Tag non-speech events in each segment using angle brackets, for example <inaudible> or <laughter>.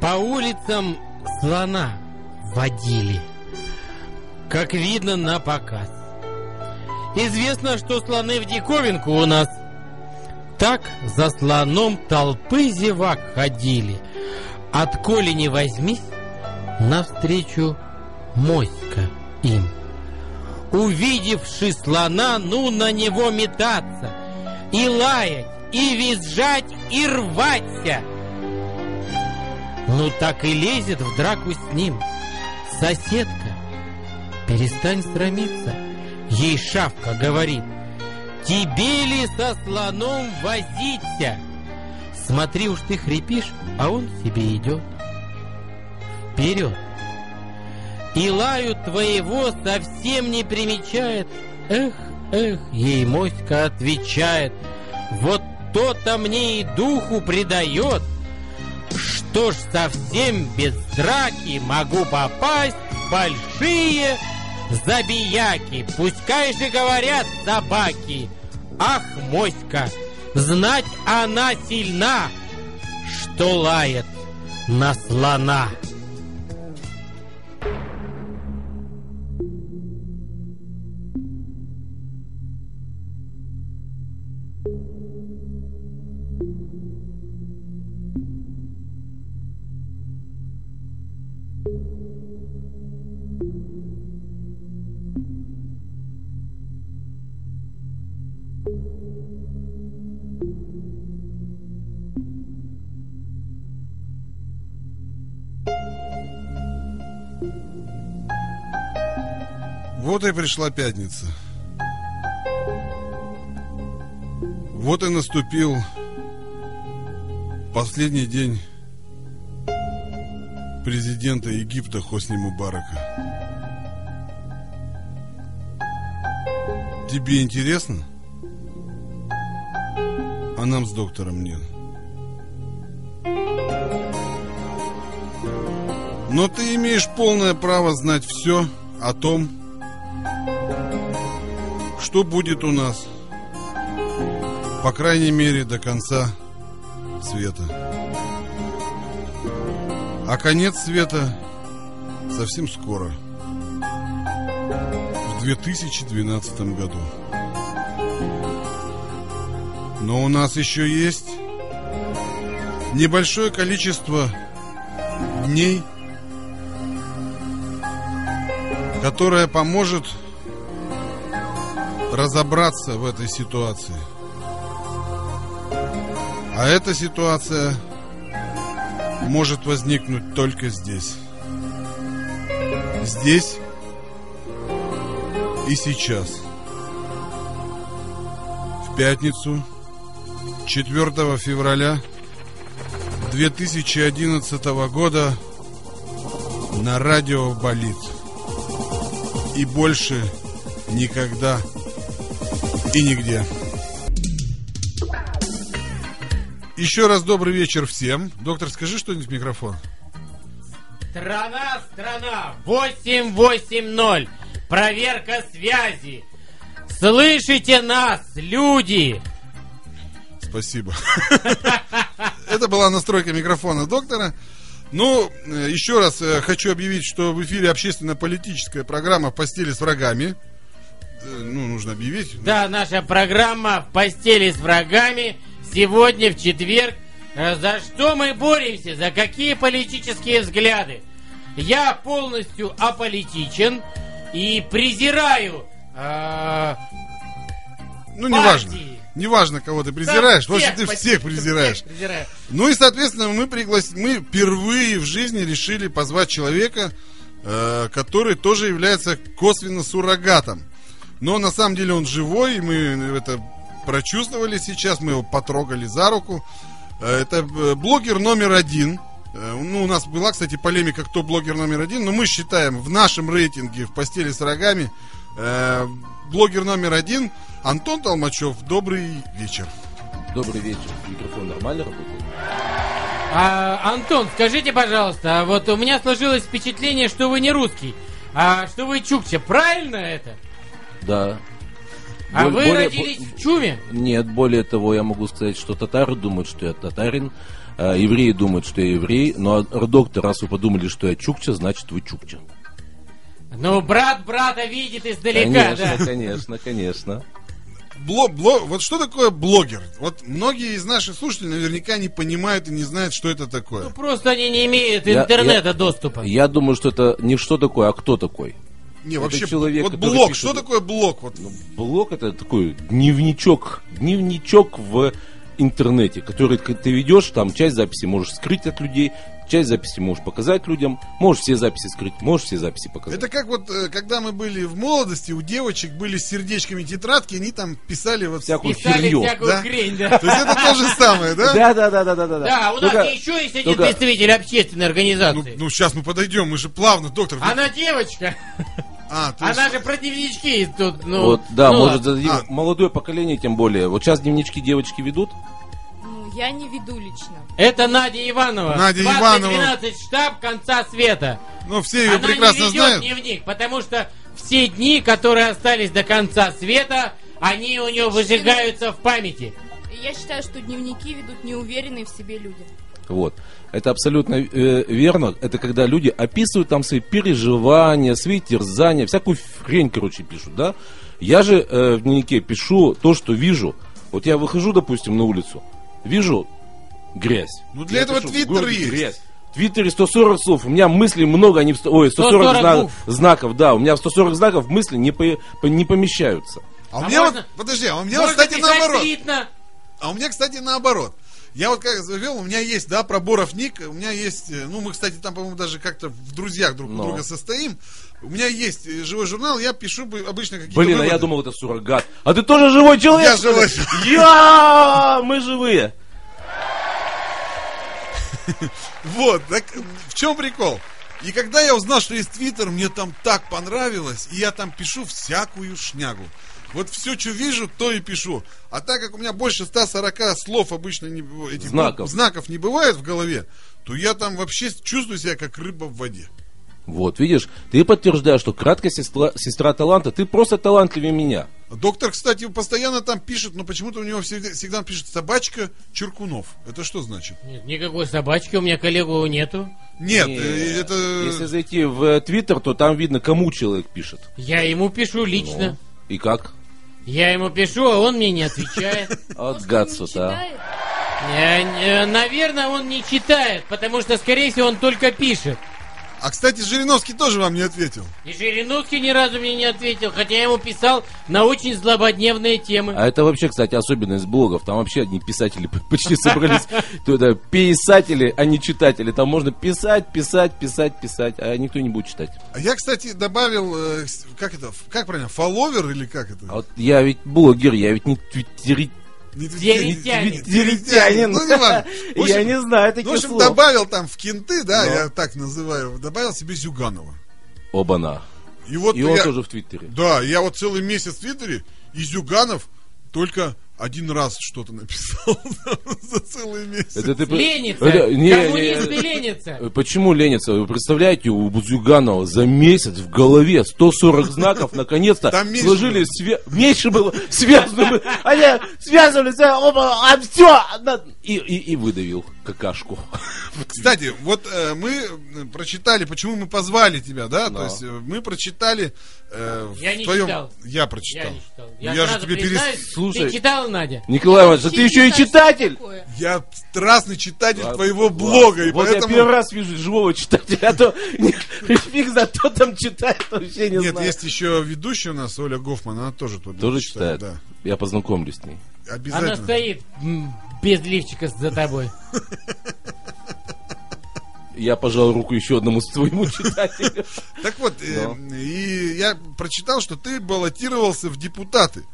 По улицам слона водили, как видно на показ. Известно, что слоны в диковинку у нас. Так за слоном толпы зевак ходили. Отколи не возьмись, навстречу моська им. Увидевши слона, ну на него метаться, и лаять, и визжать, и рваться. Ну так и лезет в драку с ним. Соседка, перестань срамиться. Ей шавка говорит, тебе ли со слоном возиться? Смотри уж ты хрипишь, а он себе идет. Вперед! И лаю твоего совсем не примечает. Эх, эх, ей моська отвечает. Вот то-то мне и духу придает, что ж совсем без драки могу попасть в большие забияки. Пускай же говорят собаки. Ах, моська, знать она сильна, что лает на слона. Вот и пришла пятница. Вот и наступил последний день президента Египта Хосни Мубарака. Тебе интересно? А нам с доктором нет. Но ты имеешь полное право знать все о том, что будет у нас, по крайней мере, до конца света. А конец света совсем скоро, в 2012 году. Но у нас еще есть небольшое количество дней, которое поможет разобраться в этой ситуации. А эта ситуация может возникнуть только здесь. Здесь и сейчас. В пятницу, 4 февраля 2011 года на радио болит. И больше никогда и нигде. Еще раз добрый вечер всем. Доктор, скажи что-нибудь в микрофон. Страна, страна, 880. Проверка связи. Слышите нас, люди? Спасибо. <laughs> Это была настройка микрофона доктора. Ну, э, еще раз э, хочу объявить, что в эфире общественно-политическая программа «В постели с врагами». Э, ну, нужно объявить. Да, наша программа «В постели с врагами» сегодня, в четверг. За что мы боремся? За какие политические взгляды? Я полностью аполитичен и презираю э, Ну, неважно. Неважно, кого ты презираешь, Да, в общем, ты всех презираешь. всех презираю. Ну и, соответственно, мы приглас... мы впервые в жизни решили позвать человека, э, который тоже является косвенно суррогатом. Но на самом деле он живой, мы это прочувствовали сейчас, мы его потрогали за руку. Э, Это э, блогер номер один. Э, Ну, у нас была, кстати, полемика, кто блогер номер один, но мы считаем в нашем рейтинге в постели с рогами э, блогер номер один Антон Толмачев. Добрый вечер. Добрый вечер. Микрофон нормально работает? А, Антон, скажите, пожалуйста, а вот у меня сложилось впечатление, что вы не русский, а что вы чукча. Правильно это? Да. А Боль- вы более- родились в чуме? Нет, более того, я могу сказать, что татары думают, что я татарин, а евреи думают, что я еврей, но доктор, раз вы подумали, что я чукча, значит вы чукча. Ну, брат брата видит издалека, Конечно, да. конечно, конечно. Бло, бло- вот что такое блогер? Вот многие из наших слушателей наверняка не понимают и не знают, что это такое. Ну, просто они не имеют Я- интернета я- доступа. Я думаю, что это не что такое, а кто такой. Не, это вообще, человек, вот блог, пишет- что такое блог? Вот, Ну, блог это такой дневничок, дневничок в интернете, который ты ведешь, там часть записи можешь скрыть от людей, часть записи можешь показать людям, можешь все записи скрыть, можешь все записи показать. это как вот, э, когда мы были в молодости, у девочек были с сердечками тетрадки, они там писали вот... Всякую Писали херню. всякую Да? хрень, да. То есть это то же самое, да? Да, да, да, да, да, да. Да, у нас Только- еще есть один только- представитель общественной Ну, организации. ну, сейчас мы подойдем, мы же плавно, доктор. вы- Она девочка. А, то есть- Она же про дневнички тут, ну... вот, да, ну может, А. молодое поколение тем более. Вот сейчас дневнички девочки ведут, Ну, я не веду лично. Это Надя Иванова. Надя 20, Иванова. 12 штаб конца света. Ну, все ее Она прекрасно не ведет знают. дневник, потому что все дни, которые остались до конца света, они у нее выжигаются в памяти. Я считаю, что дневники ведут неуверенные в себе люди. Вот. Это абсолютно э, верно. Это когда люди описывают там свои переживания, свои терзания, всякую хрень, короче, пишут, да? Я же э, в дневнике пишу то, что вижу. Вот я выхожу, допустим, на улицу, вижу грязь. Ну, для Я этого Твиттер есть. Грязь. В Твиттере 140 слов, у меня мыслей много, они в... сто- Ой, 140 140 зна- букв. знаков, да, у меня в 140 знаков мысли не, по- по- не помещаются. А у А меня можно- вот, подожди, а у меня вот, Можно кстати, наоборот. слитно. А у меня, кстати, наоборот. Я вот как завел, у меня есть, да, проборов ник, у меня есть, э, ну, мы, кстати, там, по-моему, даже как-то в друзьях друг у Но. друга состоим. У меня есть э, живой журнал, я пишу бы обычно какие-то Блин, а я выводы. думал, это суррогат. А ты тоже живой человек? Я живой. <laughs> Я! Мы живые. <laughs> Вот, так в чем прикол? И когда я узнал, что есть Твиттер, мне там так понравилось, и я там пишу всякую шнягу. Вот все, что вижу, то и пишу. А так как у меня больше 140 слов обычно не, этих Знаков. знаков не бывает в голове, то я там вообще чувствую себя как рыба в воде. Вот, видишь, ты подтверждаешь, что краткая сестра, сестра таланта, ты просто талантливее меня. Доктор, кстати, постоянно там пишет, но почему-то у него всегда, всегда пишет собачка Черкунов. Это что значит? Нет, никакой собачки у меня коллегу нету. Нет, Не, э, это... Если зайти в э, Твиттер, то там видно, кому человек пишет. Я ему пишу лично. Ну, и как? Я ему пишу, а он мне не отвечает. От Может, он гадсу, не да. читает? Я, э, Наверное, он не читает, потому что, скорее всего, он только пишет. А, кстати, Жириновский тоже вам не ответил. И Жириновский ни разу мне не ответил, хотя я ему писал на очень злободневные темы. А это вообще, кстати, особенность блогов. Там вообще одни писатели <laughs> почти собрались. То это писатели, а не читатели. Там можно писать, писать, писать, писать, а никто не будет читать. А я, кстати, добавил, э, как это, как правильно, фолловер или как это? А вот я ведь блогер, я ведь не твиттери... Твиттеритянин. Ну, не важно. <laughs> В общем, Я не знаю В таких общем, слов. добавил там в кенты, да, я так называю, добавил себе Зюганова. Оба-на. И вот И он я- тоже в Твиттере. Да, я вот целый месяц в Твиттере, и Зюганов только один раз что-то написал <laughs> за целый месяц. Это ты... Ленится. Это- не, Коммунисты не, ленятся. Э, Почему ленится? Вы представляете, у Бузюганова за месяц в голове 140 знаков наконец-то сложили све- меньше было связаны. Они связывались, а, оба, а все, и, и, и выдавил какашку. Кстати, вот э, мы э, прочитали, почему мы позвали тебя, да? Да. То есть э, мы прочитали э, в Я не твоем... читал. Я прочитал. Я не читал. Ну, Я, Я, же тебе перес... Слушай. Ты читала, Надя? Николай Иванович, а Вообще ты еще и читатель? такое. Я страстный читатель Ладно, твоего ладно. блога, и Вот поэтому... я первый раз вижу живого читателя, а то <laughs> не- фиг за кто там читает, вообще не Нет, знаю. есть еще ведущая у нас, Оля Гофман, она тоже тут Тоже читает? Да, Я познакомлюсь с ней. обязательно. Она стоит без лифчика за тобой. Я пожал руку еще одному своему читателю. Так вот, э, и я прочитал, что ты баллотировался в депутаты.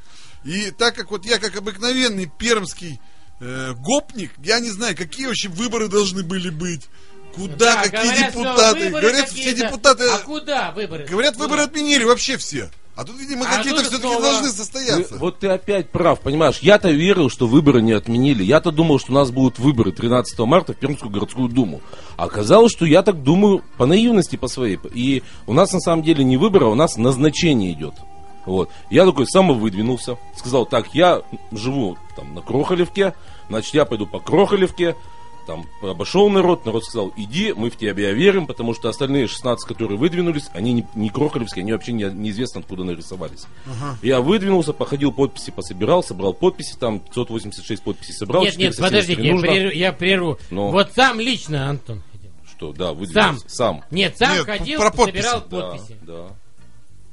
И так как вот я как обыкновенный пермский э, гопник, я не знаю, какие вообще выборы должны были быть. Куда, Да, какие говорят, депутаты. Говорят, все депутаты. А куда выборы? Говорят, выборы отменили вообще все. А тут, видимо, А какие-то все-таки снова- должны состояться. вот ты опять прав, понимаешь? Я-то верил, что выборы не отменили. Я-то думал, что у нас будут выборы 13 марта в Пермскую городскую думу. А оказалось, что я так думаю по наивности по своей. И у нас на самом деле не выборы, а у нас назначение идет. Вот. Я такой самовыдвинулся, сказал, так, я живу там на Крохолевке, значит, я пойду по Крохолевке, там обошел народ, народ сказал, иди, мы в тебя верим, потому что остальные 16, которые выдвинулись, они не, не крохолевские, они вообще не, неизвестно откуда нарисовались. Я выдвинулся, походил, подписи пособирал, собрал подписи, там 586 подписей собрал. Нет, нет, 473 подождите, я, нужно. прерву, я прерву. Но. Вот сам лично, Антон. Что, да, выдвинулся. Сам. Нет, сам Нет, ходил, про подписи. собирал Да, подписи. да.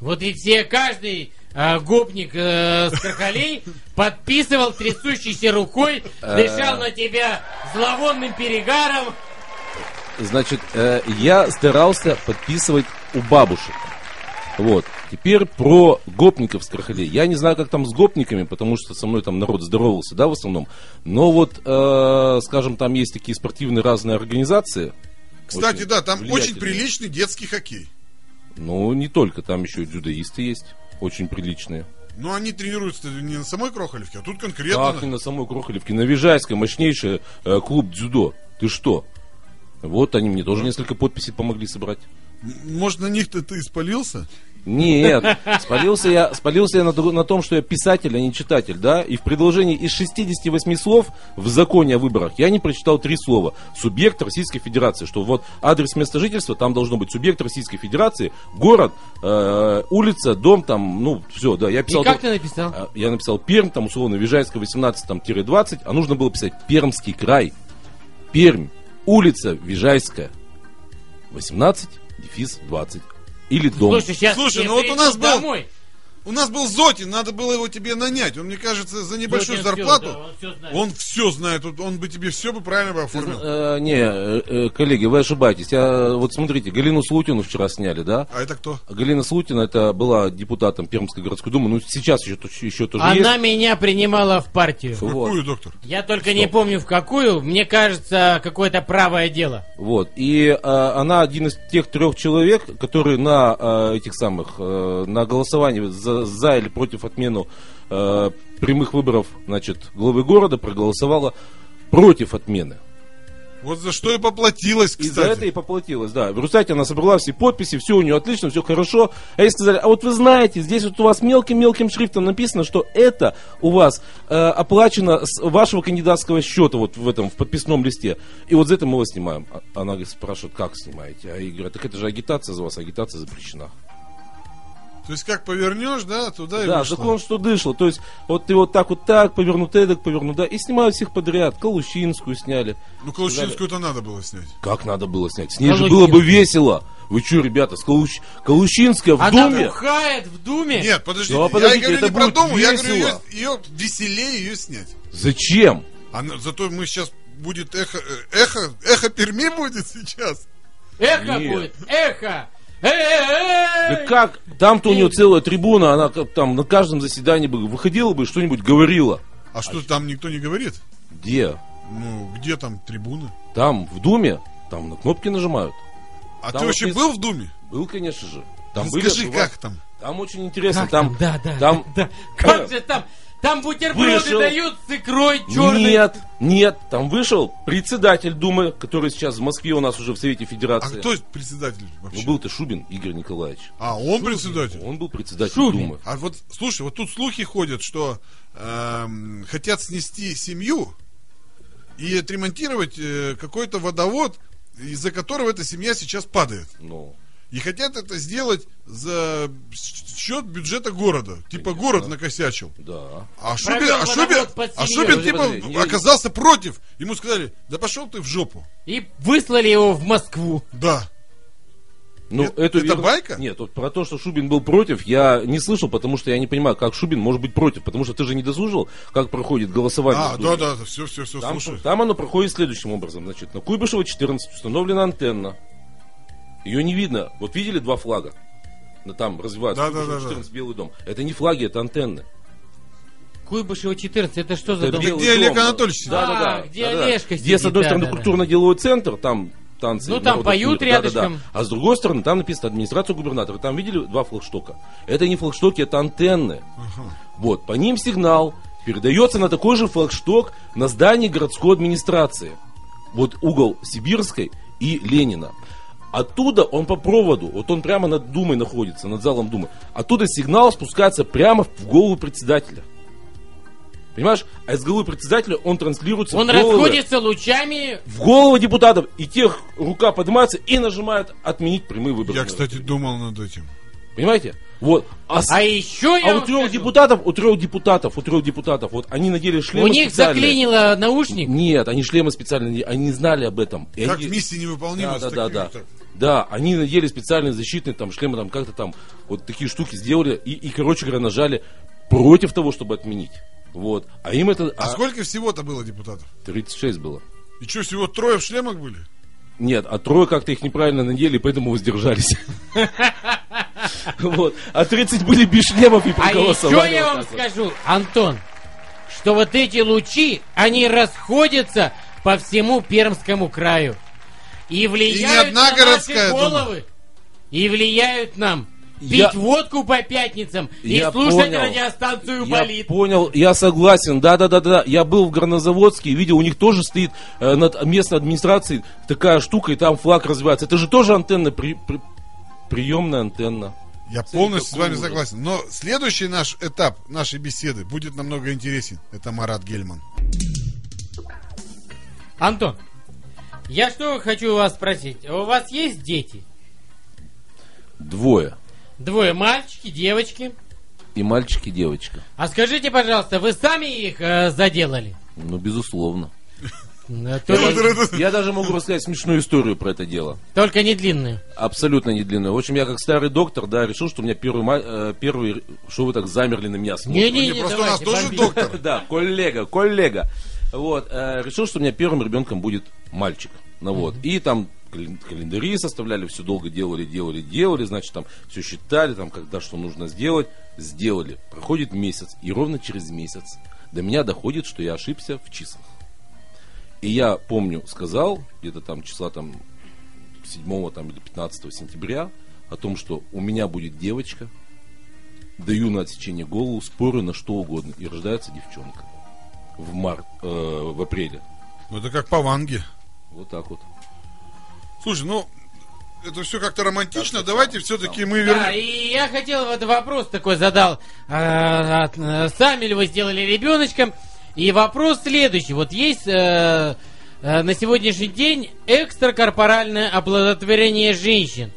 Вот и все, каждый а, гопник э, с крахолей <laughs> подписывал трясущейся рукой, Э. дышал на тебя зловонным перегаром. Значит, э, я старался подписывать у бабушек. Вот. Теперь про гопников с крахолей. Я не знаю, как там с гопниками, потому что со мной там народ здоровался, да, в основном. Но вот, э, скажем, там есть такие спортивные разные организации. Кстати, да, там очень приличный детский хоккей. Ну, не только, там еще и дзюдоисты есть, очень приличные. Но они тренируются не на самой Крохолевке, а тут конкретно. Так, не на самой Крохолевке, на Вижайской, мощнейший э, клуб дзюдо. Ты что? Вот они мне тоже несколько подписей помогли собрать. Может, на них-то ты испалился? Нет, спалился я, спалился я на, на том, что я писатель, а не читатель, да, и в предложении из 68 слов в законе о выборах я не прочитал три слова. Субъект Российской Федерации, что вот адрес места жительства, там должно быть субъект Российской Федерации, город, э, улица, дом, там, ну, все, да, я И писал... как только- ты написал? а, Я написал Пермь, там, условно, Вижайская 18-20, а нужно было писать Пермский край, Пермь, улица Вижайская, 18, дефис 20. Или дом. Слушай, сейчас Слушай, ну вот у нас был- домой. У нас был Зотин, надо было его тебе нанять. Он, мне кажется, за небольшую Зотин зарплату, да, он знает. он все знает. Он- Он бы тебе все бы правильно бы оформил. Э, не, э, э, коллеги, вы ошибаетесь. Я, вот смотрите, Галину Слутину вчера сняли, да? А это кто? Галина Слутина, это была депутатом Пермской городской думы, ну сейчас еще, еще тоже Она есть. меня принимала в партию. Вот. Какую, доктор? Я только не помню в какую. Мне кажется, какое-то правое дело. Вот. И э, она один из тех трех человек, которые на э, этих самых, э, на голосовании за, за или против отмену э, прямых выборов, значит, главы города проголосовала против отмены. Вот за что и поплатилась, И кстати. за это и поплатилась, да. В результате она собрала все подписи, все у нее отлично, все хорошо. А ей сказали, а вот вы знаете, здесь вот у вас мелким-мелким шрифтом написано, что это у вас э, оплачено с вашего кандидатского счета вот в этом, в подписном листе. И вот за это мы вас снимаем. А Она спрашивает, как снимаете? А ей говорят, так это же агитация за вас, агитация запрещена. То есть как повернешь, да, туда и Да, вышло. закон что дышло. То есть, вот ты вот так вот так, повернут эдак, повернут, да. И снимают всех подряд. Калущинскую сняли. Ну, Калущинскую-то надо было снять. Как надо было снять? С ней же Калущинскую. было бы весело. Вы что, ребята, с Калущ... Калущинская в Она Думе? бухает в Думе? Нет, подождите, Да, я подождите, говорю это не про будет дому, я говорю, ее, весело. ее веселее ее снять. Зачем? А на- зато мы сейчас будет эхо, э, эхо, эхо Перми будет сейчас. Эхо Нет. будет, эхо! Да как? Там-то у нее целая трибуна, она там на каждом заседании бы выходила бы, что-нибудь говорила. А что там никто не говорит? Где? Ну, где там трибуны? Там, в Думе, там на кнопки нажимают. А Там ты вообще есть- был в Думе? Был, конечно же. Там Ну, были Скажи, как там? Там очень интересно, Как там, Да, да, там да. Как же там? Там бутерброды Вышел. дают с икрой черной. Нет, нет, там вышел председатель Думы, который сейчас в Москве у нас уже в Совете А Федерации. кто председатель Ну, вообще? был-то Шубин Игорь Николаевич. А, он председатель? Он был председатель Шубин. Думы. А вот, слушай, вот тут слухи ходят, что эм, хотят снести семью и отремонтировать э, какой-то водовод, из-за которого эта семья сейчас падает. Ну, И хотят это сделать за счет бюджета города. Типа Конечно. город накосячил. да. А Шубин, а Шубин, а. Шубин типа подожди, не- оказался против. Ему сказали, да пошел ты в жопу. И выслали его в Москву. Да. Ну, Это- эту это веру- байка? Нет, вот про то, что Шубин был против, я не слышал, потому что я не понимаю, как Шубин может быть против. Потому что ты же не дослушал, как проходит голосование. А, Думе. да, да, все, все, все, Там, слушай. там оно проходит следующим образом. Значит, на Куйбышева 14 установлена антенна. Ее не видно. Вот видели два флага? Там развиваются. Да, да, да, да. 14, Белый дом. Это не флаги, это антенны. Куйбышева 14, это что за Это дом? Где Олег. Анатольевич? Да, да, да. А, где да, да. Олежка Где, с одной да, стороны, да, да. культурно-деловой центр, там танцы. Ну, там поют мира. Да, да, да. рядышком. А с другой стороны, там написано администрация губернатора. Там видели два флагштока? Это не флагштоки, это антенны. Вот, по ним сигнал передается на такой же флагшток на здании городской администрации. Вот угол Сибирской и Ленина. Оттуда он по проводу, вот он прямо над Думой находится, над залом Думы. Оттуда сигнал спускается прямо в голову председателя. Понимаешь? А из головы председателя он транслируется Он в головы, расходится лучами. в голову депутатов. И тех рука поднимается и нажимает отменить прямые выборы. Я, кстати, думал над этим. Понимаете? Вот. А, А еще я а у трех скажу, депутатов, у трех депутатов, у трех депутатов, вот они надели шлемы у них специальные. заклинило наушник. Нет, они шлемы специально, не- они не знали об этом. И Как они- миссия невыполнима да, да, да, да. Да, они надели специальные защитные там шлемы, там как-то там вот такие штуки сделали и, и короче говоря, нажали против того, чтобы отменить. Вот. А им это... А а, сколько всего-то было депутатов? 36 было. И что, всего трое в шлемах были? Нет, а трое как-то их неправильно надели, поэтому воздержались. Вот. А 30 были без шлемов и А проголосовали. еще я вам скажу, Антон, что вот эти лучи, они расходятся по всему Пермскому краю. И влияют одна на городская наши дума. головы. И влияют нам. Пить Я- водку по пятницам и Я слушать понял. радиостанцию Я «Болит». понял, я согласен, да, да, да, да. Я был в Горнозаводске, и видел, у них тоже стоит э, над местной администрацией такая штука, и там флаг развивается. Это же тоже антенна, при- при- приемная антенна. Я полностью с вами ужас. согласен. Но следующий наш этап нашей беседы будет намного интересен. Это Марат Гельман. Антон, я что хочу у вас спросить. У вас есть дети? Двое. Двое, мальчики, девочки. И мальчик, и девочка. А скажите, пожалуйста, вы сами их э, заделали? Ну, безусловно. Есть Я даже могу рассказать смешную историю про это дело. Только не длинную. Абсолютно не длинную. В общем, я как старый доктор, да, решил, что у меня первый, э, первый что вы так замерли на меня смотрите? Не-не-не, Не, просто у нас тоже доктор. <laughs> Да, коллега, коллега. Вот, э, решил, что у меня первым ребенком будет мальчик. Ну вот. И там кален- календари составляли, все долго делали, делали, делали, значит, там все считали, там, когда что нужно сделать, сделали. Проходит месяц, и ровно через месяц до меня доходит, что я ошибся в числах. И я помню, сказал, где-то там числа там 7 там, или 15 сентября, о том, что у меня будет девочка, даю на отсечение голову, спорю на что угодно, и рождается девчонка в март, э, в апреле. Ну, это как по Ванге. Вот так вот. Слушай, ну, это все как-то романтично. Давайте все-таки мы Да, вернем. и я хотел вот вопрос такой задал. А, э, сами ли вы сделали ребеночком? И вопрос следующий. Вот есть э, э, на сегодняшний день экстракорпоральное оплодотворение женщин.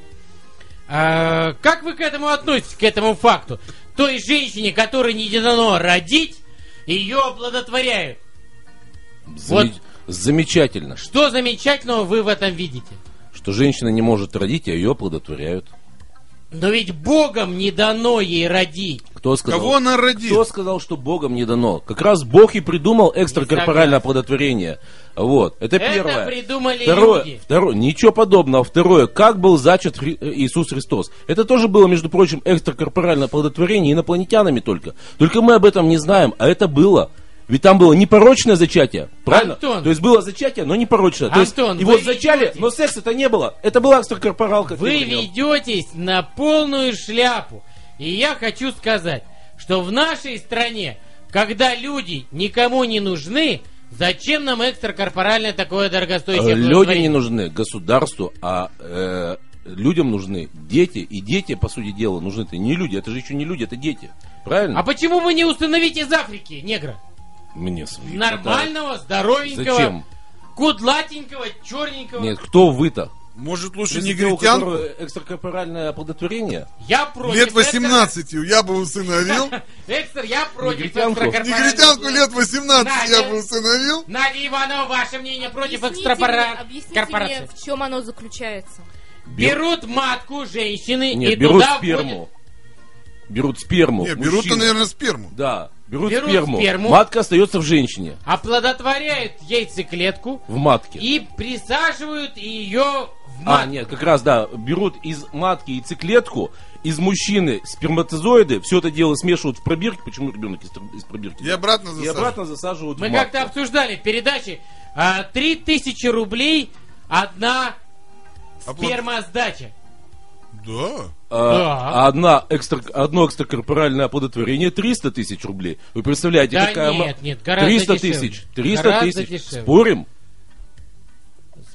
А, как вы к этому относитесь, к этому факту? Той женщине, которой не дано родить, ее оплодотворяют. Заме- Замечательно, Что замечательного вы в этом видите? что женщина не может родить, а ее оплодотворяют. Но ведь Богом не дано ей родить. Кто сказал? Кого она родит? Кто сказал, что Богом не дано? Как раз Бог и придумал экстракорпоральное оплодотворение. Вот, это Это первое. придумали Второе, люди. второе, ничего подобного. Второе, как был зачат Хри- э, Иисус Христос. Это тоже было, между прочим, экстракорпоральное оплодотворение инопланетянами только. Только мы об этом не знаем, а это было. Ведь там было непорочное зачатие, правильно? Антон. То есть было зачатие, но непорочное. То есть Антон, его вы зачали, но секса-то не было. Это была экстракорпоралка. Вы ведетесь на полную шляпу. И я хочу сказать, что в нашей стране, когда люди никому не нужны, зачем нам экстракорпоральное такое дорогостоящее Люди не нужны государству, а э, людям нужны дети. И дети, по сути дела, нужны-то не люди. Это же еще не люди, это дети. Правильно? А почему вы не установите из Африки негра? Мне своих Нормального, здоровенького, Зачем? кудлатенького, черненького. Нет, кто вы-то? Может, лучше Если которого экстракорпоральное оплодотворение? Я против. Лет экстра- 18 я бы усыновил. <laughs> Экстра, я против Негритянку? Негритянку лет 18 я Да, бы нет. усыновил. Надя Иванова, ваше мнение против экстракорпорации? объясните мне, в чем оно заключается. Берут матку женщины Нет, и берут сперму. Берут сперму. Не, берут-то, мужчины. наверное, сперму. Да, берут, Берут сперму. сперму. Матка остается в женщине, оплодотворяют яйцеклетку в матке. и присаживают ее в А, матку. нет, как раз, да, берут из матки яйцеклетку, из мужчины сперматозоиды, все это дело смешивают в пробирке. Почему ребенок из, из пробирки? И обратно И засаживают. обратно засаживают Мы как-то обсуждали в передаче а, 3000 рублей одна Оплат- спермосдача. Да. А, Да. а одна экстра, одно экстракорпоральное оплодотворение 300 тысяч рублей. Вы представляете, Да какая... нет, нет, гораздо 300 дешевле. тысяч. 300 Гораздо тысяч. дешевле. Спорим?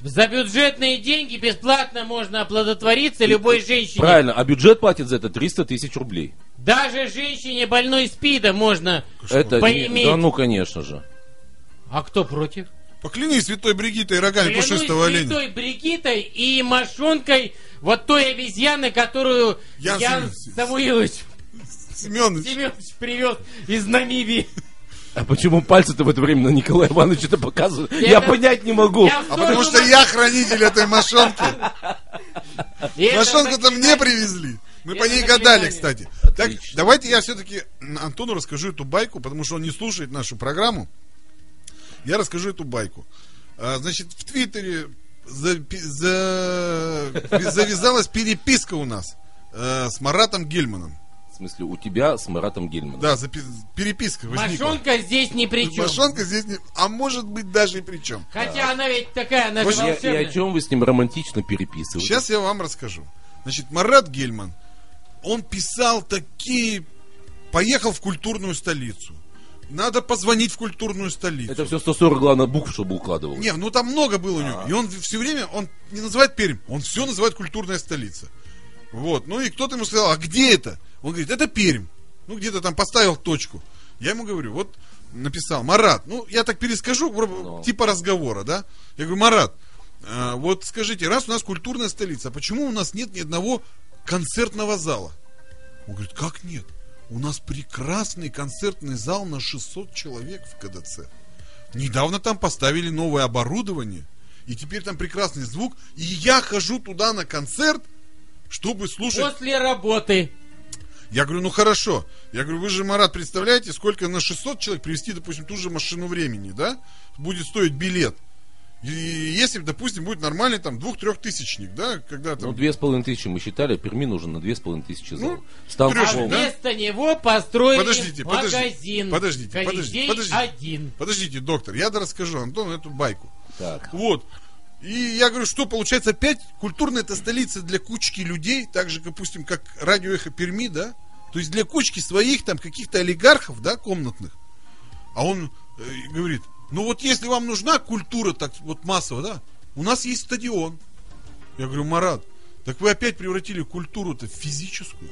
За бюджетные деньги бесплатно можно оплодотвориться любой женщине. Правильно, а бюджет платит за это 300 тысяч рублей. Даже женщине больной СПИДа можно. Это, Поиметь. да ну, конечно же. А кто против? Поклянись святой Бригитой и рогами Клянусь пушистого оленя. святой Бригитой и мошонкой вот той обезьяны, которую Ян Ян, Семенович. Самуилович Семенович. Семенович привез из Намибии. А почему пальцы-то в это время на Николая Ивановича-то показывают? Я Я это- понять не могу. Я А потому что я хранитель этой мошонки. И это Мошонку-то мне привезли. Мы по ней гадали, кстати. Так, давайте я все-таки Антону расскажу эту байку, потому что он не слушает нашу программу. Я расскажу эту байку. А, Значит, в Твиттере за- завязалась переписка у нас э, с Маратом Гельманом. В смысле, у тебя с Маратом Гельманом. Да, переписка возникла. Мошонка здесь ни при чем. Мошонка здесь не... А может быть даже и при чем. Хотя она ведь такая, она же И, и о чем вы с ним романтично переписываете? Сейчас я вам расскажу. Значит, Марат Гельман, он писал такие... Поехал в культурную столицу. Надо позвонить в культурную столицу. Это все 140, главное, букв, чтобы укладывал. Не, ну там много было у него. И он все время, он не называет Пермь, он все называет культурная столица. Вот. Ну и кто-то ему сказал, а где это? Он говорит, это Пермь. Ну где-то там поставил точку. Я ему говорю, вот написал, Марат, ну я так перескажу, вроде Ну. типа разговора, да? Я говорю, Марат, э, вот скажите, раз у нас культурная столица, а почему у нас нет ни одного концертного зала? Он говорит, как нет? У нас прекрасный концертный зал на 600 человек в КДЦ. Недавно там поставили новое оборудование, и теперь там прекрасный звук, и я хожу туда на концерт, чтобы слушать... После работы. Я говорю, ну хорошо. Я говорю, вы же, Марат, представляете, сколько на 600 человек привезти, допустим, ту же машину времени, да? Будет стоить билет. И если, допустим, будет нормальный там двух-трехтысячник, да, когда там... Ну, две с половиной тысячи мы считали, Перми нужен на две с половиной тысячи зал. Ну, Стан трёшник, А полный. да? вместо него построили Подождите, подождите, магазин. подождите, подождите, Колизей подождите. один. Подождите, доктор, я расскажу Антону эту байку. Так. Вот. И я говорю, что получается опять культурная это столица для кучки людей, так же, допустим, как радио Эхо Перми, да? То есть для кучки своих там каких-то олигархов, да, комнатных. А он э, говорит, ну вот если вам нужна культура так вот массово, да, у нас есть стадион. Я говорю, Марат, так вы опять превратили культуру-то в физическую.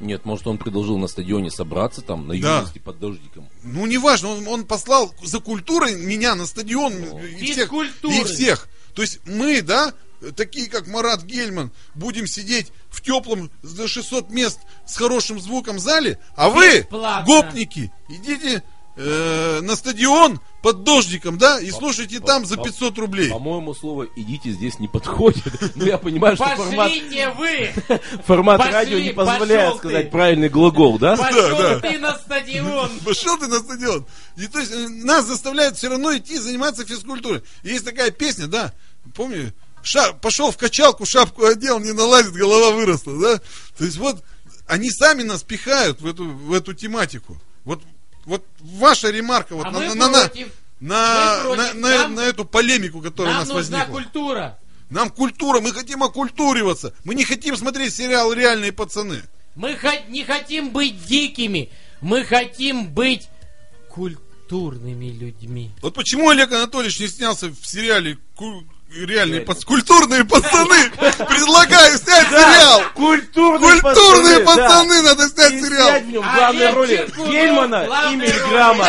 Нет, может, он предложил на стадионе собраться там, на Да. юности под дождиком. Ну, неважно, он, он послал за культурой меня на стадион и всех, Физкультурой. и всех. То есть мы, да, такие как Марат Гельман, будем сидеть в теплом за 600 мест с хорошим звуком зале, а вы, Бесплатно. гопники, идите э, на стадион под дождиком, да, и слушайте по- там за по- 500 рублей. По-моему, слово «идите» здесь не подходит. <laughs> Ну, я понимаю, что формат, вы! <laughs> формат радио не позволяет сказать правильный глагол, да? Пошел ты на стадион! <laughs> Пошел ты на стадион. И то есть э, нас заставляют все равно идти заниматься физкультурой. Есть такая песня, да, помню, ша- пошел в качалку, шапку одел, не налазит, голова выросла, да. То есть вот они сами нас пихают в эту, в эту тематику. Вот, вот ваша ремарка вот А на, мы на, против. на, Мы на, против. на- Нам- на эту полемику, которая у Нам нас нужна возникла. культура. Нам культура, мы хотим окультуриваться. Мы не хотим смотреть сериал «Реальные пацаны». Мы не хотим быть дикими. Мы хотим быть культурными людьми. Вот почему Олег Анатольевич не снялся в сериале реальные пац- культурные пацаны? Предлагаю снять сериал. Культурные, пацаны надо снять И сериал. снять в нем главные роли Гельмана и Мильграма.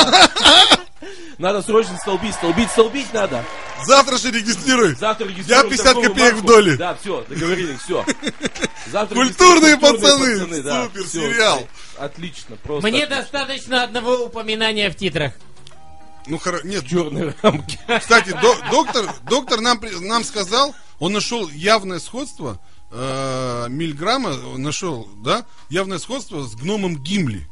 Надо срочно столбить, столбить, столбить надо. Завтра же регистрируй. Завтра Я регистрируем 50 торговую копеек марку. в доле. Да, все, договорились, все. Завтра Культурные регистрируем пацаны. да, Супер всё. сериал. Отлично, просто. Мне достаточно одного упоминания в титрах. Ну хорошо, нет. черные рамки. <laughs> Кстати, до- доктор, доктор нам, нам сказал, он нашел явное сходство, э, Мильграмма нашел, да, явное сходство с гномом Гимли.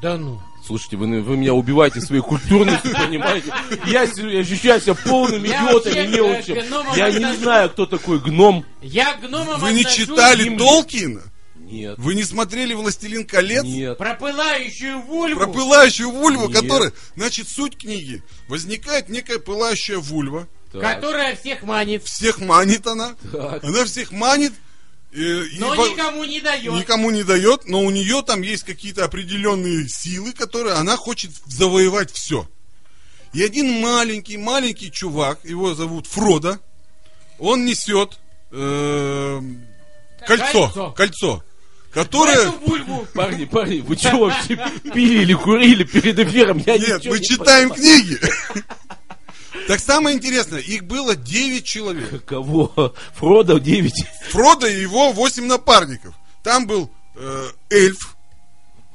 Да ну. Слушайте, вы, вы меня убиваете своей культурностью, <laughs> понимаете? Я се- ощущаю себя полным Я идиотом и к гномам Я не знаю, кто такой гном. Я к гномам Вы не читали. Толкина? Нет. Вы не смотрели «Властелин колец»? Нет. про пылающую вульву. Про пылающую вульву, Нет. которая... Значит, суть книги. Возникает некая пылающая вульва. Так, Которая всех манит. Всех манит она. так. Она всех манит. э, и Но во- никому не дает. никому не дает, но у нее там есть какие-то определенные силы, которые она хочет завоевать все. И один маленький-маленький чувак, его зовут Фродо, он несет э, кольцо, Кольцо. кольцо, бульбу. Парни, парни, вы что вообще пили или курили перед эфиром? Я Нет, мы не читаем понимаю. книги. Так самое интересное, их было 9 человек. Кого? Фродо 9. Фродо и его 8 напарников. Там был э, эльф.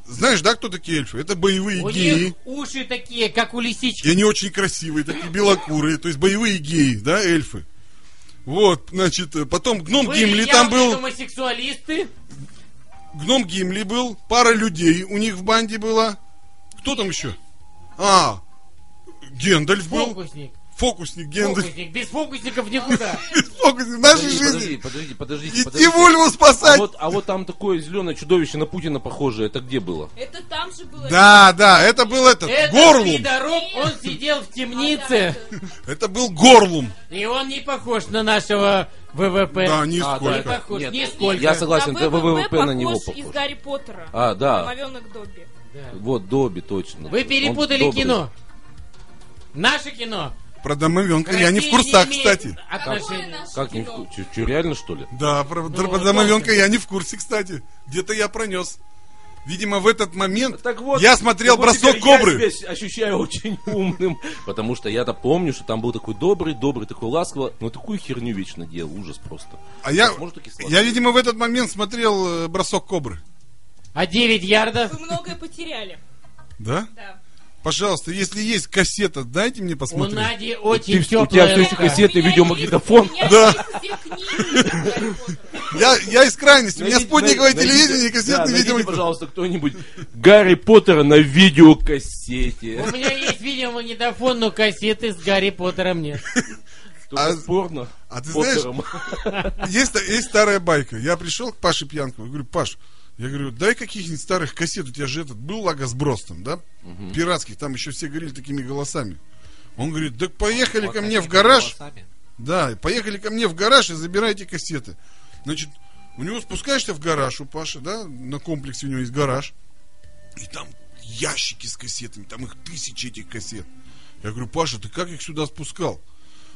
Знаешь, да, кто такие эльфы? Это боевые У геи. них уши такие, как у лисички. И они очень красивые, такие белокурые. То есть боевые геи, да, эльфы. Вот, значит, э, потом гном Были Гимли там был. гомосексуалисты. Гном Гимли был. Пара людей у них в банде была. Кто там еще? А, Гендальф был. Фокусник. Фокусник Гендальф. Фокусник. Без фокусников никуда. <laughs> Фокусник в нашей Подожди, жизни. подожди, подожди, подождите, Иди подождите. Вольву А спасать. вот, а вот там такое зеленое чудовище на Путина похожее, это где было? Это там же было. Да, да, это был этот, Этот Горлум. пидорок, он сидел в темнице. <laughs> Это был Горлум. И он не похож на нашего ВВП. Да, А, Не нисколько. похож, Нет, нисколько. Я согласен, это ВВП похож на него из похож. Гарри Поттера. А, да. Домовенок Добби. Вот Добби, точно. Вы Он перепутали добрый. кино. Наше кино. Про домовенка я не в Россия курсах, имеет кстати. Отношения. Как не в ку- чё- чё, реально что ли? Да, про, про вот домовенка я не в курсе, кстати. Где-то я пронес. Видимо, в этот момент Так вот, я смотрел вот бросок кобры. Я себя ощущаю очень <laughs> умным, потому что я-то помню, что там был такой добрый, добрый, такой ласковый, но такую херню вечно делал, ужас просто. А я, я, видимо, в этот момент смотрел э, бросок кобры. А 9 ярдов? Вы многое потеряли. Да? Да. Пожалуйста, если есть кассета, дайте мне У посмотреть. Нади Ты- очень у теплая тебя все рука. кассеты, У видеомагнитофон. У Да. Я, я из крайности. У меня спутниковое телевидение и кассетный видеомагнитофон. пожалуйста, кто-нибудь Гарри Поттера на видеокассете. У меня есть видеомагнитофон, но кассеты с Гарри Поттером нет. А- спорно. а ты Поттером. Есть, есть старая байка. Я пришел к Паше Пьянкову, говорю, Паш, я говорю, дай каких-нибудь старых кассет, у тебя же этот был лагосброс там, да? Пиратских, там еще все говорили такими голосами. Он говорит, так поехали ко мне в гараж. Да, поехали ко мне в гараж и забирайте кассеты. Значит, у него спускаешься в гараж у Паши, да, на комплексе у него есть гараж. И там ящики с кассетами, там их тысячи этих кассет. Я говорю, Паша, ты как их сюда спускал?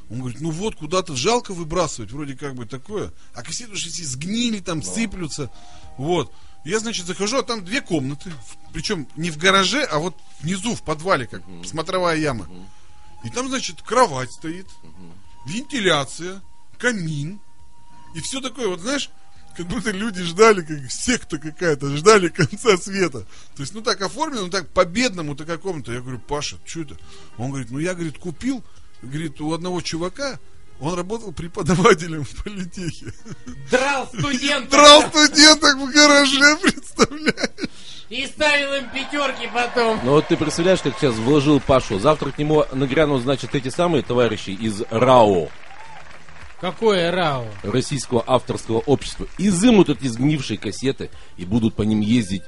Он говорит, ну вот, куда-то жалко выбрасывать, вроде как бы такое. А кассеты уже все сгнили, там сыплются. Вот. Я, значит, захожу, а там две комнаты. Причем не в гараже, а вот внизу, в подвале, как смотровая яма. И там, значит, кровать стоит, вентиляция, камин. И все такое, вот знаешь, как будто люди ждали, как секта какая-то, ждали конца света. То есть, ну так оформлено, ну так по-бедному-то какому-то. Я говорю, Паша, что это? Он говорит, ну я, говорит, купил, говорит, у одного чувака, он работал преподавателем в политехе. Драл <laughs> студентов Трал студенток в гараже, <laughs> представляешь? и ставил им пятерки потом. Ну вот ты представляешь, как сейчас вложил Пашу. Завтра к нему нагрянут, значит, эти самые товарищи из РАО, Какое РАО? Российского авторского общества, изымут эти сгнившие кассеты и будут по ним ездить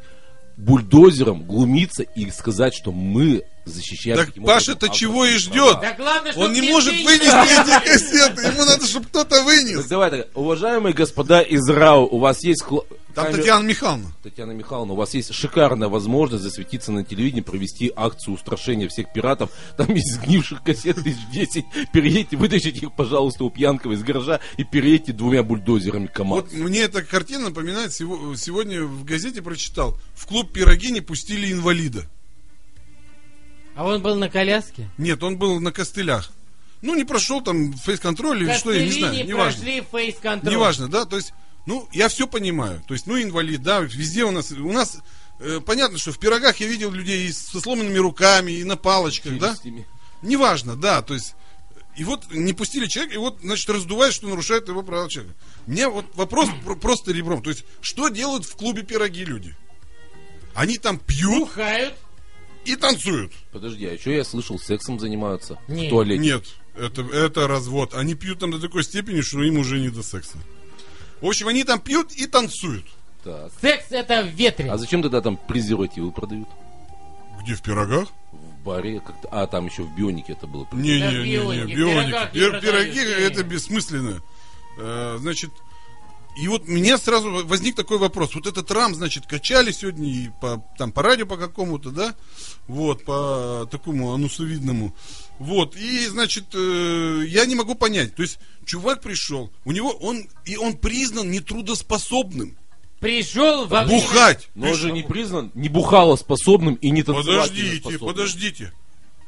бульдозером, глумиться и сказать, что мы защищаем... Так Паша-то чего и ждет? Да главное, Он не может вынести эти кассеты, ему надо, чтобы кто-то Так вынес. давай так, уважаемые господа из РАО, у вас есть... хла- Там камера- Татьяна Михайловна. Татьяна Михайловна, у вас есть шикарная возможность засветиться на телевидении, провести акцию устрашения всех пиратов. Там есть сгнивших кассет тысяч 10. Переедьте, вытащите их, пожалуйста, у Пьянкова из гаража и переедьте двумя бульдозерами КамАЗ. Вот мне эта картина напоминает, сего- сегодня в газете прочитал, в клуб пироги не пустили инвалида. А он был на коляске? Нет, он был на костылях. Ну, не прошел там фейс-контроль или что, я не знаю, не неважно. прошли фейс-контроль. Неважно, да, то есть, ну, я все понимаю. То есть, ну, инвалид, да, везде у нас, у нас, э, понятно, что в пирогах я видел людей и со сломанными руками, и на палочках, да. Челюстями. Неважно, да, то есть, и вот не пустили человека, и вот, значит, раздувает, что нарушает его права человека. Мне вот вопрос про- просто ребром. То есть, что делают в клубе пироги люди? Они там пьют Бухают. И танцуют. Подожди, а что я слышал, сексом занимаются Нет. в туалете? Нет, это, это развод. Они пьют там до такой степени, что им уже не до секса. В общем, они там пьют и танцуют. Так. Секс это в ветре. А зачем тогда там презервативы продают? Где в пирогах? В баре как-то... А, там еще в бионике это было. Не-не-не, продают, Пироги не. это бессмысленно. Э, Значит, и вот мне сразу возник такой вопрос. Вот этот рам, значит, качали сегодня и по, там, по радио по какому-то, да? Вот, по такому анусовидному. Вот, и, значит, э, я не могу понять. То есть, чувак пришел, у него, он, и он признан нетрудоспособным. Пришел во время- Бухать. Но он же не признан не бухалоспособным и не Подождите, танцевательно подождите.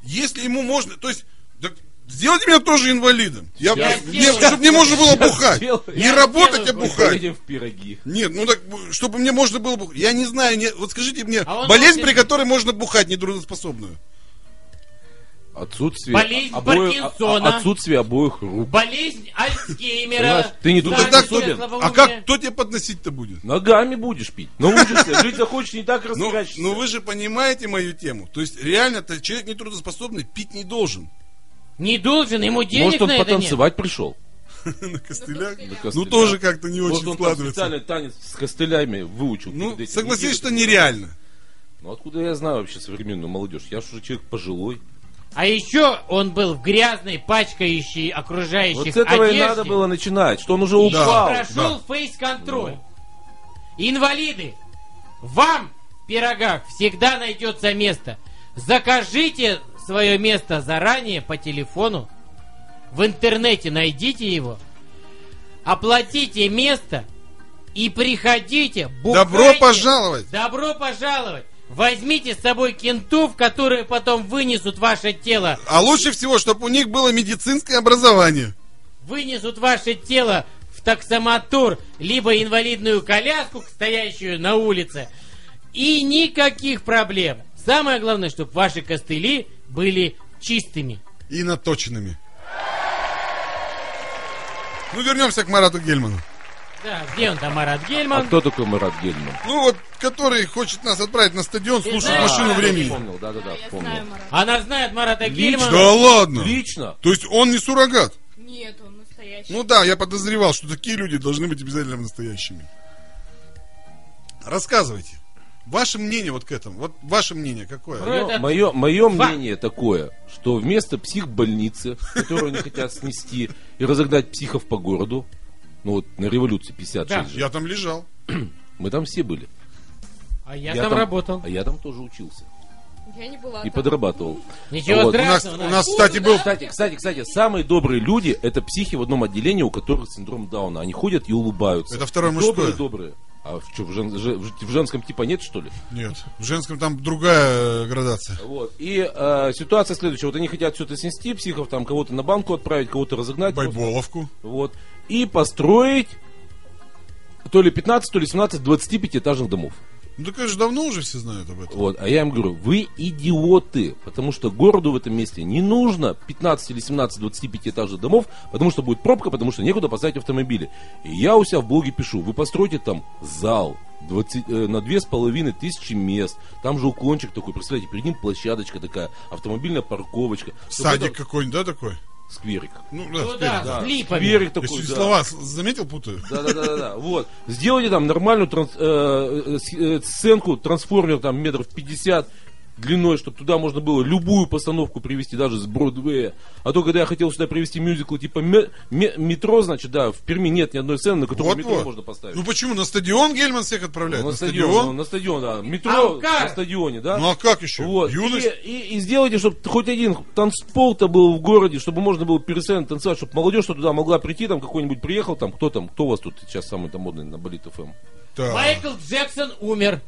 Если ему можно, то есть, так сделайте меня тоже инвалидом. Я, Я чтобы мне можно было бухать. сделаю. Не Я работать, а бухать. Поедем в пироги. Нет, ну так, чтобы мне можно было бухать. Я не знаю, не- вот скажите мне, А болезнь, при которой можно бухать нетрудоспособную. Отсутствие Болезнь обоих, Паркинсона. а- отсутствие обоих рук. Болезнь Альцгеймера. Понимаешь, ты не Да, тут Тогда не кто, а как, кто тебе подносить-то будет? Ногами будешь пить. Научишься. Жить захочешь, не так Ну, ну вы же понимаете мою тему. То есть реально-то человек нетрудоспособный пить не должен. Не должен, ему денег Может, он на это нет. потанцевать пришел? <laughs> На костылях. На Ну тоже как-то не Может, очень складывается. специальный танец с костылями выучил. Ну, согласись, что нереально. Ну, откуда я знаю вообще современную молодежь? Я же уже человек пожилой. А еще он был в грязной, пачкающей окружающих Вот с этого и одежде. надо было начинать, что он уже И упал. прошел фейс-контроль. Инвалиды, вам в пирогах всегда найдется место. Закажите свое место заранее по телефону. В интернете найдите его. Оплатите место и приходите. Добро бухайте. пожаловать! Добро пожаловать. Возьмите с собой кентов, которые потом вынесут ваше тело А лучше всего, чтобы у них было медицинское образование. вынесут ваше тело в таксомотор, либо инвалидную коляску, стоящую на улице, и никаких проблем. Самое главное, чтобы ваши костыли были чистыми. И наточенными. Ну, вернемся к Марату Гельману. Да, где он там, Марат А Гельман? кто такой Марат Гельман? Ну, вот, который хочет нас отправить на стадион, слушать знаешь, машину а, времени. Помнил, да-да-да, Я помнил. знаю, Марат. Она знает Марата Лично? Гельмана. Да ладно! Лично? То есть он не суррогат? Нет, он настоящий. Ну да, я подозревал, что такие люди должны быть обязательно настоящими. Рассказывайте. Ваше мнение вот к этому. Вот ваше мнение какое? Ну, это- Мое, мое Фа- мнение такое, что вместо психбольницы, которую они хотят снести и разогнать психов по городу, ну вот на революции 56 Да. же, Я там лежал. <clears throat> мы там все были. А я, там, работал. А я там тоже учился. Я не была И там. подрабатывал. Ничего Вот, у У нас, страшного. у нас, кстати, был... Кстати, кстати, кстати, самые добрые люди это психи в одном отделении, у которых синдром Дауна. Они ходят и улыбаются. Это второе Добрые, мужское. добрые. А в, чё, в, жен- же- в женском типа нет, что ли? Нет, в женском там другая э, градация. Вот. И э, ситуация следующая. Вот они хотят это снести, психов там кого-то на банку отправить, кого-то разогнать. просто. Байболовку. Вот. И построить то ли 15, то ли 17 25-этажных домов. Ну, так конечно, давно уже все знают об этом. Вот. А я им говорю, вы идиоты, потому что городу в этом месте не нужно 15 или 17 25-этажных домов, потому что будет пробка, потому что некуда поставить автомобили. И я у себя в блоге пишу, вы постройте там зал 20, э, на две с половиной тысячи мест, там же уклончик такой, представляете, перед ним площадочка такая, автомобильная парковочка. Садик это- какой-нибудь, да, такой? Скверик. Ну, Ну да, да, вперед. с липами. Скверик такой, чуть да. слова заметил, путаю. Да, да, да, да, да. Вот. Сделайте там нормальную транс- э, э, э, сценку, трансформер там метров 50 длиной, чтобы туда можно было любую постановку привести, даже с Бродвея. А то, когда я хотел сюда привести мюзикл типа ме- ме- метро, значит, да, в Перми нет ни одной сцены, на которую метро Вот-вот. можно поставить. Ну почему? На стадион Гельман всех Ну, отправляет? на на стадион, ну, стадион? на стадион, да. Метро Амкар. на стадионе, да. Ну а как еще? Вот. И, Юность? и, и сделайте, чтобы хоть один танцпол-то был в городе, чтобы можно было переселенно танцевать, чтобы молодежь туда могла прийти, там какой-нибудь приехал, там, кто там, кто у вас тут сейчас самый там модный на Болит ФМ? Так. Майкл Джексон умер.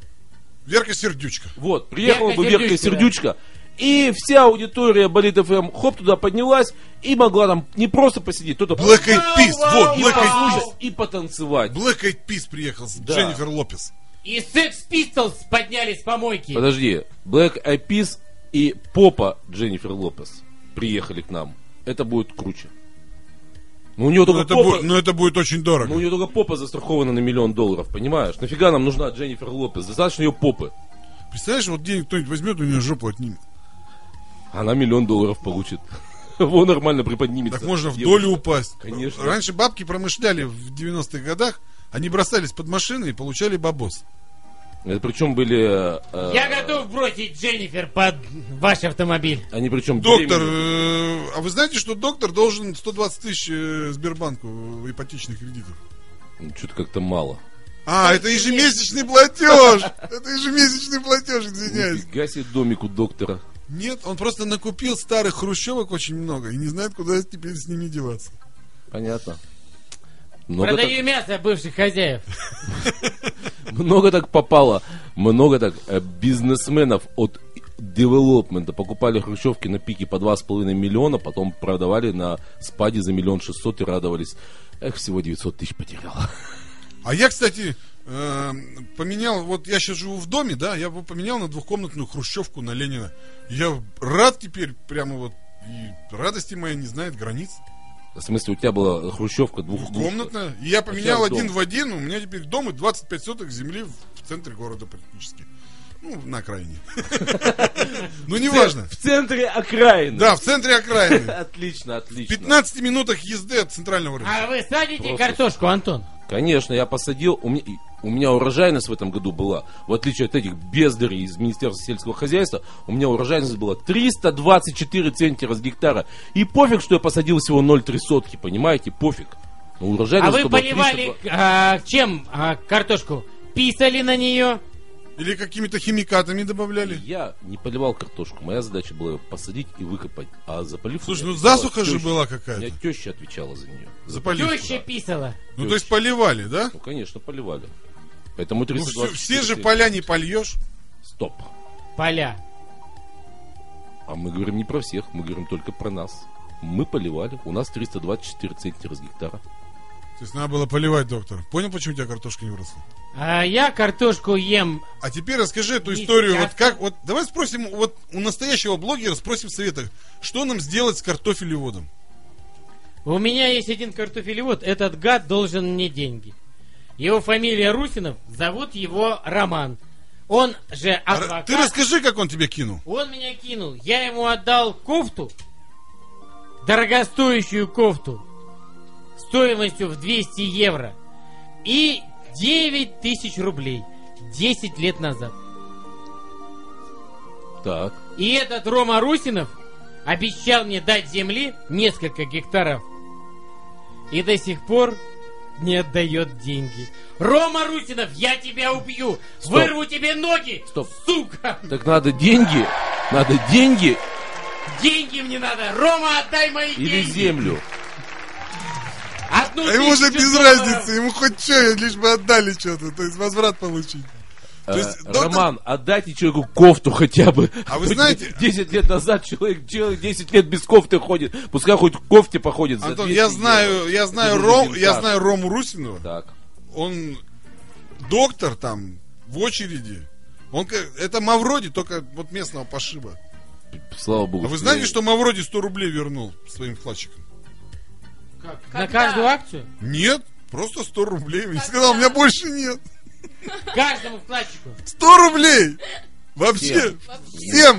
Верка Сердючка. Вот, приехала Верка бы Верка Сердючка, Сердючка, и вся аудитория Болит ФМ хоп туда поднялась и могла там не просто посидеть, кто-то Black Eyed Peas, вот, и Black Eyed Peas. и потанцевать. Black Eyed Peas приехал с Да. Дженнифер Лопес. И Sex Pistols поднялись с помойки. Подожди, Black Eyed Peas и Попа Дженнифер Лопес приехали к нам. Это будет круче. Ну, у Ну только это, попа... будет, ну, это будет очень дорого. Ну, у нее только попа застрахована на миллион долларов, понимаешь? Нафига нам нужна Дженнифер Лопес? Достаточно ее попы. Представляешь, вот денег кто-нибудь возьмет, у нее жопу отнимет. Она миллион долларов получит. <laughs> Вон нормально приподнимется. Так можно в долю упасть. Конечно. Раньше бабки промышляли в 90-х годах, они бросались под машины и получали бабос. Это причем были... э, Я готов бросить Дженнифер под ваш автомобиль. Они причем Доктор, э, а вы знаете, что доктор должен 120 тысяч э, Сбербанку ипотечных кредитов? Что-то как-то мало. А, это ежемесячный платеж. Это ежемесячный платеж, извиняюсь. Нифига себе домик у доктора. Нет, он просто накупил старых хрущевок очень много и не знает, куда теперь с ними деваться. Понятно. Много так, Продаю мясо бывших хозяев. <laughs> много так попало. Много так э, бизнесменов от девелопмента покупали хрущевки на пике по 2,5 миллиона, потом продавали на спаде за миллион шестьсот и радовались. Эх, всего 900 тысяч потерял. А я, кстати, э, поменял, вот я сейчас живу в доме, да, я бы поменял на двухкомнатную хрущевку на Ленина. Я рад теперь, прямо вот, и радости моя не знает границ. В смысле, у тебя была хрущевка двух... Двухкомнатная. И я поменял один дом. в один, у меня теперь дом и 25 соток земли в в центре города практически. Ну, на окраине. <laughs> Ну, неважно. В центре окраины. Да, в центре окраины. <laughs> Отлично, В отлично. 15 минутах езды от центрального рынка. А вы садите картошку, Антон? Конечно, я посадил. У меня, у меня урожайность в этом году была, в отличие от этих бездарей из Министерства сельского хозяйства, у меня урожайность была 324 центнера с гектара. И пофиг, что я посадил всего 0,3 сотки, понимаете? Пофиг. Но урожайность А вы поливали 320. а, чем а, картошку? Писали на нее? Или какими-то химикатами добавляли. Я не поливал картошку. Моя задача была ее посадить и выкопать. А за поливку... Слушай, ну засуха же теща. была У меня какая-то. теща отвечала за нее. За поливку. Теща писала. Ну, то есть поливали, да? Ну, конечно, поливали. Поэтому Ну, 324 все, все же поля не польешь. Стоп. Поля. А мы говорим не про всех, мы говорим только про нас. Мы поливали, у нас 324 центнера с гектара. То есть надо было поливать, доктор. Понял, почему у тебя картошка не выросла? А я картошку ем. А теперь расскажи эту Не историю. сейчас. Вот как, вот давай спросим, вот у настоящего блогера спросим совета, что нам сделать с картофелеводом? У меня есть один картофелевод. Этот гад должен мне деньги. Его фамилия Русинов. Зовут его Роман. Он же адвокат. Ты расскажи, как он тебе кинул. Он меня кинул. Я ему отдал кофту. Дорогостоящую кофту. Стоимостью в 200 евро. И 9 тысяч рублей. 10 лет назад. Так, И этот Рома Русинов обещал мне дать земли несколько гектаров. И до сих пор не отдает деньги. Рома Русинов, я тебя убью! Стоп. Вырву тебе ноги! Стоп. Сука! так надо деньги, надо деньги Деньги мне надо! Рома, отдай мои или деньги! землю. Одну А ему же без долларов. разницы, ему хоть что, лишь бы отдали что-то, то есть возврат получить. То Э, есть, доктор- Роман, отдайте человеку кофту хотя бы. А вы знаете- <laughs> 10 лет назад человек, человек 10 лет без кофты ходит. Пускай хоть в кофте походит. за Антон, 200 я знаю, я знаю Ром, я знаю Рому Русинова. Так. Он доктор там в очереди. Он это Мавроди, только вот местного пошиба. Слава богу. А вы знаете, я- что Мавроди 100 рублей вернул своим вкладчикам? На Когда? каждую акцию? Нет, просто 100 рублей. И сказал, у меня больше нет. Каждому вкладчику. 100 рублей! Вообще, Всем.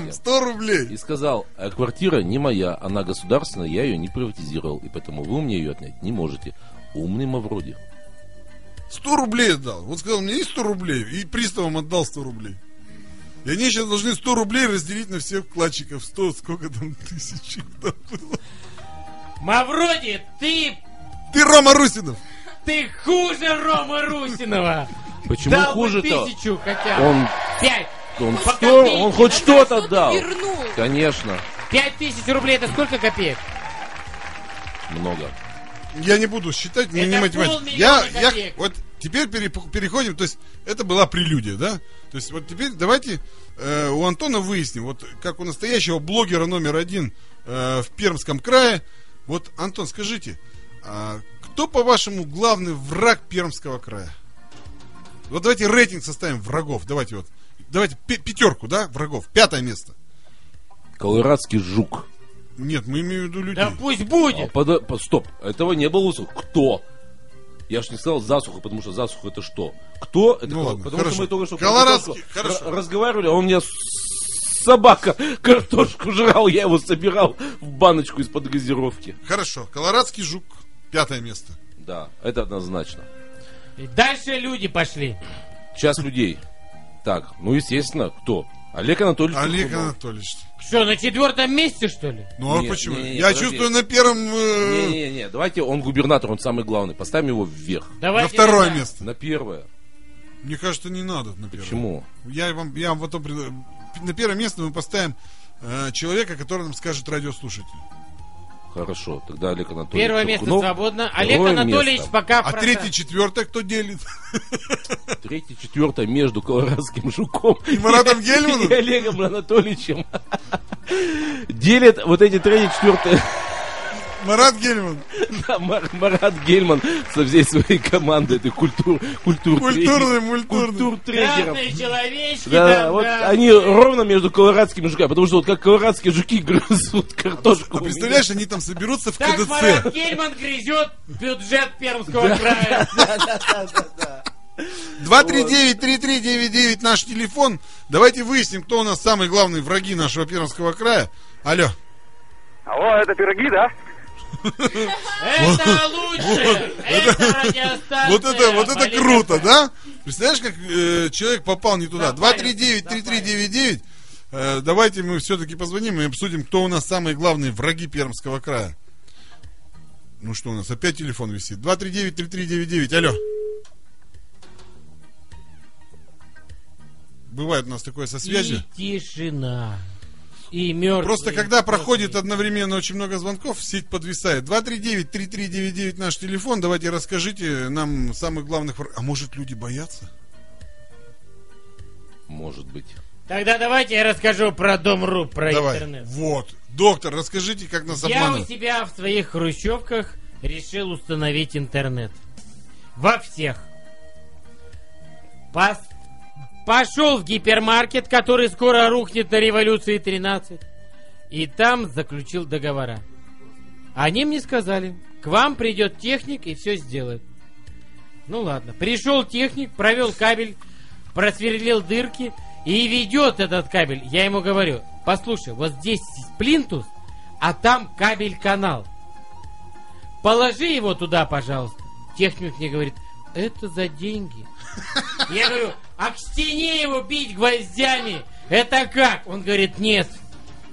всем 100 рублей. И сказал, а квартира не моя, она государственная, я ее не приватизировал, и поэтому вы у меня ее отнять не можете. Умный Мавроди. 100 рублей отдал. Вот сказал, меня есть 100 рублей. И приставам отдал 100 рублей. И они сейчас должны 100 рублей разделить на всех вкладчиков. 100, сколько там тысяч там было. Мавроди, ты, Ты Рома Русинов. ты хуже Рома Русинова. Почему Дал хуже-то? тысячу хотя бы. Он, Пять. он, По сто- копейке. он хоть что-то что-то дал. вернул. Конечно, Пять тысяч рублей это сколько копеек? много. Я не буду считать, мне Это не математик. полмиллиона Я, я, копеек. вот теперь переп- переходим, то есть это была прелюдия, да? То есть вот теперь давайте э, у Антона выясним, вот как у настоящего блогера номер один э, в Пермском крае. Вот, Антон, скажите, а кто, по-вашему, главный враг Пермского края? Вот давайте рейтинг составим врагов. Давайте вот. Давайте пятерку, да, врагов. Пятое место. Колорадский жук. Нет, мы имеем в виду людей. Да пусть А, будет. подо- по- стоп, этого не было. Кто? Я ж не сказал засуха, потому что засуха это что? Кто? Это Ну кто? ладно, потому хорошо. что мы только что Колорадский, хорошо. разговаривали, а он меня собака картошку жрал, я его собирал в баночку из-под газировки. Хорошо. Колорадский жук. Пятое место. Да, это однозначно. И Дальше люди пошли. Час людей. Так, ну естественно, кто? Олег Анатольевич. Олег Турсунов. Анатольевич. Что, на четвертом месте, что ли? Ну а Нет, почему? не, не, Я подожди. чувствую на первом... э, Не-не-не, давайте он губернатор, он самый главный. Поставим его вверх. на Давайте второе тогда. место. На первое. Мне кажется, не надо на первое. Почему? Я вам, я вам потом... пред- На первое место мы поставим э, человека, который нам скажет радиослушатель. Хорошо, тогда Олег Анатольевич. Первое место свободно. Олег Второе Анатольевич место. пока... А в третье, четвертое кто делит? <laughs> Третье, четвертое между колорадским жуком И Маратом Гельманом? <laughs> и Олегом Анатольевичем. Делят вот эти третье, четвертое Марат Гельман. да, Мар- Марат Гельман со всей своей командой этой культур, культур Культурный, мультурный. культур тренеров. Разные человечки. Да, там, вот да. они ровно между колорадскими жуками, потому что вот как колорадские жуки <laughs> грызут картошку. А представляешь, они там соберутся в Так Марат КДЦ. Гельман грызет бюджет Пермского края. <laughs> 239-3399 наш телефон. Давайте выясним, кто у нас самые главные враги нашего Пермского края. Алло. Алло, это пироги, да? Это лучше! Это! Вот это, вот это круто, да? Представляешь, как э, человек попал не туда. Запарился, 239-3399. Э, давайте мы все-таки позвоним и обсудим, кто у нас самые главные враги Пермского края. Ну что у нас, опять телефон висит. 239-3399, алло. Бывает у нас такое со связью. И тишина. И мертвые. Просто когда проходит одновременно очень много звонков, сеть подвисает. 239-3399 наш телефон. Давайте расскажите нам самых главных... А может люди боятся? Может быть. Тогда давайте я расскажу про Дом.ру, про Давай. интернет. Вот. Доктор, расскажите, как нас Я у обманывают. себя в своих хрущевках решил установить интернет. Во всех. Пос- Пошел в гипермаркет, который скоро рухнет на революции 13. И там заключил договора. Они мне сказали, к вам придет техник и все сделает. Ну ладно. Пришел техник, провел кабель, просверлил дырки и ведет этот кабель. Я ему говорю, послушай, вот здесь плинтус, а там кабель-канал. Положи его туда, пожалуйста. Техник мне говорит, это за деньги. Я говорю, а к стене его бить гвоздями, это как? Он говорит, нет.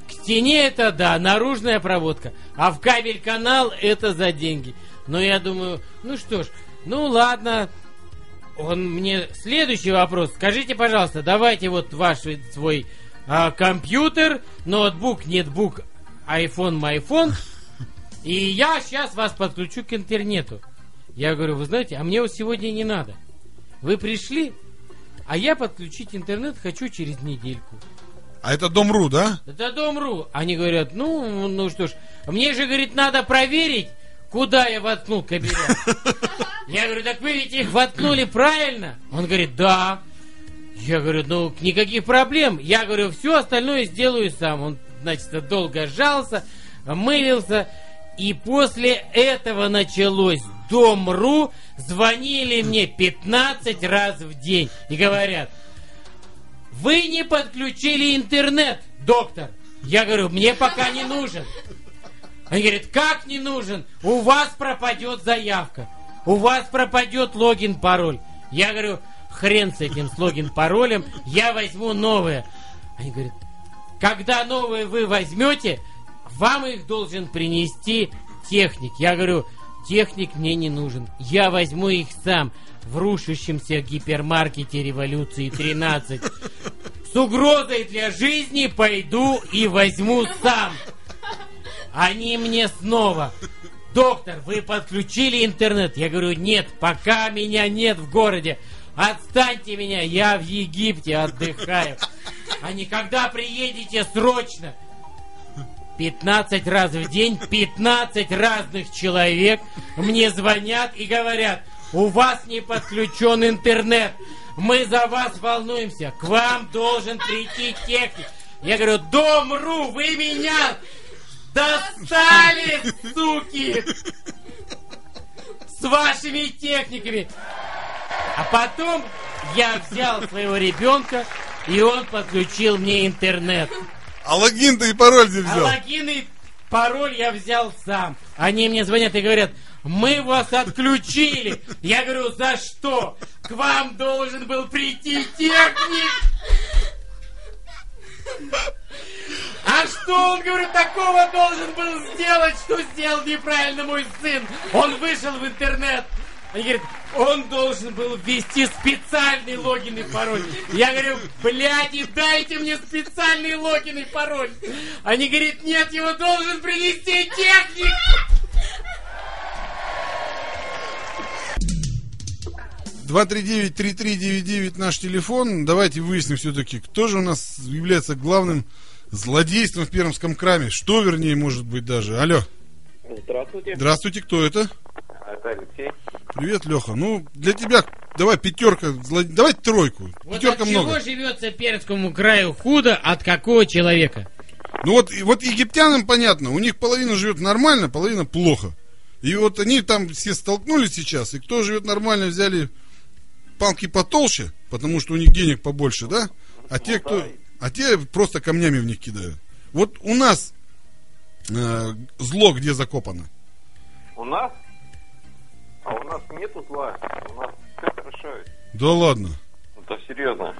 К стене это да, наружная проводка, а в кабель-канал это за деньги. Но я думаю, ну что ж, ну ладно. Он мне следующий вопрос. Скажите, пожалуйста, давайте вот ваш свой а, компьютер, ноутбук, нетбук, iPhone, майфон, и я сейчас вас подключу к интернету. Я говорю, вы знаете, а мне вот сегодня не надо. Вы пришли, а я подключить интернет хочу через недельку. А это Дом.ру, да? Это Дом.ру. Они говорят, ну, ну что ж, мне же, говорит, надо проверить, куда я воткнул кабеля. <laughs> Я говорю, так вы ведь их воткнули правильно? Он говорит, да. Я говорю, ну, никаких проблем. Я говорю, все остальное сделаю сам. Он, значит, долго жался, мылился. И после этого началось Дом.ру. Звонили мне 15 раз в день. И говорят, вы не подключили интернет, доктор. Я говорю, мне пока не нужен. Они говорят, как не нужен? У вас пропадет заявка. У вас пропадет логин, пароль. Я говорю, хрен с этим с логин, паролем, я возьму новые. Они говорят, когда новые вы возьмете, вам их должен принести техник. Я говорю, техник мне не нужен. Я возьму их сам в рушащемся гипермаркете революции 13. С угрозой для жизни пойду и возьму сам. Они мне снова. Доктор, вы подключили интернет? Я говорю, нет, пока меня нет в городе. Отстаньте меня, я в Египте отдыхаю. А никогда приедете срочно. 15 раз в день 15 разных человек мне звонят и говорят, у вас не подключен интернет, мы за вас волнуемся, к вам должен прийти техник. Я говорю, Дом.ру, вы меня достали, суки, с вашими техниками. А потом я взял своего ребенка, и он подключил мне интернет. А логин-то и пароль А взял? логин и пароль я взял сам. Они мне звонят и говорят, мы вас отключили. Я говорю, за что? К вам должен был прийти техник. А А что он, говорю, такого должен был сделать, что сделал неправильно мой сын? Он вышел в интернет. Они говорят, он должен был ввести специальный логин и пароль. Я говорю, блядь, и дайте мне специальный логин и пароль. Они говорят, нет, его должен принести техник. 239-3399 наш телефон. Давайте выясним все-таки, кто же у нас является главным злодейством в Пермском краме. Что, вернее, может быть даже. Алло. Здравствуйте. Здравствуйте, кто это? Это Алексей. Привет, Леха. Ну, для тебя, давай пятерка, давай тройку. Вот Пятерка от много. чего живется Пермскому краю худо, от какого человека? Ну вот, и- вот египтянам понятно, у них половина живет нормально, половина плохо. И вот они там все столкнулись сейчас, и кто живет нормально, взяли палки потолще, потому что у них денег побольше, да? А те, кто, а те просто камнями в них кидают. Вот у нас э, зло где закопано? У нас? А у нас нету зла. У нас все хорошо. Да ладно. Это серьезно.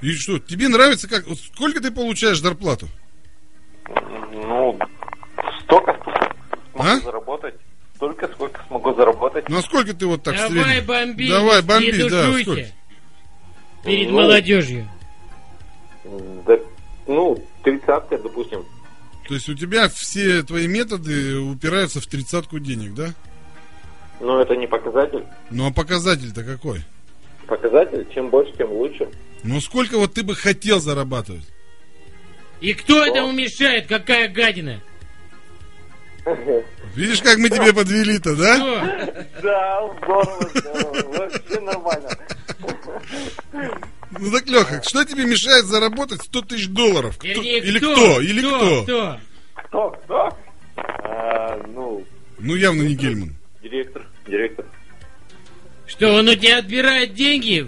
И что, тебе нравится как? вот сколько ты получаешь зарплату? Ну, столько сколько смогу А? заработать. Столько, сколько смогу заработать. Ну а сколько ты вот так Давай среднем? бомби, Давай не бомби, да. душуйте. сколько? Перед Ну. молодежью. Да, ну, тридцатка, допустим. То есть у тебя все твои методы упираются в тридцатку денег, да? Но это не показатель. Ну а показатель-то какой? Показатель, чем больше, тем лучше. Ну сколько вот ты бы хотел зарабатывать? И кто этому мешает? Какая гадина? Видишь, как мы тебе подвели-то, да? Да, здорово, здорово. Вообще нормально. Ну так, Леха, что тебе мешает заработать 100 тысяч долларов? Кто- Или кто? кто? Или кто? Кто? Кто? Кто? А, ну, Ну явно не Гельман. директор. Директор. Что, он у тебя отбирает деньги?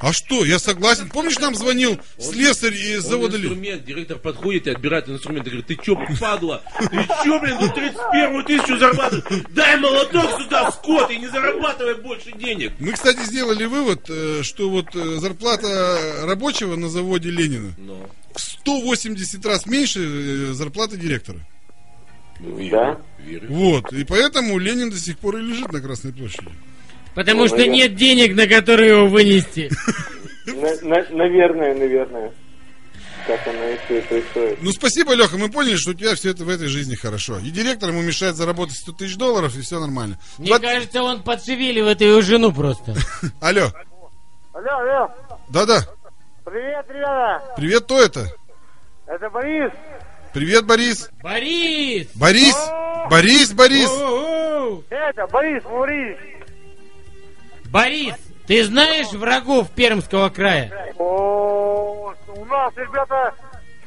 А что, я согласен. Помнишь, нам звонил слесарь из Он завода инструмент, директор подходит и отбирает инструмент и говорит, ты чё, падла? Ты чё, блин, ну 31 тысячу зарабатываешь? Дай молоток сюда, скот, и не зарабатывай больше денег. Мы, кстати, сделали вывод, э, что вот э, зарплата рабочего на заводе Ленина Но, в 180 раз меньше э, зарплаты директора. Ну, верю, Да? верю. Вот, и поэтому Ленин до сих пор и лежит на Красной площади. Потому Ну, что наверное. нет денег, на которые его вынести. <laughs> На- на- наверное, наверное. Так оно и все происходит. Ну, спасибо, Леха, мы поняли, что у тебя все это в этой жизни хорошо. И директор ему мешает заработать 100 тысяч долларов, и все нормально. Мне кажется, он подшевеливает ее жену просто. <laughs> Алло, Алло, алло. да-да, Привет, ребята. привет, кто это? Это Борис. Привет, Борис. Борис! Борис, Борис, Борис. Это Борис, Борис. Борис, ты знаешь врагов Пермского края? О, у нас, ребята,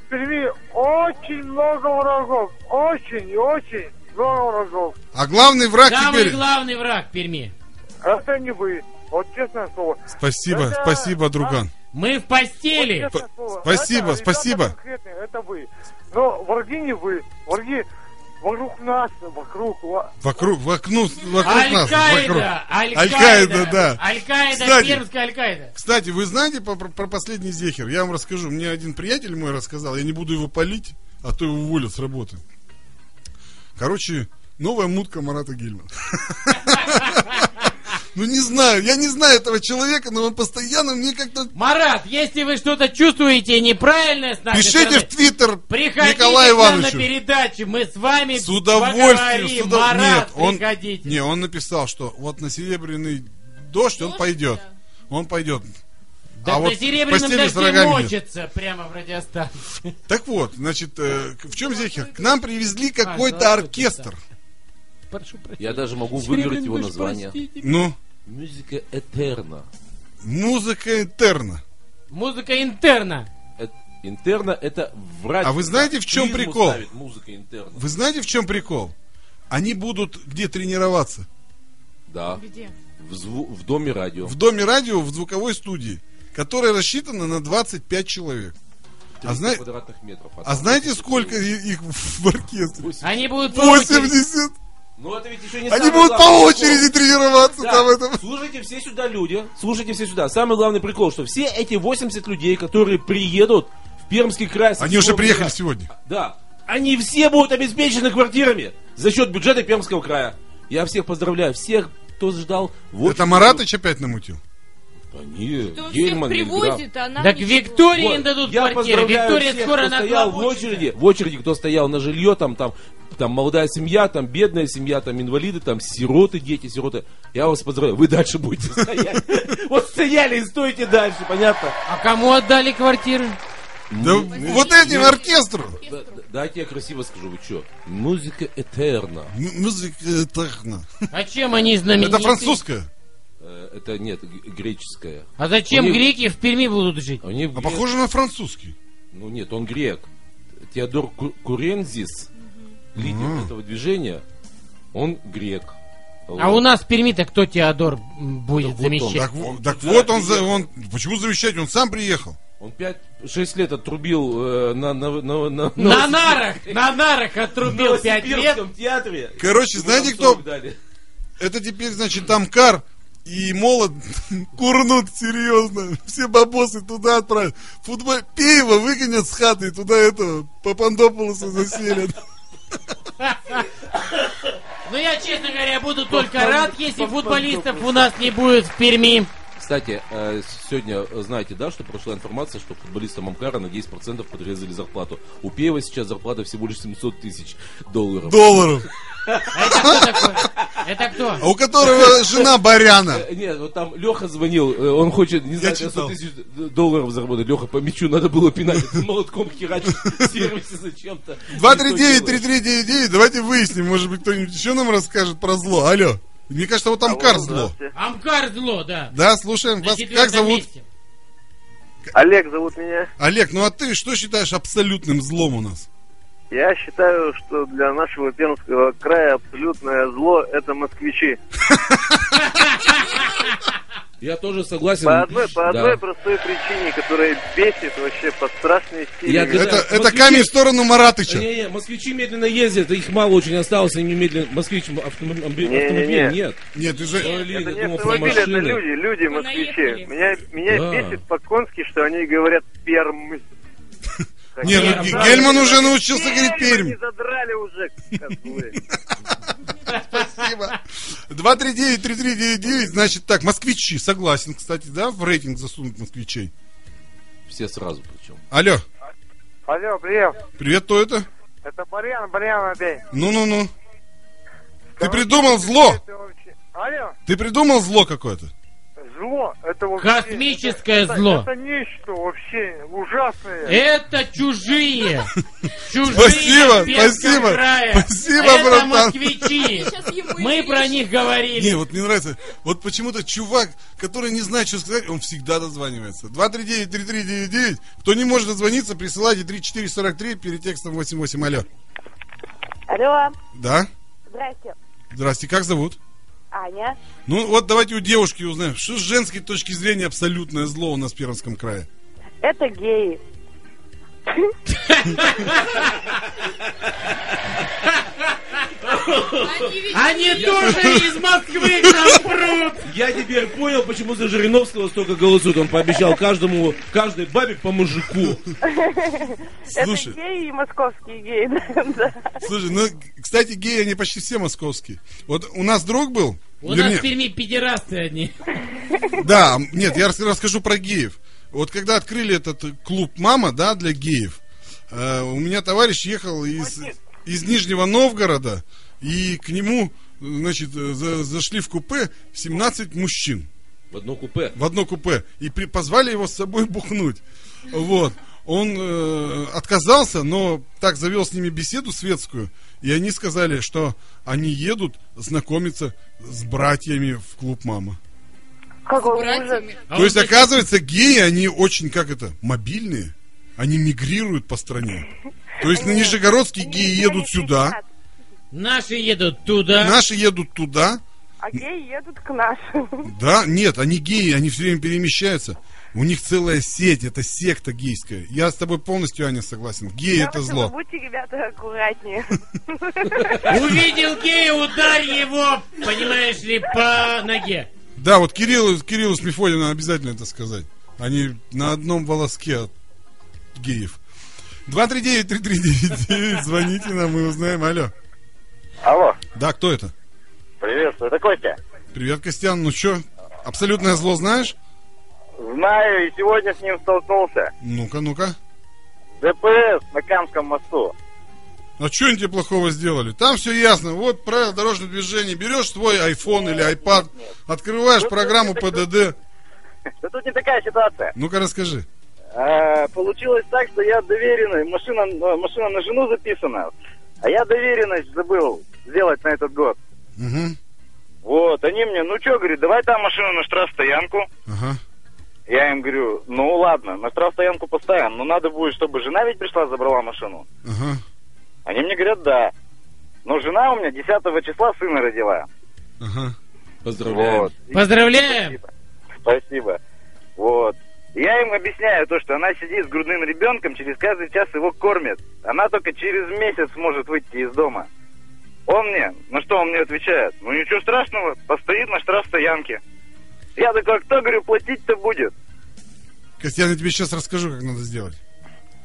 в Перми очень много врагов. Очень и очень много врагов. А главный враг Самый теперь... главный враг Перми. Это не вы. Вот честное слово. Спасибо, Это- спасибо, друган. Мы в постели. Вот честное слово. спасибо, Это ребята спасибо. конкретные, это вы. Но враги не вы. Враги вокруг нас, вокруг... Вокруг, вокруг, вокруг нас. вокруг. Аль-Каида, да. Аль-Каида, Кстати. пермская Аль-Каида. Кстати, вы знаете про, про- про последний зехер? Я вам расскажу. Мне один приятель мой рассказал. Я не буду его палить, а то его уволят с работы. Короче, новая мутка Марата Гельмана. <laughs> Ну не знаю, я не знаю этого человека, но он постоянно мне как-то... Марат, если вы что-то чувствуете неправильное с нашей Пишите в стороны, Твиттер приходите Николаю на передачу, мы с вами С удовольствием. поговорим. с удов- Марат, Нет, он, приходите. не, он написал, что вот на серебряный дождь он Дождь, пойдет. да. Он пойдет. Да а на вот серебряном дожде рогами нет. мочится прямо в радиостанции. Так вот, значит, э, в чем зехер? К нам привезли какой-то здравствуйте, оркестр. Прошу прощения. Я даже могу выговорить его название. простите. Ну, Музыка Этерна. музыка интерна. Музыка интерна. Э- Интерна это врать. А вы знаете, в чем прикол? музыка интерна. Вы знаете, в чем прикол? Они будут где тренироваться? Да. Где? В, зву- в доме радио. В доме радио, в звуковой студии, которая рассчитана на 25 человек. А, 300 зна- квадратных метров. а знаете, сколько их в оркестре? Они будут по очереди. 80! Ну это ведь еще не Они самый будут главный по прикол. очереди тренироваться Да. там это. Слушайте все сюда люди, слушайте все сюда. Самый главный прикол, что все эти 80 людей, которые приедут в Пермский край... Они уже приехали край. сегодня. Да. Они все будут обеспечены квартирами за счет бюджета Пермского края. Я всех поздравляю. Всех, кто ждал... Вот Это Маратыч опять намутил? Да нет, Что он всех Гельман, привозит, а нам Так ничего. Виктории Вот, им дадут я квартиры. Виктория всех, скоро стоял в очереди, в очереди, кто стоял на жилье, там, там, там молодая семья, там бедная семья, там инвалиды, там сироты, дети, сироты. Я вас поздравляю, вы дальше будете стоять. <laughs> Вот стояли и стойте дальше, понятно? А кому отдали квартиры? Да вот этим оркестру. Да- да- Дайте я красиво скажу, вы что? Музыка этерна. Музыка э, техно. А чем они знамениты? Это французская. Э, Это нет, греческая. А зачем них- греки в Перми будут жить? А, них А грек- похоже на французский. Ну нет, он грек. Теодор Ку- Курензис, лидер этого движения, он грек. А у нас в Перми-то кто Теодор будет вот он. замещать? Так, во- так Да, вот он, за- он, почему замещать? Он сам приехал. Он 5-6 лет отрубил э, на, на, на, на, На нарах! На нарах отрубил пять лет. Новосибирском театре. Короче, Ему знаете, кто- 40 дали. Это теперь, значит, там Кар и Молот <laughs> курнут серьезно. Все бабосы туда отправят. Футбол... Пиво выгонят с хаты и туда этого Папандополуса заселят. Ну я, честно говоря, буду только рад, если футболистов у нас не будет в Перми. Кстати, э, сегодня э, знаете, да, что прошла информация, что футболистам Амкара на 10% подрезали зарплату. У Пеева сейчас зарплата всего лишь 700 тысяч долларов. Долларов. Это кто такой? Это кто? У которого жена Баряна. Э, Нет, вот там Леха звонил, он хочет, не знаю, читал. 100 тысяч долларов заработать. Леха, по мячу надо было пинать, <laughs> молотком херачить в сервисе зачем-то. 239-3399, давайте выясним, может быть, кто-нибудь еще нам расскажет про зло. Алло. Мне кажется, вот Амкар зло. Амкар зло, да. Да, слушаем На вас. Как зовут? месте. Олег зовут меня. Олег, ну а ты что считаешь абсолютным злом у нас? Я считаю, что для нашего Пермского края абсолютное зло – это москвичи. <laughs> Я тоже согласен. По одной, по Да. одной простой причине, которая бесит вообще по страшной стиле. Я Это, Да, это москвичи- камень в сторону Маратыча. Не-не, москвичи медленно ездят, их мало очень осталось, они медленно... Москвич автомобиль, Не-не-не. автомобиль нет. Нет, из-за... Это я не думал про автомобили, это люди, люди, Мы москвичи. наехали. Меня, меня Да. бесит по-конски, что они говорят Пермь. Не, ну Гельман уже научился говорить Пермь, Пермь. они задрали уже, козлы. <laughs> Спасибо. 239-3399, значит так, москвичи, согласен, кстати, да, в рейтинг засунуть москвичей. Все сразу причем. Алло, Алло, привет. привет, кто это? Это Барян, Барян опять. Ну-ну-ну. Ты придумал зло? Алло, Ты придумал зло какое-то? Зло, это вообще... Космическое это- зло. Это, нечто вообще ужасное. Это чужие. <laughs> Чужие Спасибо, спасибо. Спасибо, Это братан. москвичи. <laughs> Мы про них говорили. Не, вот мне нравится, вот почему-то чувак, который не знает, что сказать, он всегда дозванивается. 239-3399, кто не может дозвониться, присылайте 3443 перед текстом 88, алло. Алло, Да? здрасте. Здрасте, как зовут? Аня. Ну, вот давайте у девушки узнаем, что с женской точки зрения абсолютное зло у нас в Пермском крае. Это геи. <laughs> Они Они тоже из Москвы к нам прут. Я теперь понял, почему за Жириновского столько голосуют. Он пообещал каждому, каждой бабе по мужику. Слушай, Это геи и московские геи. да. слушай, ну, кстати, геи, они почти все московские. Вот у нас друг был, У вернее, нас в Перми педерасты одни. Да, нет, я рас- расскажу про геев. Вот когда открыли этот клуб «Мама», да, для геев, э, у меня товарищ ехал из, из Нижнего Новгорода, и к нему, значит, э, за- зашли в купе 17 мужчин В одно купе. в одно купе и при, позвали его с собой бухнуть. Вот. Он э, отказался, но так завел с ними беседу светскую, и они сказали, что они едут знакомиться с братьями в клуб «Мама». Какой ужас. А То есть, оказывается, геи, они очень, как это, мобильные. Они мигрируют по стране. То есть, на Нижегородские геи едут сюда, Наши едут туда. наши едут туда. А геи едут к нашим. Да, нет, они геи, они все время перемещаются. У них целая сеть, это секта гейская. Я с тобой полностью, Аня, согласен. Геи Я это зло. Будьте, ребята, аккуратнее. Увидел гея, ударь его, понимаешь ли, по ноге. Да, вот Кириллу, Кириллу с Мефодием надо обязательно это сказать. Они на одном волоске от геев. 239-3399, звоните нам, мы узнаем. Алло. Алло, Да, кто это? приветствую, это Костя. Привет, Костян. Ну что, абсолютное зло знаешь? Знаю, и сегодня с ним столкнулся. Ну-ка, ну-ка. ДПС на Камском мосту. А что они тебе плохого сделали? Там все ясно. Вот правила дорожного движения. Берешь свой iPhone или iPad, открываешь программу ПДД. Да тут не такая ситуация. Ну-ка расскажи. А, получилось так, что я доверенный, машина, э, машина на жену записана, а я доверенность забыл сделать на этот год. Угу. Вот, они мне, ну что, говорит, давай там машину на штрафстоянку. Ага. Я им говорю, ну ладно, на штрафстоянку поставим, но надо будет, чтобы жена ведь пришла, забрала машину. Ага. Они мне говорят, да. Но жена у меня 10 числа сына родила. Ага. Поздравляем. Вот. Поздравляем! Спасибо. Спасибо. Вот. Я им объясняю то, что она сидит с грудным ребенком, через каждый час его кормят. Она только через месяц сможет выйти из дома. Он мне, на что он мне отвечает? Ну ничего страшного, постоит на штрафстоянке. Я такой, «А кто, говорю, платить-то будет? Костян, я тебе сейчас расскажу, как надо сделать.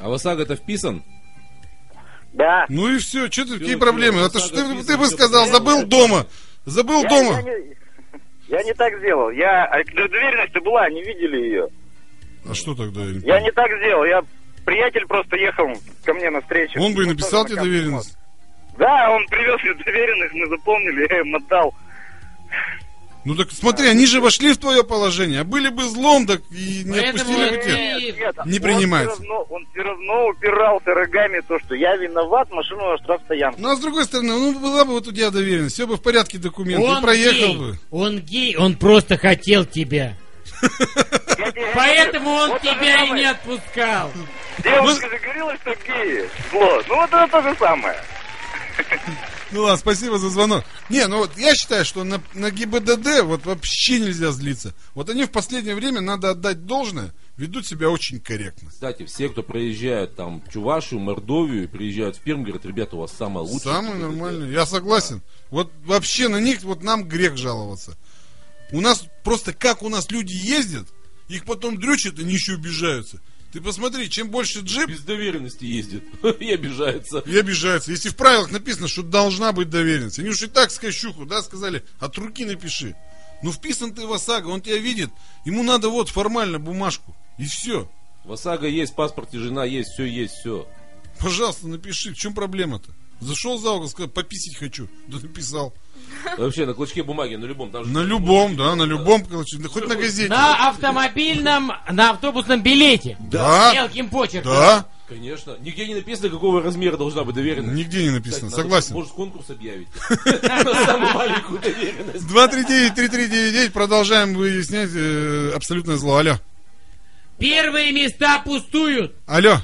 А в ОСАГО-то вписан? Да. Ну и все, что ты, какие проблемы? Это что ты, ты бы сказал, забыл дома. Забыл Я, дома. я не, <laughs> я не так сделал. Я, а доверенность-то была, они видели ее. А что тогда? я не Я не так сделал. Я приятель просто ехал ко мне на встречу. Он бы и Ну, написал тебе доверенность. Да, он привез мне доверенность, мы запомнили, я им отдал. Ну так смотри, они же вошли в твое положение, а были бы злом, так и не Поэтому отпустили бы тебя. Не он принимается. всё равно- Он все равно упирался рогами то, что я виноват, машину на штрафстоянку. Ну а с другой стороны, ну была бы вот у тебя доверенность, все бы в порядке документов, Он проехал гей. бы. Он гей, он просто хотел тебя. Поэтому он вот тебя и не отпускал. Девушка же говорила, что геи. Зло. Ну вот это то же самое. Ну ладно, спасибо за звонок. Не, ну вот я считаю, что на, на ГИБДД вот вообще нельзя злиться. Вот они в последнее время, надо отдать должное, ведут себя очень корректно. Кстати, все, кто приезжают там в Чувашию, Мордовию, приезжают в Пермь, говорят, ребята, у вас самое лучшее. Самый ГИБДД». нормальный, я согласен. Вот вообще на них, вот нам грех жаловаться. У нас просто как у нас люди ездят, их потом дрючат, они еще обижаются. Ты посмотри, чем больше джип, Без доверенности ездит <laughs> и обижается. и обижаются. Если в правилах написано, что должна быть доверенность. Они уж и так скощуху, да, сказали, от руки напиши. Ну вписан ты в ОСАГО, он тебя видит, ему надо вот формально бумажку. И все. В ОСАГО есть, в паспорте жена есть, все есть, все. Пожалуйста, напиши, в чем проблема-то? Зашел за угол, сказал, пописить хочу. <laughs> Да написал. Вообще, на клочке бумаги, на любом. там На любом, да, на любом, короче, да хоть на газете. На автомобильном, на автобусном билете. Да, Мелким почерком. да, Конечно. Нигде не написано, какого размера должна быть доверенность. нигде не написано, Кстати, надо, согласен. Может, конкурс объявить? <laughs> Самую маленькую доверенность. 239-3399, продолжаем выяснять э, абсолютное зло. Алло, Первые места пустуют. алло,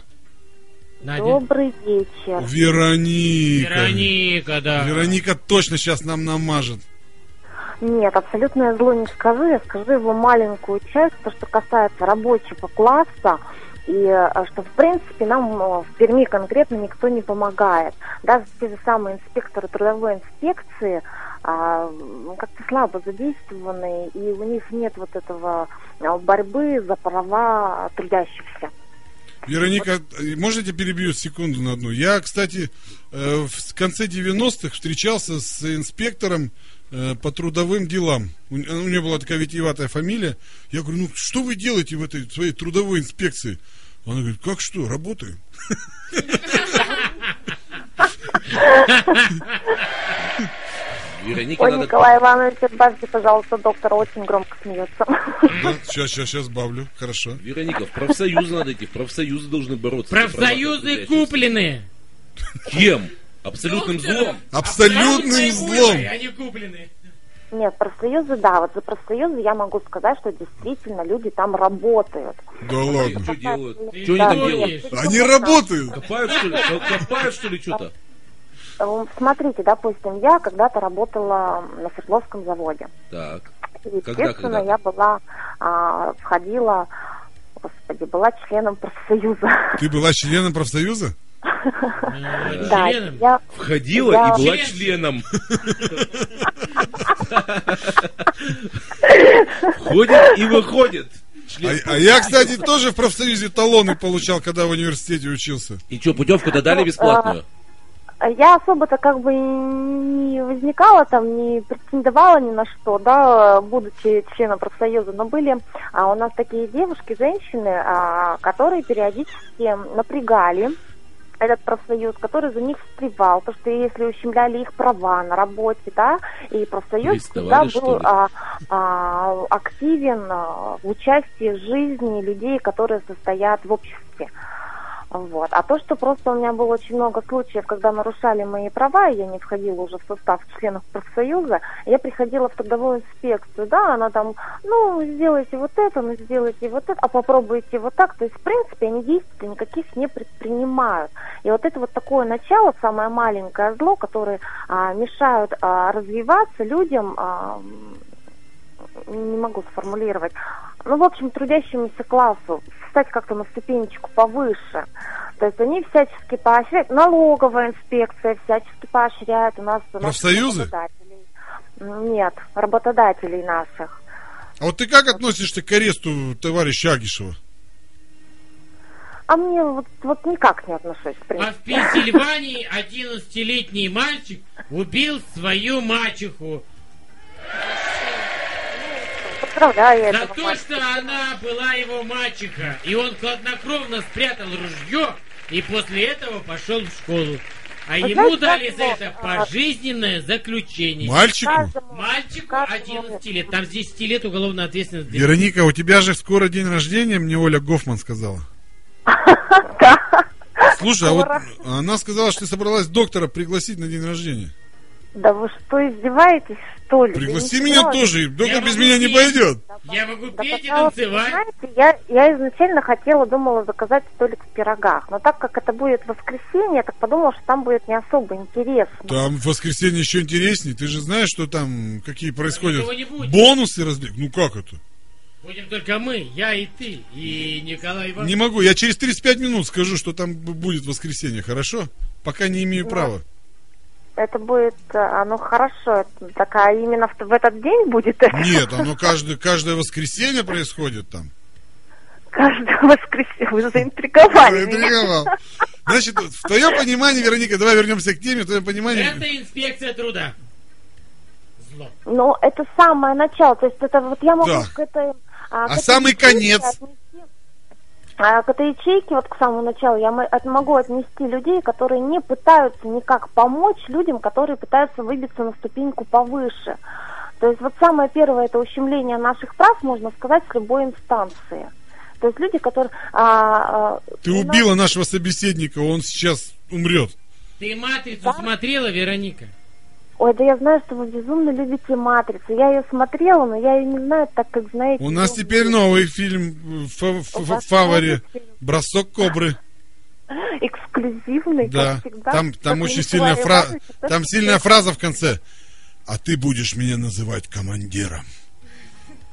Надя. Добрый вечер. Вероника. Вероника, да. Вероника точно сейчас нам намажет. Нет, абсолютное зло не скажу, я скажу его маленькую часть, то, что касается рабочего класса, и э, что, в принципе, нам э, в Перми конкретно никто не помогает. Даже те же самые инспекторы трудовой инспекции а, как-то слабо задействованы, и у них нет вот этого э, борьбы за права трудящихся. Вероника, можете перебью секунду на одну? Я, кстати, э, в конце 90-х встречался с инспектором э, по трудовым делам. У, него была такая витиеватая фамилия. Я говорю, ну что вы делаете в этой своей трудовой инспекции? Она говорит, как что, работаем? <laughs> Веронике Ой, надо... Николай Иванович, добавьте, пожалуйста, доктор очень громко смеется. Да, сейчас, сейчас, сейчас бавлю, хорошо. Вероника, в профсоюзы надо идти. В профсоюзы должны бороться. Профсоюзы куплены. Кем? Абсолютным злом. Абсолютным злом. Они куплены. Нет, профсоюзы, да, вот за профсоюзы я могу сказать, что действительно люди там работают. Да ладно. Что делают? Что они там делают? Они работают. Копают, что ли? Ко- Копают, что ли, что-то? Э, Смотрите, допустим, я когда-то работала на Свердловском заводе. Так. И, Когда, естественно, когда? я была, а, входила, господи, была членом профсоюза. Ты была членом профсоюза? Да, Членом? я Входила и была Член. членом. Входит <laughs> и выходит. А, а я, кстати, тоже в профсоюзе талоны получал, когда в университете учился. И что, путевку-то дали бесплатную? Я особо-то как бы не возникала там, не претендовала ни на что, да, будучи членом профсоюза, но были а, у нас такие девушки, женщины, а, которые периодически напрягали этот профсоюз, который за них встревал, то что если ущемляли их права на работе, да, и профсоюз всегда был а, а, активен а, в участии в жизни людей, которые состоят в обществе. Вот. А то, что просто у меня было очень много случаев, когда нарушали мои права, и я не входила уже в состав членов профсоюза, я приходила в трудовую инспекцию, да, она там, ну, сделайте вот это, ну, сделайте вот это, а попробуйте вот так. То есть, в принципе, они действий никаких не предпринимают. И вот это вот такое начало, самое маленькое зло, которое а, мешают а, развиваться людям, а, не могу сформулировать, ну, в общем, трудящемуся классу встать как-то на ступенечку повыше. То есть они всячески поощряют, налоговая инспекция всячески поощряет у нас... Профсоюзы? работодателей. Нет, работодателей наших. А вот ты как относишься к аресту товарища Агишева? А мне вот, вот никак не отношусь, в А принципе. в Пенсильвании 11-летний мальчик убил свою мачеху Поздравляю за этого то, мальчика. что она была его мачеха. И он хладнокровно спрятал ружье и после этого пошел в школу. А Вы ему знаете, дали за это а, пожизненное заключение. Мальчику? Мальчику каждому 11 лет. Там с 10 лет уголовная ответственность. Вероника, у тебя же скоро день рождения, мне Оля Гофман сказала. <laughs> Да. Слушай, а вот она сказала, что ты собралась доктора пригласить на день рождения. Да вы что, издеваетесь, что ли? Пригласи Да меня тоже, доктор Я без меня не петь. пойдет. Я могу Да, петь и танцевать. знаете, я, я изначально хотела, думала заказать столик в пирогах, но так как это будет воскресенье, я так подумала, что там будет не особо интересно. Там в воскресенье еще интереснее. Ты же знаешь, что там, какие происходят не бонусы разлик. Ну как это? Будем только мы, я и ты, и Николай Иванович. Не могу. Я через 35 минут скажу, что там будет воскресенье, хорошо? Пока не имею права. Это будет, а, ну хорошо, это такая именно в, в этот день будет это? Нет, оно каждое, каждое воскресенье происходит там. Каждое воскресенье вы заинтриговали меня. Заинтриговал. Значит, в твоем понимании, Вероника, давай вернемся к теме, в твоем понимании... Это инспекция труда. Зло. Ну, это самое начало, то есть это вот я могу Да. к этой... А этой самый конец? отнести- а, к этой ячейке, вот к самому началу, я могу отнести людей, которые не пытаются никак помочь людям, которые пытаются выбиться на ступеньку повыше. То есть вот самое первое это ущемление наших прав, можно сказать, с любой инстанции. То есть люди, которые... а, а, Ты нас- убила нашего собеседника, он сейчас умрет. Ты матрицу Да. смотрела, Вероника? Ой, да я знаю, что вы безумно любите «Матрицу». Я ее смотрела, но я ее не знаю, так как знаете... У нас ну, теперь новый фильм э, в фа- в фаворе. новый фильм? Бросок кобры. <laughs> Эксклюзивный, Да. как всегда. Там, там очень сильная фраза. Это Там сильная фраза в конце. А ты будешь меня называть командиром. <laughs>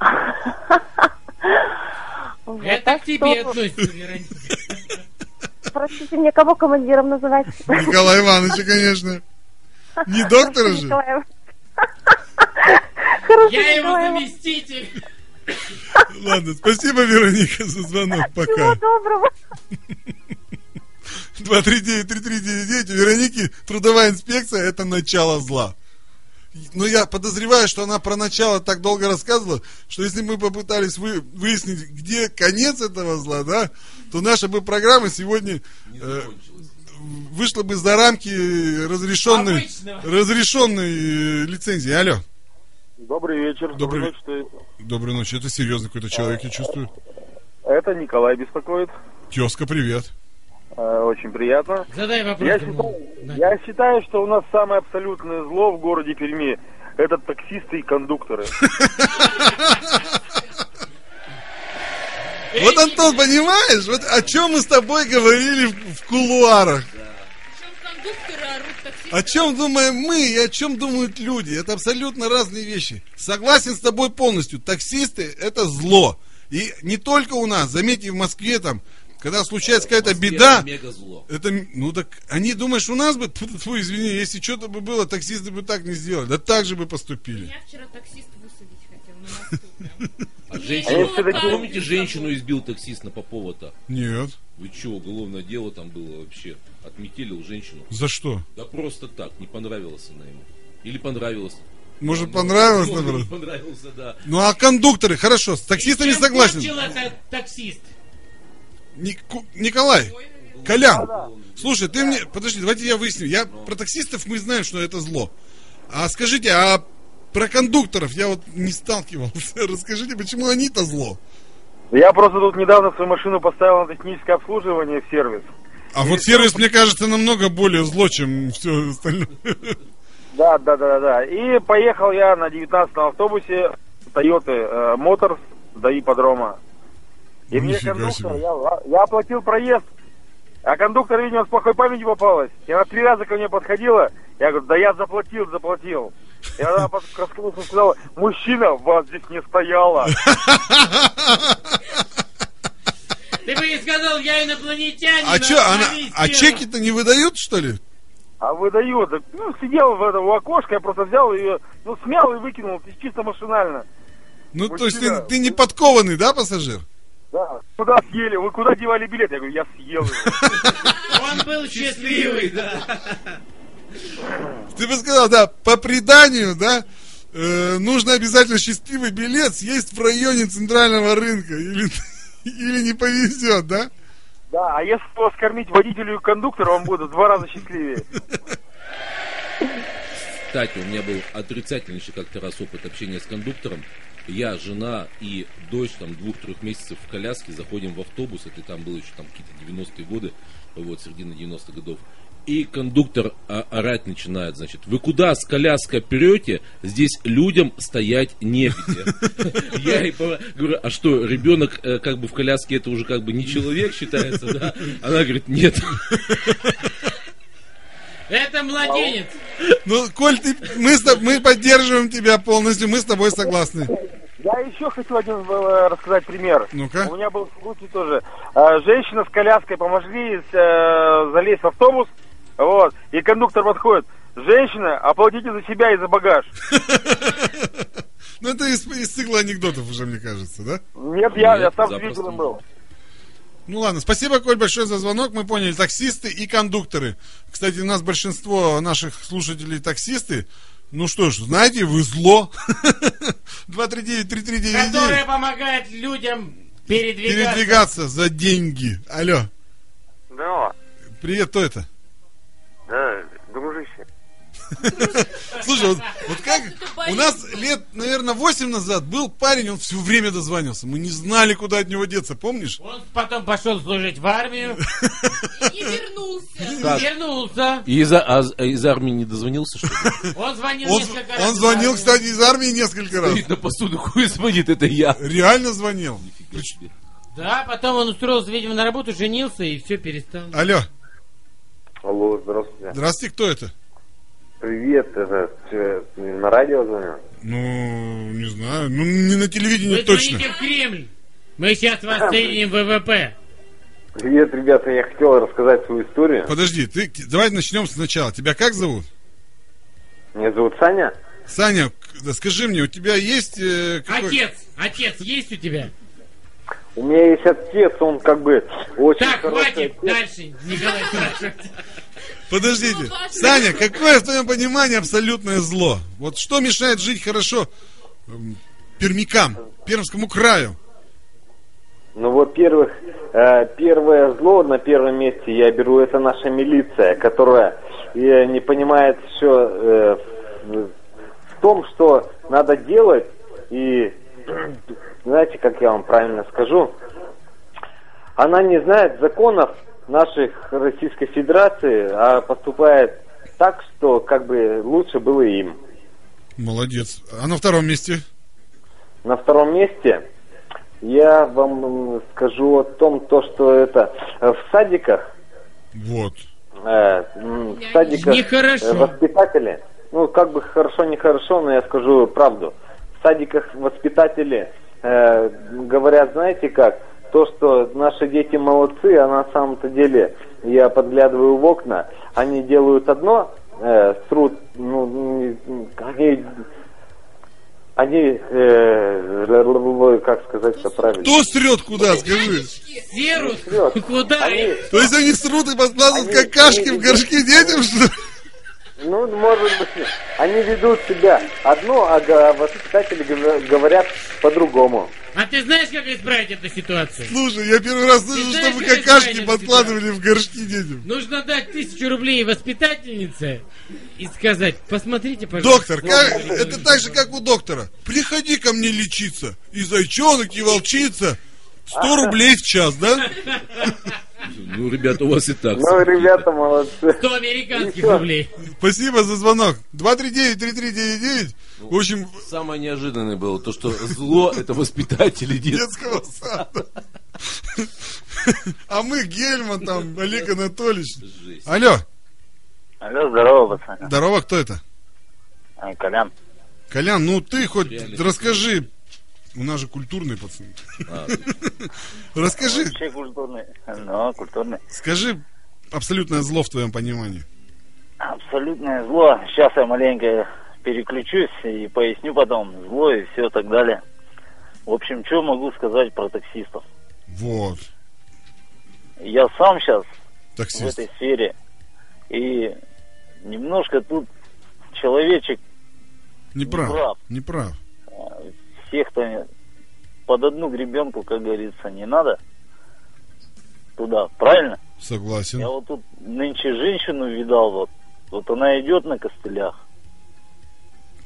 Это к тебе что, относится, <laughs> Вероника. Простите, мне кого командиром называть? Николай Иванович, конечно. Не доктора же. Я его заместитель. Ладно, спасибо, Вероника, за звонок. Всего Пока. доброго. 239-3399. У Вероники трудовая инспекция – это начало зла. Но я подозреваю, что она про начало так долго рассказывала, что если мы попытались вы, выяснить, где конец этого зла, да, то наша бы программа сегодня э, вышла бы за рамки разрешенной, Обычного. разрешенной э, лицензии. Алло. Добрый вечер. Добрый ночь. ты- Доброй ночи. Это серьезный какой-то человек, я чувствую. Это Николай беспокоит. Тезка, привет. Э, Очень приятно. Задай вопрос. Я считаю, На. я считаю, что у нас самое абсолютное зло в городе Перми это таксисты и кондукторы. Вот, Антон, понимаешь, вот о чем мы с тобой говорили в, в кулуарах. О чем думаем мы и о чем думают люди. Это абсолютно разные вещи. Согласен с тобой полностью. Таксисты это зло. И не только у нас. Заметьте, в Москве там, когда случается какая-то беда, это, ну так, они, думаешь, у нас бы, <laughs> тьфу, тьфу, извини, если что-то бы было, таксисты бы так не сделали. Да так же бы поступили. Меня вчера таксист высадить хотел на мосту. прям. <laughs> А Женщину, всегда делают- помните, женщину избил таксист на Попова-то? Нет. Вы что, уголовное дело там было вообще? Отметелил женщину. За что? Да просто так, не понравилась она ему. Или понравилась. Может, Ну, понравилось, может, наоборот? Понравился, да. Ну а кондукторы, хорошо, с таксистами Чем согласен. этот таксист? Ник- Николай, Колян, слушай, ты мне, подожди, давайте я выясню. Я про таксистов мы знаем, что это зло. А скажите, а про кондукторов я вот не сталкивался. <laughs> Расскажите, почему они-то зло? Я просто тут недавно свою машину поставил на техническое обслуживание в сервис. А вот сервис, мне кажется, намного более зло, чем все остальное. <laughs> Да, да, да, да. И поехал я на 19 автобусе Toyota э, Motors до ипподрома. И мне Нифига кондуктор, себе. я, я оплатил проезд, а кондуктор, видимо, с плохой памятью попалась. И она три раза ко мне подходила, я говорю, да я заплатил, заплатил. И она под- раскрылась и сказала, мужчина, вас здесь не стояло. Ты бы ей сказал, я инопланетянин. А что, она, а чеки-то не выдают, что ли? А выдает. Так, Ну, сидел в этом у окошка, я просто взял ее, ну, смял и выкинул, чисто машинально. Ну, то есть Мужчина, ты, ты не подкованный, да, пассажир? Да. Куда съели? Вы куда девали билет? Я говорю, я съел его. Он был счастливый. Ты бы сказал, да, по преданию, да, э, нужно обязательно счастливый билет съесть в районе центрального рынка. Или, <laughs> или не повезет, да? Да, а если его скормить водителю и кондуктору, он будет в два раза счастливее. Кстати, у меня был отрицательнейший как-то раз опыт общения с кондуктором. Я, жена и дочь там двух-трех месяцев в коляске заходим в автобус, это там было еще там какие-то 90-е годы, вот, середина 90-х годов. И кондуктор а, орать начинает, значит, вы куда с коляской перете, здесь людям стоять негде. <laughs> Я ей по- говорю, а что, ребенок э, как бы в коляске это уже как бы не человек считается, да? Она говорит, нет. Это младенец. Ну, Коль, ты, мы, с мы поддерживаем тебя полностью, мы с тобой согласны. Я еще хочу один э, рассказать пример. Ну-ка. У меня был случай тоже. Э, Женщина с коляской помогли э, залезть в автобус, вот, и кондуктор подходит. Женщина, оплатите за себя и за багаж. Ну, это из, из цикла анекдотов уже, мне кажется, да? Нет, я, я Нет, сам запросто. свидетелем был. Ну ладно, спасибо, Коль, большое за звонок. Мы поняли, таксисты и кондукторы. Кстати, у нас большинство наших слушателей таксисты. Ну что ж, знаете, вы зло. <laughs> 239-3399. Которая помогает людям передвигаться. Передвигаться за деньги. Алло, Да, привет, кто это? Да, дружище. <laughs> Слушай, вот, вот как у нас лет, наверное, 8 назад был парень, он все время дозванивался. Мы не знали, куда от него деться, помнишь? Он потом пошел служить в армию, <laughs> И вернулся. Вернулся. И из, а- а из армии не дозвонился, что ли? Он звонил Он, несколько раз. он звонил, кстати, из армии несколько раз. Стоит на посуду, хуй звонит, это я. Реально звонил. Нифига себе. Да, потом он устроился, видимо, на работу, женился и все перестал. Алло, здравствуйте. здравствуйте, кто это? Привет, это чё, на радио звоню? Ну, не знаю. Ну, не на телевидении Вы точно. звоните в Кремль. Мы сейчас вас в ВВП. Привет, ребята, я хотел рассказать свою историю. Подожди, ты, давай начнем сначала. Тебя как зовут? Меня зовут Саня. Саня, скажи мне, у тебя есть... э, какой- Отец, отец есть у тебя? У меня есть отец, он как бы очень Так, хватит, отец. дальше, Николай спрашивает. Подождите. Ну. Саня, какое в твоем понимании абсолютное зло? Вот что мешает жить хорошо эм, пермякам, Пермскому краю? Ну, во-первых, э, первое зло на первом месте я беру, это наша милиция, которая э, не понимает все э, в том, что надо делать, и знаете, как я вам правильно скажу, она не знает законов наших Российской Федерации, а поступает так, что как бы лучше было им. Молодец. А на втором месте? На втором месте я вам скажу о том, то, что это э, в садиках, Вот. э, в садиках Нехорошо. э, воспитатели, ну как бы хорошо, нехорошо, но я скажу правду. В садиках воспитатели э, говорят, знаете как, то, что наши дети молодцы, а на самом-то деле я подглядываю в окна, они делают одно, э, срут, ну, они они, э, как сказать-то правильно? Кто срет куда, скажи? Серус? Срет. Куда? Они, То есть они срут и подкладывают Они- какашки они в горшки детям, что ли? ну, может быть, они ведут себя одно, а воспитатели гов- говорят по-другому. А ты знаешь, как исправить эту ситуацию? Слушай, я первый раз слышу, чтобы как какашки подкладывали в горшки детям. Нужно дать тысячу рублей воспитательнице и сказать, посмотрите, пожалуйста. Доктор, как- это ребенок». так же, как у доктора. Приходи ко мне лечиться. И зайчонок, и волчица. 100 <laughs> рублей в час, да? <laughs> Ну, ребята, у вас и так. Ну, ребята молодцы. 100 американских рублей. Спасибо за звонок. 239-3399. В общем, Самое неожиданное было то, что зло это воспитатели детского сада. А мы Гельман, там, Олег Анатольевич. Жесть. Алло, Алло, здорово, пацаны. здорово, кто это? А, Колян. Колян, ну ты хоть Реально. расскажи. У нас же культурные пацаны. А, Расскажи, Вообще культурный. Ну, культурный. скажи абсолютное зло в твоем понимании. Абсолютное зло. Сейчас я маленько переключусь и поясню потом. Зло и все так далее. В общем, что могу сказать про таксистов? Вот, Я сам сейчас в таксист. этой сфере. И немножко тут человечек Не прав, прав. не прав. Всех-то под одну гребенку, как говорится, не надо туда, правильно? Я Согласен. вот тут нынче женщину видал, вот, вот она идет на костылях.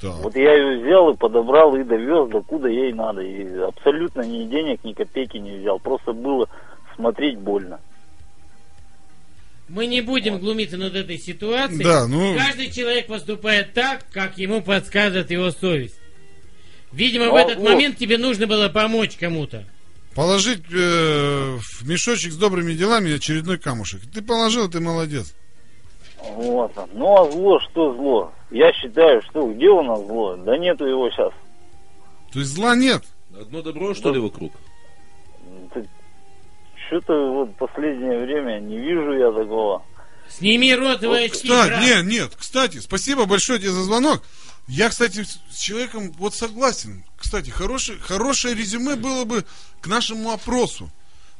Так. Вот я ее взял и подобрал и довез, докуда ей надо. И абсолютно ни денег, ни копейки не взял. Просто было смотреть больно. Мы не будем глумиться над этой ситуацией. Да, ну- Каждый человек поступает так, как ему подсказывает его совесть. Видимо, в этот вот. момент тебе нужно было помочь кому-то. Положить э, в мешочек с добрыми делами очередной камушек. Ты положил, ты молодец. Вот. Ну а зло, что зло? Я считаю, что где у нас зло? Да нету его сейчас. То есть зла нет. Одно добро, что ли, вокруг? Что-то вот последнее время не вижу я такого. Сними розовые очки, Кстати, брат. нет, нет, кстати, спасибо большое тебе за звонок. Я, кстати, с человеком вот согласен. Кстати, хорошее, хорошее резюме было бы к нашему опросу.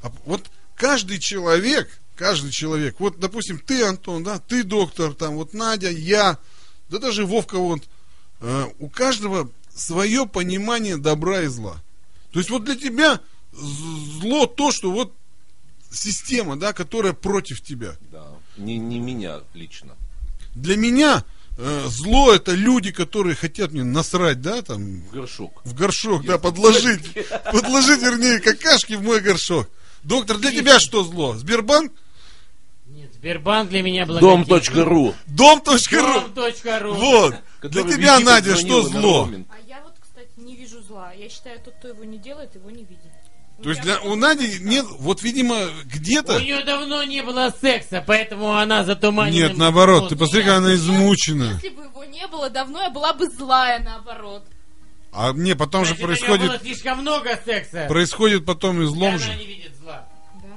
А Вот каждый человек, каждый человек, вот, допустим, ты, Антон, да, ты, доктор, там, вот Надя, я, да даже Вовка, вот, э, у каждого свое понимание добра и зла. То есть вот для тебя зло то, что вот система, да, которая против тебя. Да. Не, не меня лично. Для меня зло это люди, которые хотят мне насрать, да, там, В горшок. в горшок, да, подложить, <laughs> подложить, вернее, какашки в мой горшок. Доктор, для тебя что зло? Сбербанк? Нет, Сбербанк для меня благодетель. Дом.ру. Дом.ру. Дом.ру. Вот. Для тебя, Надя, что зло? А я вот, кстати, не вижу зла. Я считаю, тот, кто его не делает, его не видит. То есть для, у Нади нет, вот, видимо, У где-то... нее давно не было секса, поэтому она затуманена. Нет, наоборот, ты посмотри, как она измучена. Если бы его не было давно, я была бы злая, наоборот. А мне потом же Значит, у нее происходит, было слишком много секса. происходит потом и излом она же. не видит зла. Да.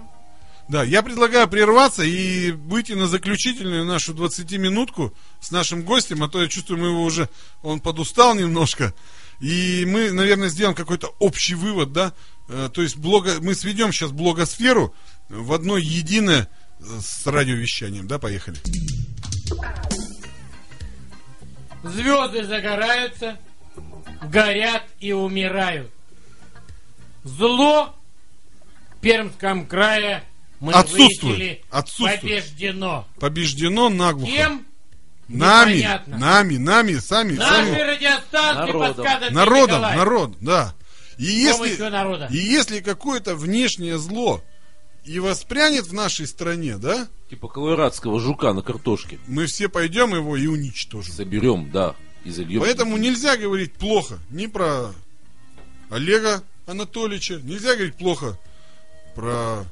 Да, я предлагаю прерваться и выйти на заключительную нашу 20-минутку с нашим гостем, а то я чувствую, мы его уже, он подустал немножко. И мы, наверное, сделаем какой-то общий вывод, да? Э, То есть блога, мы сведем сейчас блогосферу в одно единое э, с радиовещанием, да, поехали. Звезды загораются, горят и умирают. Зло в Пермском крае мы Отсутствует. выяснили, Отсутствует. побеждено. Побеждено наглухо. Кем? Нами, Непонятно. нами, нами, сами, Наши сами. радиостанции Народом. подсказывают Народом, Николай. народ, да. И если, и если какое-то внешнее зло и воспрянет в нашей стране, да, Типа колорадского жука на картошке. мы все пойдем его и уничтожим. Соберем, да, и зальем. Поэтому нельзя говорить плохо ни про Олега Анатольевича, нельзя говорить плохо про,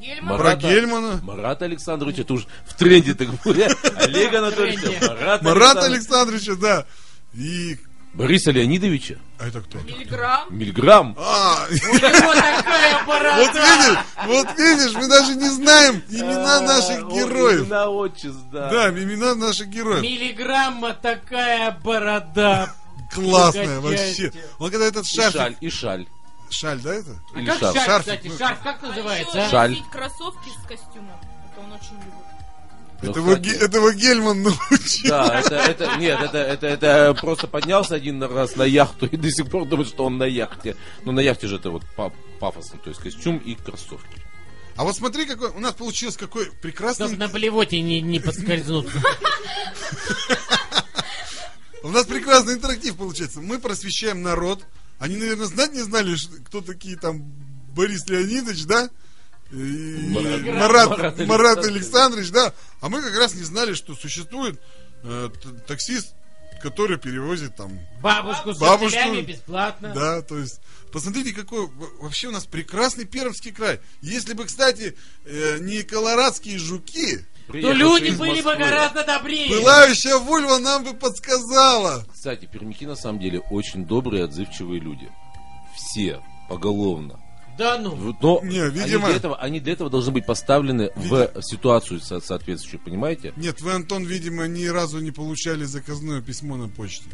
Гельман. про Марата- Гельмана. Марат Александрович, это уж в тренде так говорят. <laughs> Олег Анатольевич, тренде. Марат Марата Александрович. Александровича, да. И... Бориса Леонидовича. А это кто? Миллиграмм. Мильграмм. А, У него такая <laughs> борода. вот <laughs> видишь, вот видишь, мы даже не знаем имена наших А, героев. Имена отчест, да. Да, имена наших героев. Миллиграмма такая борода. классная вообще. Он когда этот И шарфик... шаль, и шаль. Шаль, да, это? А Или как шарф. шарф, Шарфик, кстати? ну. Шарф как называется, а? Шаль. Носить кроссовки с костюмом. Это он очень любит. Ну, Это его, кстати, Ге- это его Гельман научил. Да, это, это, нет, это, это, это просто поднялся один раз на яхту и до сих пор думает, что он на яхте. Но на яхте же это вот па- пафосно, то есть костюм и кроссовки. А вот смотри, какой у нас получился какой прекрасный... Чтоб на блевоте не, не подскользнуться. У нас прекрасный интерактив получается. Мы просвещаем народ. Они, наверное, знать не знали, кто такие там Борис Леонидович, да? Марат- Марат, Марат Марат, Александрович. Александрович, да? А мы как раз не знали, что существует э, таксист, который перевозит там Бабушку с Бабушку. учителями бесплатно. Да, то есть, посмотрите, какой вообще у нас прекрасный Пермский край. Если бы, кстати, э, не колорадские жуки, То люди были бы гораздо добрее. пылающая Вольва нам бы подсказала. Кстати, пермяки на самом деле очень добрые, отзывчивые люди. Все, поголовно. Да ну. Но Не, они, видимо- для этого, они для этого должны быть поставлены в ситуацию со- соответствующую, понимаете? Нет, вы, Антон, видимо, ни разу не получали заказное письмо на почте.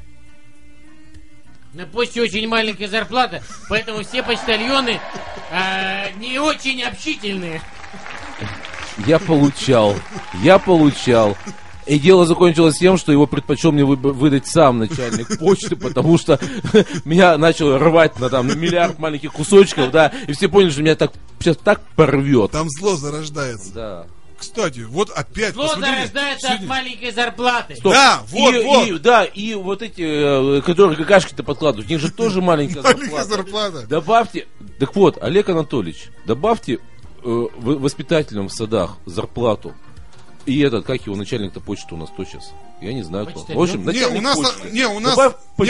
На почте очень маленькая зарплата, поэтому все почтальоны а, не очень общительные. Я получал, я получал. И дело закончилось тем, что его предпочел мне выдать сам начальник почты, потому что <laughs> меня начал рвать на там миллиард маленьких кусочков, да, и все поняли, что меня так сейчас так порвет. Там зло зарождается. Да. Кстати, вот опять, Зло зарождается от маленькой зарплаты. Стоп. Да, вот, и, вот. и- да, и вот эти, э, которые какашки-то подкладывают, у них же тоже маленькая Маленькая зарплата. зарплата. Добавьте, так вот, Олег Анатольевич, добавьте э, в- воспитателям в садах зарплату. И этот, как его начальник-то почты у нас кто сейчас? Я не знаю кто. В общем, Не, начальник у нас, почты. не, у нас, не,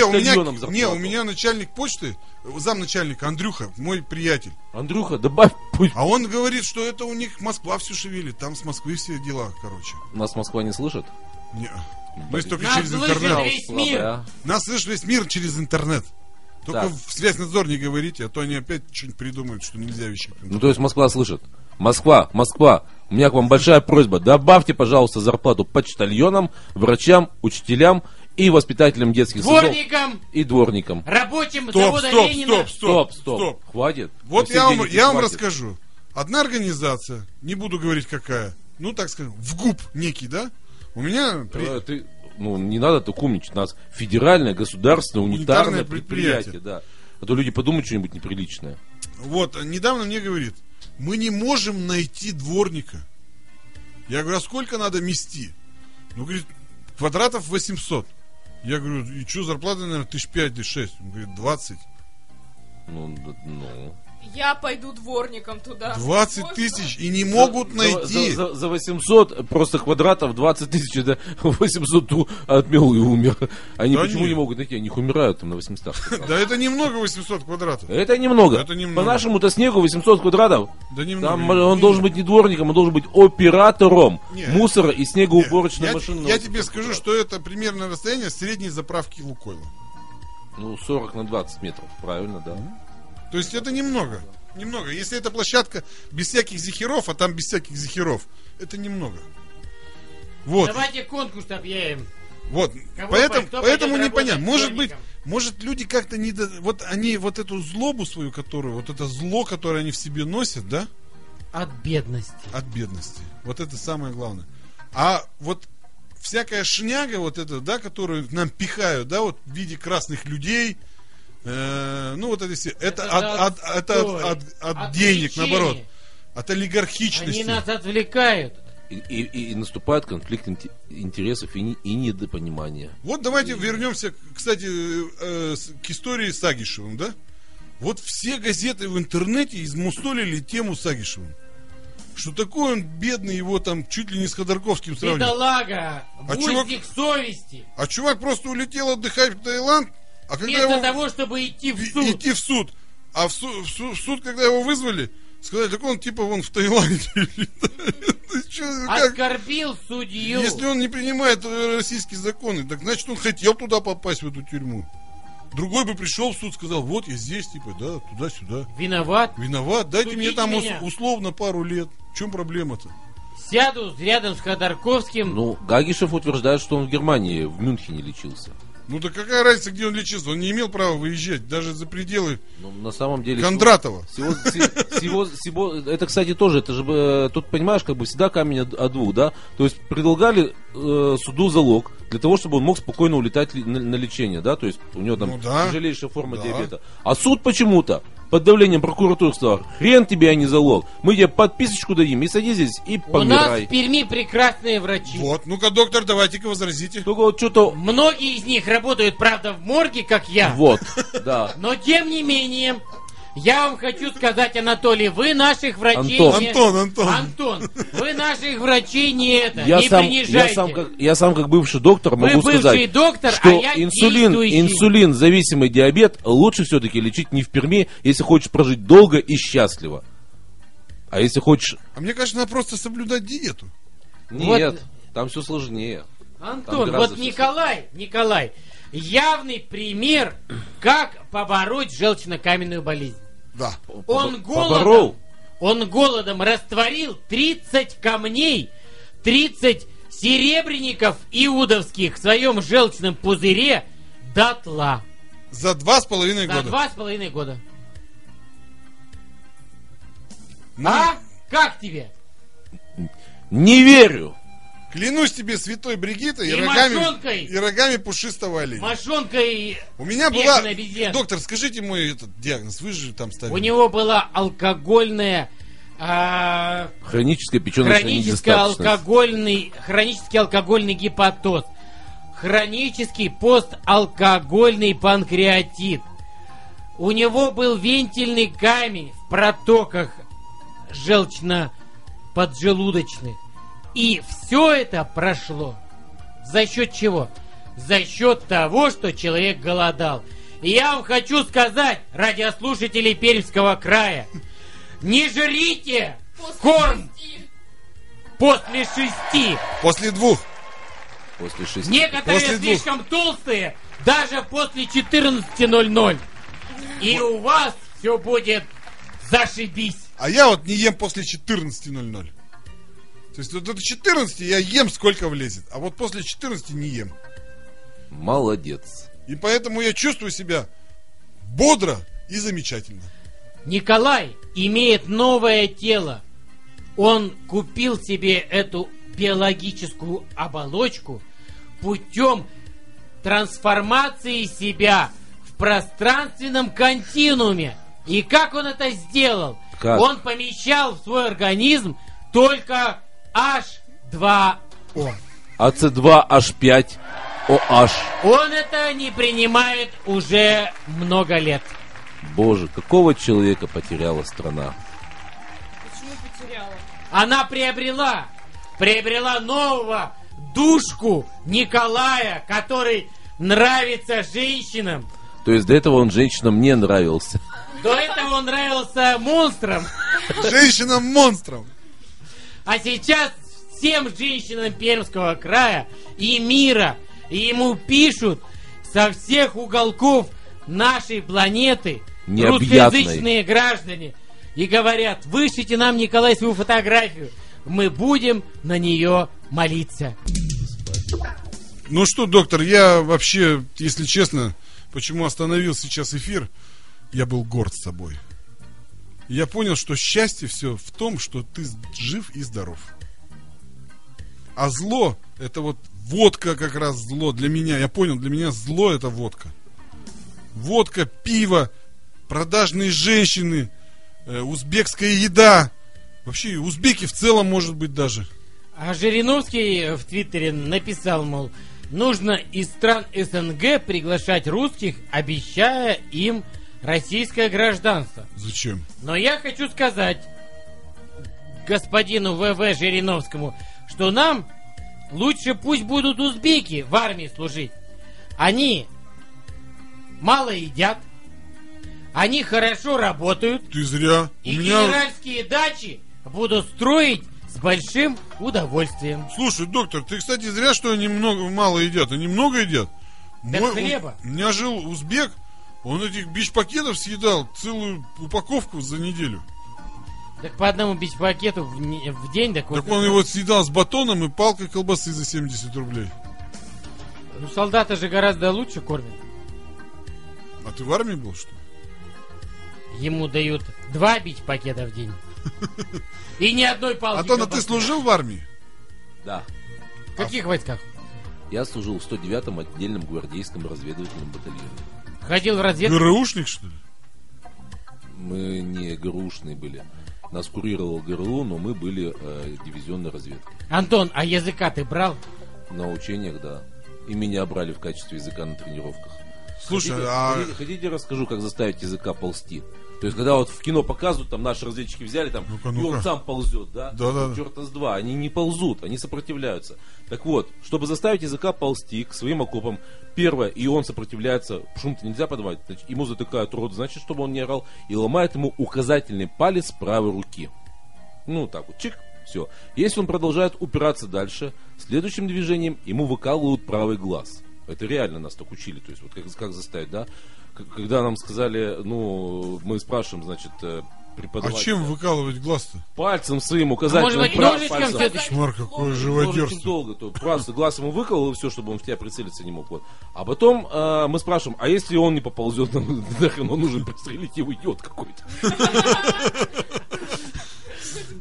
у меня, почтальонам не, зарплату. у меня начальник почты, замначальника Андрюха, мой приятель. Андрюха, добавь пусть. А он говорит, что это у них Москва все шевелит, там с Москвы все дела, короче. Нас Москва не слышит? Не. Мы только Нас через слышит интернет. весь мир. Слабая. Нас слышит весь мир через интернет. Только Так. в связь надзор не говорите, а то они опять что-нибудь придумают, что нельзя вещи. Ну, то есть Москва слышит. Москва, Москва, у меня к вам большая просьба. Добавьте, пожалуйста, зарплату почтальонам, врачам, учителям и воспитателям детских садов. Дворникам, И дворникам. рабочим Стоп, завода стоп, Ленина. стоп, Стоп, стоп, стоп, стоп. Хватит. Вот я вам, я вам расскажу. Одна организация, не буду говорить какая, ну так скажем, в ГУП некий, да? У меня при- Э, Ты, ну, не надо так умничать. У нас федеральное, государственное, унитарное, Унитарное предприятие. предприятие. да. А то люди подумают что-нибудь неприличное. Вот, недавно мне говорит, мы не можем найти дворника. Я говорю, а сколько надо мести? Ну, говорит, квадратов 800. Я говорю, и что, зарплата, наверное, тысяч пять или шесть? Он говорит, 20. Ну, ну. Я пойду дворником туда. 20 Можно? тысяч и не могут За- найти. За, за- за 800 просто квадратов 20 тысяч, это <laughs> 800 у- отмел и умер. Они Да почему нет. не могут найти? Они умирают там на 800. Да это немного 800 квадратов. Это немного. Это немного. По нашему-то снегу 800 квадратов. Да немного. Там он должен быть не дворником, он должен быть оператором мусора и снегоуборочной машины. я 800 тебе скажу, что это примерно расстояние средней заправки Лукойла. Ну, 40 на 20 метров, правильно, да. То есть это немного. Немного. Если эта площадка без всяких зихеров, а там без всяких зихеров, это немного. Вот. Давайте конкурс объявим. Вот, Кого поэтому, по- поэтому непонятно. Может быть, может люди как-то не, до- вот они вот эту злобу свою, которую, вот это зло, которое они в себе носят, да, От бедности. от бедности. Вот это самое главное. А вот всякая шняга вот эта, да, которую нам пихают, да, вот в виде красных людей, э, ну вот это все, это, Это от, от, это от, от- от От денег, наоборот, от олигархичности. Они нас отвлекают. И, и- и наступает конфликт инте- интересов и, не- и недопонимания. Вот давайте вернемся, кстати, э, к истории с Агишевым, да? Вот все газеты в интернете измусолили тему с Агишевым. Что такой он бедный, его там чуть ли не с Ходорковским сравнивают. Бедолага, А чувак- совести. А чувак просто улетел отдыхать в Таиланд, а когда Вместо его того, чтобы идти в и- суд. идти в суд, а в, су- в су- в суд, когда его вызвали, сказали, так он типа вон в Таиланде. <laughs> Оскорбил судью. Если он не принимает э, российские законы, так значит он хотел туда попасть, в эту тюрьму. Другой бы пришел в суд, сказал, вот я здесь, типа, да, туда-сюда. Виноват. Виноват, дайте Судите мне там меня. условно пару лет. В чем проблема-то? Сяду рядом с Ходорковским. Ну, Гагишев утверждает, что он в Германии, в Мюнхене лечился. Ну да какая разница, где он лечился? Он не имел права выезжать даже за пределы Ну, на самом деле... Кондратова. Всего, всего- всего- всего- это, кстати, тоже, это же, э, тут, понимаешь, как бы всегда камень о, двух, да? То есть предлагали э, суду залог для того, чтобы он мог спокойно улетать на, на лечение, да? То есть у него там Ну да. тяжелейшая форма Да. диабета. А суд почему-то под давлением прокуратуры сказал, хрен тебе, а не залог. Мы тебе подписочку дадим и садись здесь и У нас помирай. в Перми прекрасные врачи. Вот, ну-ка, доктор, давайте-ка возразите. Только вот что-то... Многие из них работают, правда, в морге, как я. Вот, да. Но тем не менее, я вам хочу сказать, Анатолий, вы наших врачей Антон. не... Антон, Антон. Антон, вы наших врачей не это, Я не сам, принижайте. я, сам как, я сам как бывший доктор Вы могу бывший сказать, доктор, что а я инсулин, действующий. инсулин зависимый диабет лучше все-таки лечить не в Перми, если хочешь прожить долго и счастливо. А если хочешь... А мне кажется, надо просто соблюдать диету. Нет, там все сложнее. Антон, вот Николай, Николай, явный пример, как побороть желчно-каменную болезнь. Да. Он голодом, Поборол. он голодом растворил 30 камней, 30 серебряников иудовских в своем желчном пузыре дотла. За два с половиной За года. два с половиной года. Ну, А? Как тебе? Не верю. Клянусь тебе, святой Бригитой, и, И рогами, мошонкой. и рогами пушистого оленя. Мошонка и У меня была... обезьяна. Доктор, скажите мой этот диагноз, вы же там ставили. У него была алкогольная а, Хроническая печеночная хронический недостаточность. алкогольный, хронический алкогольный гепатоз, хронический посталкогольный панкреатит. У него был вентильный камень в протоках желчно-поджелудочных. И все это прошло. За счет чего? За счет того, что человек голодал. И я вам хочу сказать, радиослушателей Пермского края, не жрите корм после шести. После двух. После шести. Некоторые После двух. слишком толстые, даже после 14.00. И у вас все будет зашибись. А я вот не ем после 14.00. То есть вот до 14 я ем сколько влезет, а вот после 14 не ем. Молодец. И поэтому я чувствую себя бодро и замечательно. Николай имеет новое тело. Он купил себе эту биологическую оболочку путем трансформации себя в пространственном континууме. И как он это сделал? Как? Он помещал в свой организм только H2O. АЦ2H5 OH. Он это не принимает уже много лет. Боже, какого человека потеряла страна? Почему потеряла? Она приобрела, приобрела нового душку Николая, который нравится женщинам. То есть до этого он женщинам не нравился. До этого он нравился монстрам, Женщинам-монстрам. А сейчас всем женщинам Пермского края и мира, и ему пишут со всех уголков нашей планеты русскоязычные граждане и говорят, вышлите нам, Николай, свою фотографию, мы будем на нее молиться. Ну что, доктор, я вообще, если честно, почему остановил сейчас эфир, я был горд собой. Я понял, что счастье все в том, что ты жив и здоров. А зло, это вот водка как раз зло для меня. Я понял, для меня зло это водка. Водка, пиво, продажные женщины, э, узбекская еда. Вообще, узбеки в целом, может быть, даже. А Жириновский в Твиттере написал, мол, нужно из стран СНГ приглашать русских, обещая им российское гражданство. Зачем? Но я хочу сказать господину ВВ Жириновскому, что нам лучше пусть будут узбеки в армии служить. Они мало едят, они хорошо работают, Ты зря. У и меня... генеральские дачи будут строить с большим удовольствием. Слушай, доктор, ты, кстати, зря, что они много, мало едят. Они много едят. Так Мой- хлеба. У, у меня жил узбек, он этих бич-пакетов съедал целую упаковку за неделю. Так по одному бич-пакету в, не- в день, так, вот Так он его съедал с батоном и палкой колбасы за 70 рублей. Ну, солдата же гораздо лучше кормят. А ты в армии был, что ли? Ему дают два бить пакета в день. <laughs> И ни одной палки. Антон, а ты служил в армии? Да. В каких войсках? Я служил в 109-м отдельном гвардейском разведывательном батальоне. Ходил в разведку. ГРУшник, что ли? Мы не ГРУшные были. Нас курировал ГРУ, но мы были э, дивизионной разведкой. Антон, а языка ты брал? На учениях, да. И меня брали в качестве языка на тренировках. Слушай, хотите, а... хотите, хотите, расскажу, как заставить языка ползти? То есть, когда вот в кино показывают, там наши разведчики взяли, там, Ну-ка, и ну-ка. он сам ползет, да? Да-да-да. Черта с два. Они не ползут, они сопротивляются. Так вот, чтобы заставить языка ползти к своим окопам, первое, и он сопротивляется, шум-то нельзя подавать, значит, ему затыкают рот, значит, чтобы он не орал, и ломает ему указательный палец правой руки. Ну, так вот, чик, все. Если он продолжает упираться дальше, следующим движением ему выкалывают правый глаз. Это реально нас так учили, то есть вот как, как заставить, да? Когда нам сказали, ну, мы спрашиваем, значит, э, А преподавателя, чем выкалывать глаз-то? пальцем своим А указательным может быть, пальцем. Кошмар, какое живодерство. долго. То просто глаз ему выколол, и все, чтобы он в тебя прицелиться не мог. Вот. А потом э, мы спрашиваем, а если он не поползет, нам <laughs> нахрен он нужен пристрелить его идиот какой-то.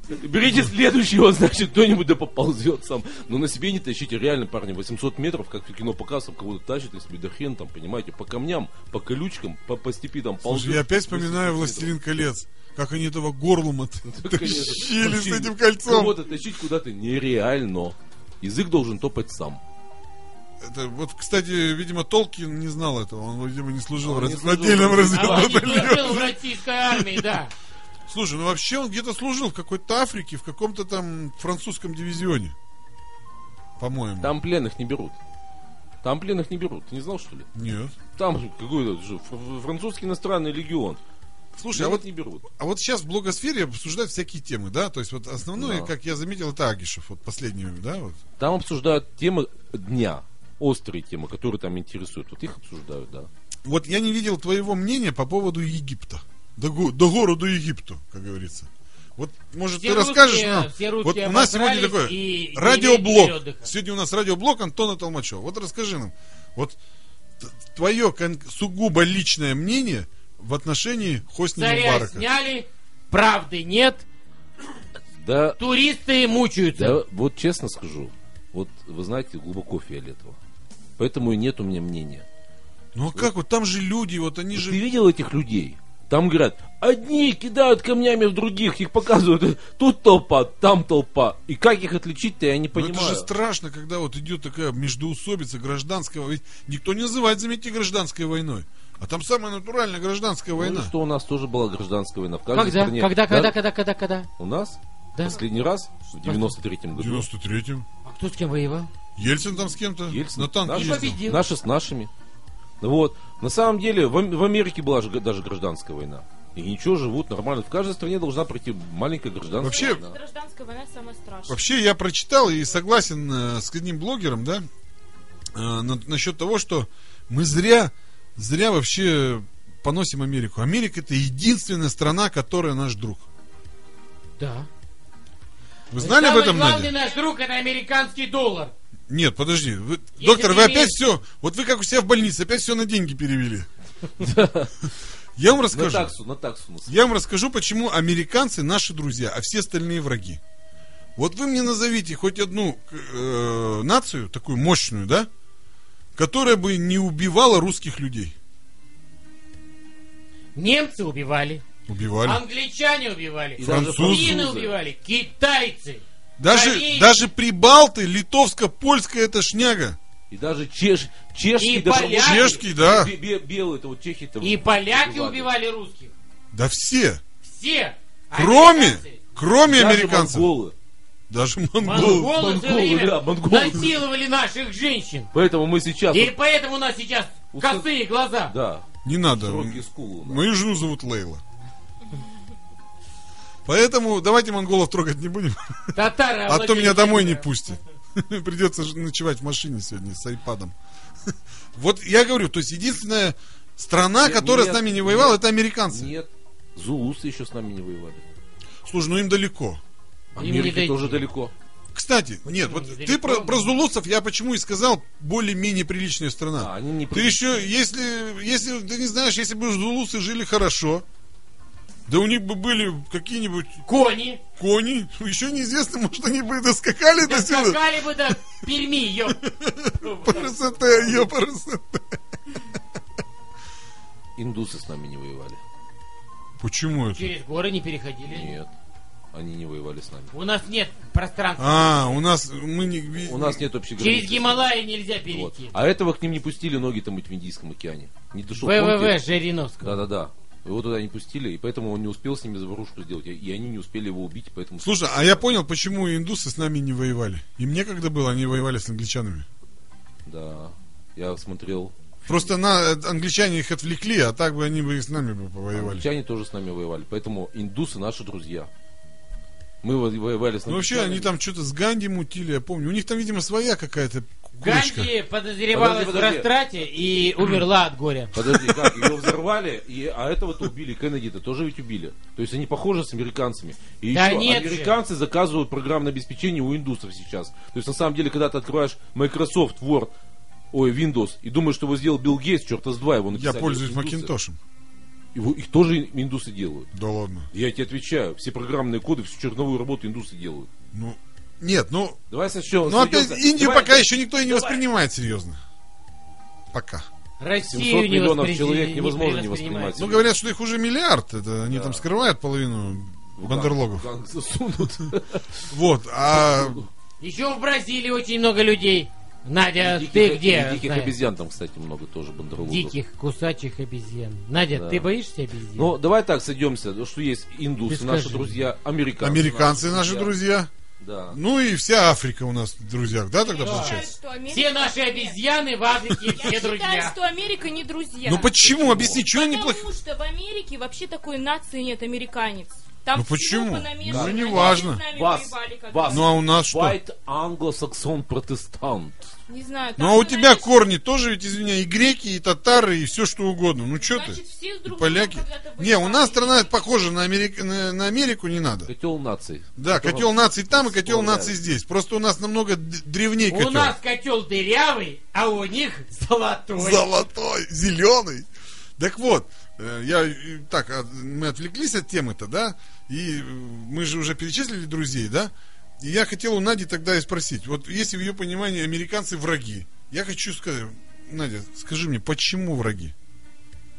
Берите следующего, значит, кто-нибудь да поползет сам. Но на себе не тащите, реально, парни, 800 метров, как в кино показывают, кого-то тащит, если да хрен там, понимаете, по камням, по колючкам, по, по степи там ползет. Слушай, я опять 800 вспоминаю. «Властелин колец». Как они этого горлума <laughs> тащили с этим кольцом. Кого-то тащить куда-то нереально. Язык должен топать сам. Это, вот, кстати, видимо, Толкин не знал этого. Он, видимо, не служил Он в, не раз- в служил отдельном в А он не разведбатальоне. служил в российской армии, да. Слушай, ну вообще он где-то служил в какой-то Африке, в каком-то там французском дивизионе. По-моему. Там пленных не берут. Там пленных не берут. Ты не знал, что ли? Нет. Там же какой-то же фр- французский иностранный легион. Слушай, а вот, не берут. а вот сейчас в блогосфере обсуждают всякие темы, да? То есть вот основное, Да. как я заметил, это Агишев, вот последние, да? Вот. Там обсуждают темы дня. Острые темы, которые там интересуют. Вот их обсуждают, да. Вот я не видел твоего мнения по поводу Египта. До, го- до городу Египту, как говорится. Вот, может, Все ты расскажешь русские- нам? все Вот у нас сегодня такое и радиоблог. отдыха. Сегодня у нас радиоблог Антона Толмачева. Вот расскажи нам, вот твое сугубо личное мнение в отношении Хосни Царя Мубарака. сняли, правды нет, Да, туристы мучаются. да, вот честно скажу. Вот вы знаете, глубоко фиолетово. Поэтому и нет у меня мнения. Ну а как вот там же люди, вот они Ты же... видел этих людей? Там говорят, одни кидают камнями в других, их показывают, <laughs> тут толпа, там толпа. И как их отличить-то, я не Ну, понимаю. это же страшно, когда вот идет такая междоусобица гражданского. Ведь никто не называет, заметьте, гражданской войной. А там самая натуральная гражданская Ну, война. что у нас тоже была гражданская война. В каждой Когда, стране. когда, Да, когда, когда, когда, когда? У нас? Да. Последний раз в 93-м В году. 93-м. А кто с кем воевал? Ельцин там с кем-то Ельцин. на танке Наши, ездил. победил. наши с нашими. Ну Вот. На самом деле, в, в Америке была же даже гражданская война. И ничего, живут нормально. В каждой стране должна пройти маленькая гражданская Вообще- война. Гражданская война самая страшная. Вообще, я прочитал и согласен э, с одним блогером, да, э, на- насчет того, что мы зря, зря вообще поносим Америку. Америка это единственная страна, которая наш друг. Да. Вы знали об Самый этом, главный Надя? наш друг это американский доллар. Нет, подожди. Вы- Если доктор, вы опять имеешь- все, вот вы как у себя в больнице, опять все на деньги перевели. <laughs> Я вам На расскажу. таксу, на таксу. Я вам расскажу, почему американцы наши друзья, а все остальные враги. Вот вы мне назовите хоть одну э, нацию, такую мощную, да, которая бы не убивала русских людей. Немцы убивали, Убивали. англичане убивали, Французы. финны убивали, китайцы. Даже, корейцы. даже прибалты, литовско-польская это шняга. И даже чеш, чешский, И да, поляки. Чешский, да. бе- бе- белые, это вот чехи И поляки убивали. убивали русских. Да все. Все. Кроме, Американцы. кроме Даже американцев. монголы. Даже монголы. Монголы все Монголы, время да, монголы. насиловали наших женщин. Поэтому мы сейчас... И вот- поэтому у нас сейчас Уста- косые глаза. да, Не надо. широкие скулы. Мою жену зовут Лейла. Поэтому давайте монголов трогать не будем. Татары А то меня домой не пустят. <laughs> Придется ночевать в машине сегодня с айпадом. <laughs> Вот я говорю, то есть единственная страна, Нет, которая нет, с нами не воевала, нет, это американцы. Нет, зулусы еще с нами не воевали. Слушай, ну им далеко. Им не Америка дойти. тоже далеко. Кстати, нет, вот ты про, про зулусов, я почему и сказал, более-менее приличная страна. А, они не Ты еще, если, если ты не знаешь, если бы зулусы жили хорошо, да у них бы были какие-нибудь Кони. кони, еще неизвестно, может, они бы доскакали до сюда. Доскакали бы до Перми, ёп. Парасете, парасете. Индусы с нами не воевали. Почему это? Через горы не переходили. Нет. Они не воевали с нами. У нас нет пространства. А, у нас, мы не... У нас нет общей Через границы. Гималаи нельзя Вот. перейти. А этого к ним не пустили ноги там в Индийском океане. Не дошел. ВВВ? Жириновского. Да-да-да. Его туда не пустили, и поэтому он не успел с ними заварушку сделать. И они не успели его убить, поэтому... Слушай, а я понял, почему индусы с нами не воевали. Им некогда было, они воевали с англичанами. Да. Я смотрел. Просто на, англичане их отвлекли, а так бы они бы и с нами бы повоевали. Англичане тоже с нами воевали. Поэтому индусы наши друзья. Мы во- воевали с Ну вообще, они там что-то с Ганди мутили, я помню. У них там, видимо, своя какая-то курочка. Ганди подозревалась Подожди, в подожди. растрате и умерла от горя. Подожди, как? <laughs> Ее взорвали, и, а этого-то убили, Кеннеди-то тоже ведь убили. То есть они похожи с американцами. И Да еще, нет же. американцы заказывают программное обеспечение у индусов сейчас. То есть на самом деле, когда ты открываешь Microsoft Word, ой, Windows, и думаешь, что его сделал Билл Гейтс, черта с два его Я написали. пользуюсь индусы. Макинтошем. Его- их тоже индусы делают. Да ладно. Я тебе отвечаю, все программные коды, всю черновую работу индусы делают. Ну, нет, ну, Давай сочтем. ну опять. Индию Давай, пока еще никто и не давай. воспринимает серьезно. Пока. 700 Россию не миллионов воспри- человек не невозможно не воспринимать. воспринимать. Ну, говорят, что их уже миллиард. Это они там скрывают половину В бандерлогов. ганг- засунут. <laughs> Вот, а Еще в Бразилии очень много людей. Надя, И ты диких- где? Диких знаешь? обезьян там, кстати, много тоже бандерлогов. Диких кусачих обезьян. Надя, Да. ты боишься обезьян? Ну, давай так сойдемся, что есть индусы, Ты наши скажи. друзья, американцы. американцы наши друзья. Да. Ну и вся Африка у нас в друзьях, да, тогда Я считаю, получается? что Америка- Все наши обезьяны в Африке, Я все считаю, друзья. что Америка не друзья. Ну почему? Объясни, что они Потому плохие? что в Америке вообще такой нации нет, американец. Там Ну почему? Ну, с нами Вас, вас. Ну а у нас что? White Anglo-Saxon протестант. Не знаю. Ну а у тебя понамешано. корни тоже, ведь, извиняй, и греки, и татары, и все что угодно. Ну что ты? Все И друг поляки. Не, у нас страна похожа на, Америк- на, на Америку, не надо. Котел наций. Да, Которого котел наций там и котел наций здесь. Просто у нас намного д- древнее У котел. нас котел дырявый, а у них золотой. Золотой, зеленый. Так вот, я э, так, а, мы отвлеклись от темы-то, да? И э, мы же уже перечислили друзей, да? И я хотел у Нади тогда и спросить, вот если в ее понимании американцы враги, я хочу сказать, Надя, скажи мне, почему враги?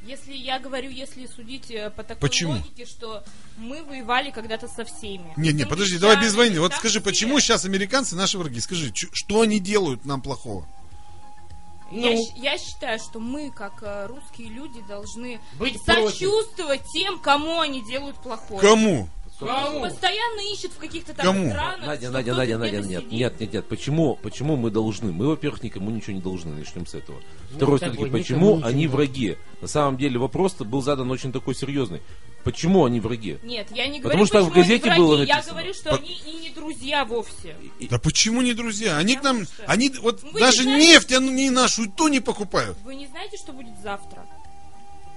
Если я говорю, если судить э, по такой Почему? логике, что мы воевали когда-то со всеми. Не, не, С подожди, давай без войны. Вот скажи, почему сейчас американцы наши враги? Скажи, что они делают нам плохого? Я, Ну. щ- я считаю, что мы, как э, русские люди, должны Быть против. сочувствовать тем, кому они делают плохое. Кому? Кому? Постоянно ищут в каких-то там Кому? странах. Надя, Надя, Надя, Надя, нет, сидит. нет, нет, нет. Почему, почему мы должны? Мы, во-первых, никому ничего не должны, начнем с этого. Ну, Второе, такой, все-таки, почему они враги? На самом деле вопрос был задан очень такой серьезный. Почему они враги? Нет, я не Потому говорю, что в почему они газете враги. было Я говорю, что По- они и не друзья вовсе. Да почему не друзья? Они к нам, Потому что- они вот Вы даже не знаете- нефть, они нашу и то не покупают. Вы не знаете, что будет завтра?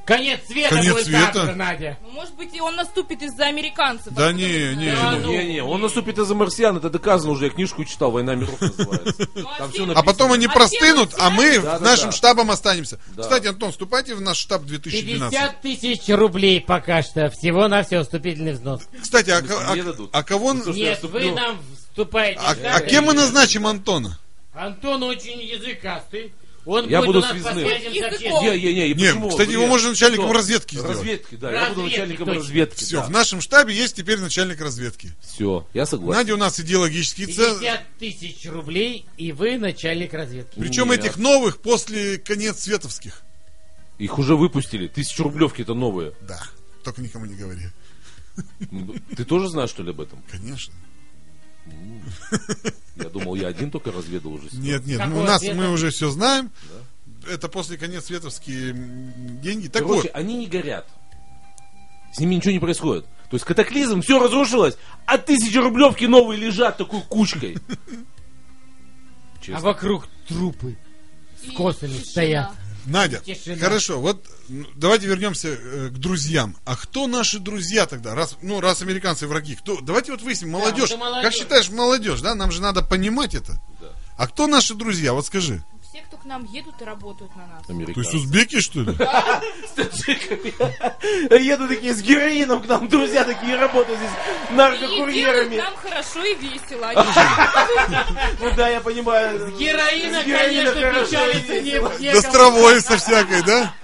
Конец света Конец будет света. завтра, Надя. Ну, может быть, и он наступит из-за американцев. Да не, не? Да, не. ну. Не-не, он наступит из-за марсиан, это доказано уже, я книжку читал, «Война миров» называется. Ну, а Там все- все А потом они простынут, а мы Да, нашим да. штабом останемся. Да. Кстати, Антон, вступайте в наш штаб 2012. 50 тысяч рублей пока что. Всего на все вступительный взнос. Кстати, а, мне а- а кого... Ну, Нет, вы нам вступаете. А, а кем мы назначим Антона? Антон очень языкастый. Он Я буду у нас связным. Не, не, не, Не, кстати, его можно начальником что? разведки сделать. Разведки, да, я буду Разведки, начальником точно. разведки. Все, да. в нашем штабе есть теперь начальник разведки. Все, я согласен. Надя у нас идеологический центр. 50 тысяч рублей, и вы начальник разведки. Причем Нет. этих новых после конец световских. Их уже выпустили. Тысячу рублевки это новые. Да, только никому не говори. Ты тоже знаешь, что ли, об этом? Конечно. Я думал, я один только разведал уже. Нет, нет, Какого ну, у нас мы уже все знаем. Это после конец световские деньги. Так Короче, вот, они не горят. С ними ничего не происходит. То есть катаклизм, все разрушилось, а тысячи рублевки новые лежат такой кучкой. <laughs> А вокруг трупы с косами стоят. Надя, Тишина. хорошо, вот давайте вернемся э, к друзьям. А кто наши друзья тогда? Раз, ну, раз американцы враги, кто? Давайте вот выясним, молодежь. и молодежь. Как считаешь, молодежь, да? Нам же надо понимать это. А кто наши друзья? Вот скажи. Кто к нам едут и работают на нас. То есть узбеки, что ли? Еду такие с героином к нам, друзья такие работают здесь наркокурьерами. нам хорошо и весело. Ну да, я понимаю. Героина, С конечно, печалится не, некому. Достровой со всякой, да?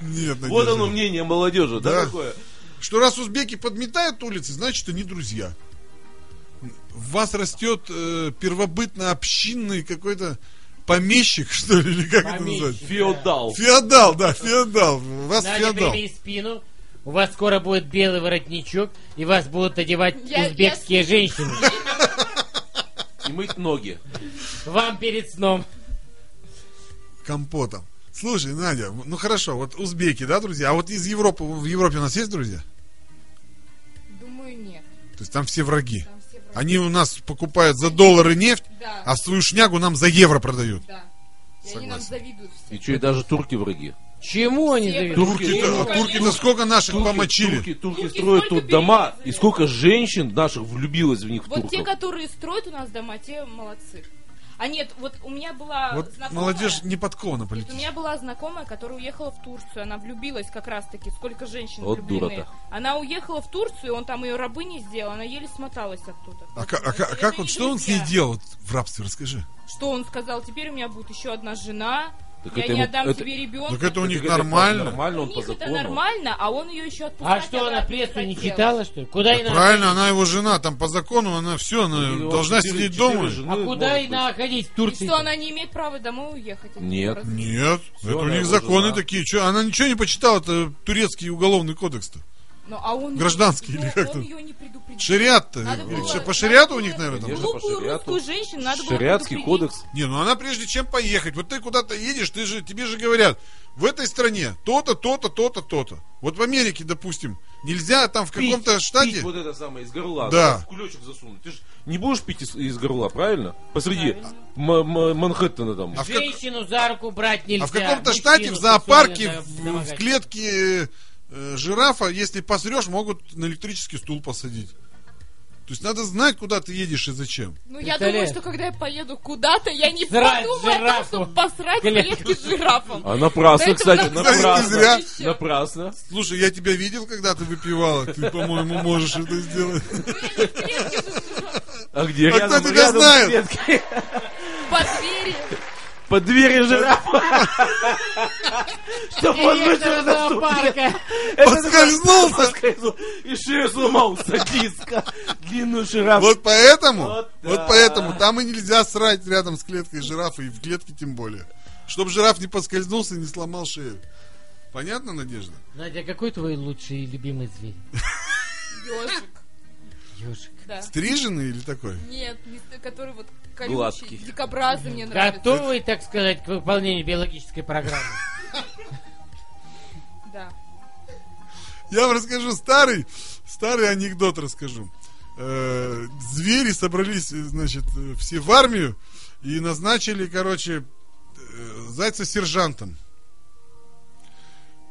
Нет, Вот Надежда. оно мнение молодежи, да, Да. такое? Что раз узбеки подметают улицы, значит они друзья. В вас растет э, первобытно-общинный какой-то помещик, что ли, или как это Помещик. называется? Феодал. Феодал, да, феодал. У вас Надя, феодал. спину. У вас скоро будет белый воротничок, и вас будут одевать Я- узбекские я- женщины. И мыть ноги. Вам перед сном. Компотом. Слушай, Надя, ну хорошо, вот узбеки, да, друзья? А вот из Европы, в Европе у нас есть друзья? Думаю, нет. То есть там все враги. Там все враги. Они у нас покупают за доллары нефть, Да, а свою шнягу нам за евро продают. да. И они нам Согласен. завидуют все. И что, и даже турки враги. Чему они завидуют? Турки-то, а турки-то сколько наших помочили? Турки, турки Турки строят тут дома, и сколько женщин наших влюбилось в них Вот те, турков. которые строят у нас дома, те молодцы. А нет, вот у меня была Вот знакомая... молодежь не подкована Нет, у политически. меня была знакомая, которая уехала в Турцию. Она влюбилась как раз-таки. Сколько женщин Вот влюблены. Она уехала в Турцию, он там ее рабыней сделал. Она еле смоталась оттуда. А, ка- а а как не вот, что он с ней делал в рабстве, расскажи. Что он сказал? Теперь у меня будет еще одна жена. Так я это не ему- отдам это- тебе ребенка. Так это у них Так это нормально. Нормально, У он по них это закону. нормально, а он ее еще отпускать А что, она обратно прессу не читала, что ли? Куда и надо? правильно, она его жена, там по закону она все, она И он должна четыре- сидеть четыре дома. жены А куда может и надо ходить в И Турции? что, она не имеет права домой уехать? Это Нет. ужас. Нет, это у она них его законы жена. такие. Чё, она ничего не почитала, это турецкий уголовный кодекс-то. Ну, а он Гражданский её- или как ее не предупредил. Шариат-то. Было- по шариату у было них, наверное, там? Конечно, по Глупую шариату. русскую женщину надо было Шариатский предупредить. кодекс. Не, ну она прежде чем поехать, вот ты куда-то едешь, ты же, тебе же говорят, в этой стране то-то, то-то, то-то, то-то. Вот в Америке, допустим, нельзя там в Пить- каком-то штате... Пить вот это самое из горла. Да. В кулечек засунуть. Ты же не будешь пить из, из горла, правильно? Посреди Правильно. М- М- Манхэттена там. А в как- Женщину за руку брать нельзя. А в каком-то штате в зоопарке в, в клетке жирафа, если посрешь, могут на электрический стул посадить. То есть надо знать, куда ты едешь и зачем. Ну, я думаю, что когда я поеду куда-то, я не Срать подумаю о том, жирафу. чтобы посрать Клетку. клетке с жирафом. А напрасно, Поэтому кстати, надо напрасно. зря. Напрасно. Слушай, я тебя видел, когда ты выпивала. Ты, по-моему, можешь это сделать. А где? А кто рядом, тебя рядом знает? клеткой. По двери. Под дверью жирафа. <laughs> Чтоб он вышел на стул. зоопарка. Поскользнулся. Поскользнул. И шею сломал садистка. Длинную жирафу. Вот поэтому, Вот вот поэтому там и нельзя срать рядом с клеткой жирафа, и в клетке тем более. Чтоб жираф не поскользнулся и не сломал шею. Понятно, Надежда? Надя, какой твой лучший и любимый зверь? <laughs> Ежик. Ежик. Да. Стриженный или такой? Нет, который вот Гладкий. колючий, дикобразы мне нравятся. Готовый, так сказать, к выполнению биологической программы? <laughs> Да. Я вам расскажу старый, старый анекдот расскажу. Э, звери собрались, значит, все в армию и назначили, короче, э, зайца сержантом.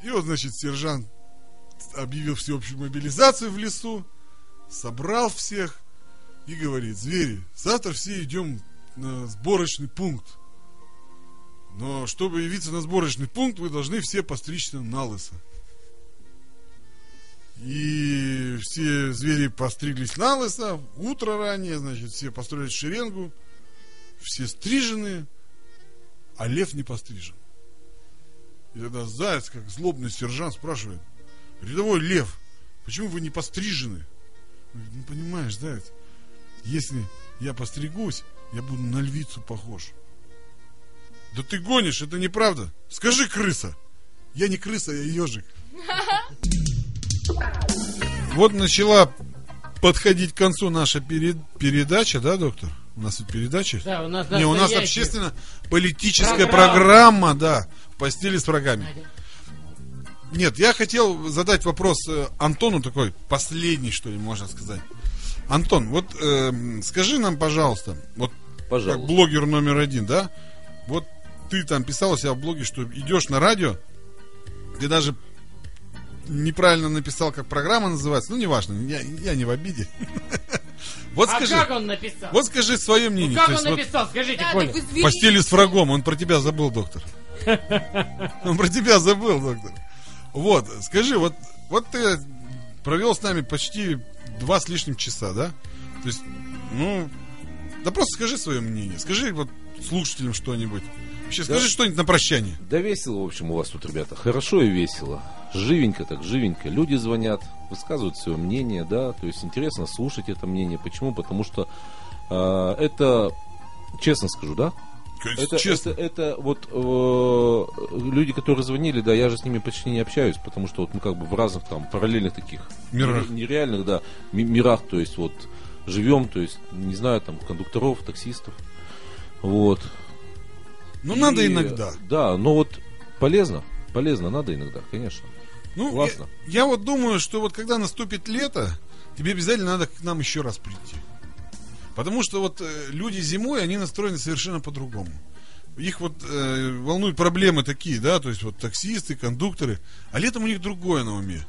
И вот, значит, сержант объявил всеобщую мобилизацию в лесу, собрал всех и говорит, звери, завтра все идем на сборочный пункт. Но чтобы явиться на сборочный пункт, вы должны все постричься на лысо. И все звери постриглись на лысо, утро ранее, значит, все построились в шеренгу, все стрижены, а лев не пострижен. И тогда заяц, как злобный сержант, спрашивает, рядовой лев, почему вы не пострижены? Ну понимаешь, заяц, если я постригусь, я буду на львицу похож. Да ты гонишь, это неправда. Скажи, крыса. Я не крыса, я ежик. Вот начала подходить к концу наша перед- передача, да, доктор? У нас тут передача? Да, у нас Не, у нас общественно-политическая Программа. программа, да, в постели с врагами. Надя. Нет, я хотел задать вопрос э, Антону такой, последний, что ли, можно сказать. Антон, вот эм, скажи нам, пожалуйста, вот как Пожалуйста. блогер номер один, да, вот ты там писал у себя в блоге, что идешь на радио, ты даже неправильно написал, как программа называется. Ну, неважно, я, я не в обиде. <laughs> Вот А скажи, как он написал? вот скажи свое Ну мнение. как То он есть вот написал? Скажите, Да, Коля. постели с врагом, он про тебя забыл, доктор. <laughs> Он про тебя забыл, доктор. Вот, скажи, вот, вот ты провел с нами почти два с лишним часа, да? То есть, ну, да просто скажи свое мнение. Скажи вот слушателям что-нибудь. Вообще, скажи что-нибудь на прощание. Да весело, в общем, у вас тут, ребята. Хорошо и весело. Живенько так, живенько. Люди звонят, высказывают свое мнение, да. То есть интересно слушать это мнение. Почему? Потому что а, это, честно скажу, да, это, Честно. это, это вот э, люди, которые звонили, да, я же с ними почти не общаюсь, потому что вот мы как бы в разных там параллельных таких Мирах. нере- нереальных, да, ми- мирах, то есть вот живем, то есть не знаю там кондукторов, таксистов, вот. Ну, И, надо иногда. Да, но вот полезно, полезно, надо иногда, конечно. Ну, Классно. Я, я вот думаю, что вот когда наступит лето, тебе обязательно надо к нам еще раз прийти. Потому что вот э, люди зимой, они настроены совершенно по-другому. Их вот э, волнуют проблемы такие, да, то есть вот таксисты, кондукторы, а летом у них другое на уме.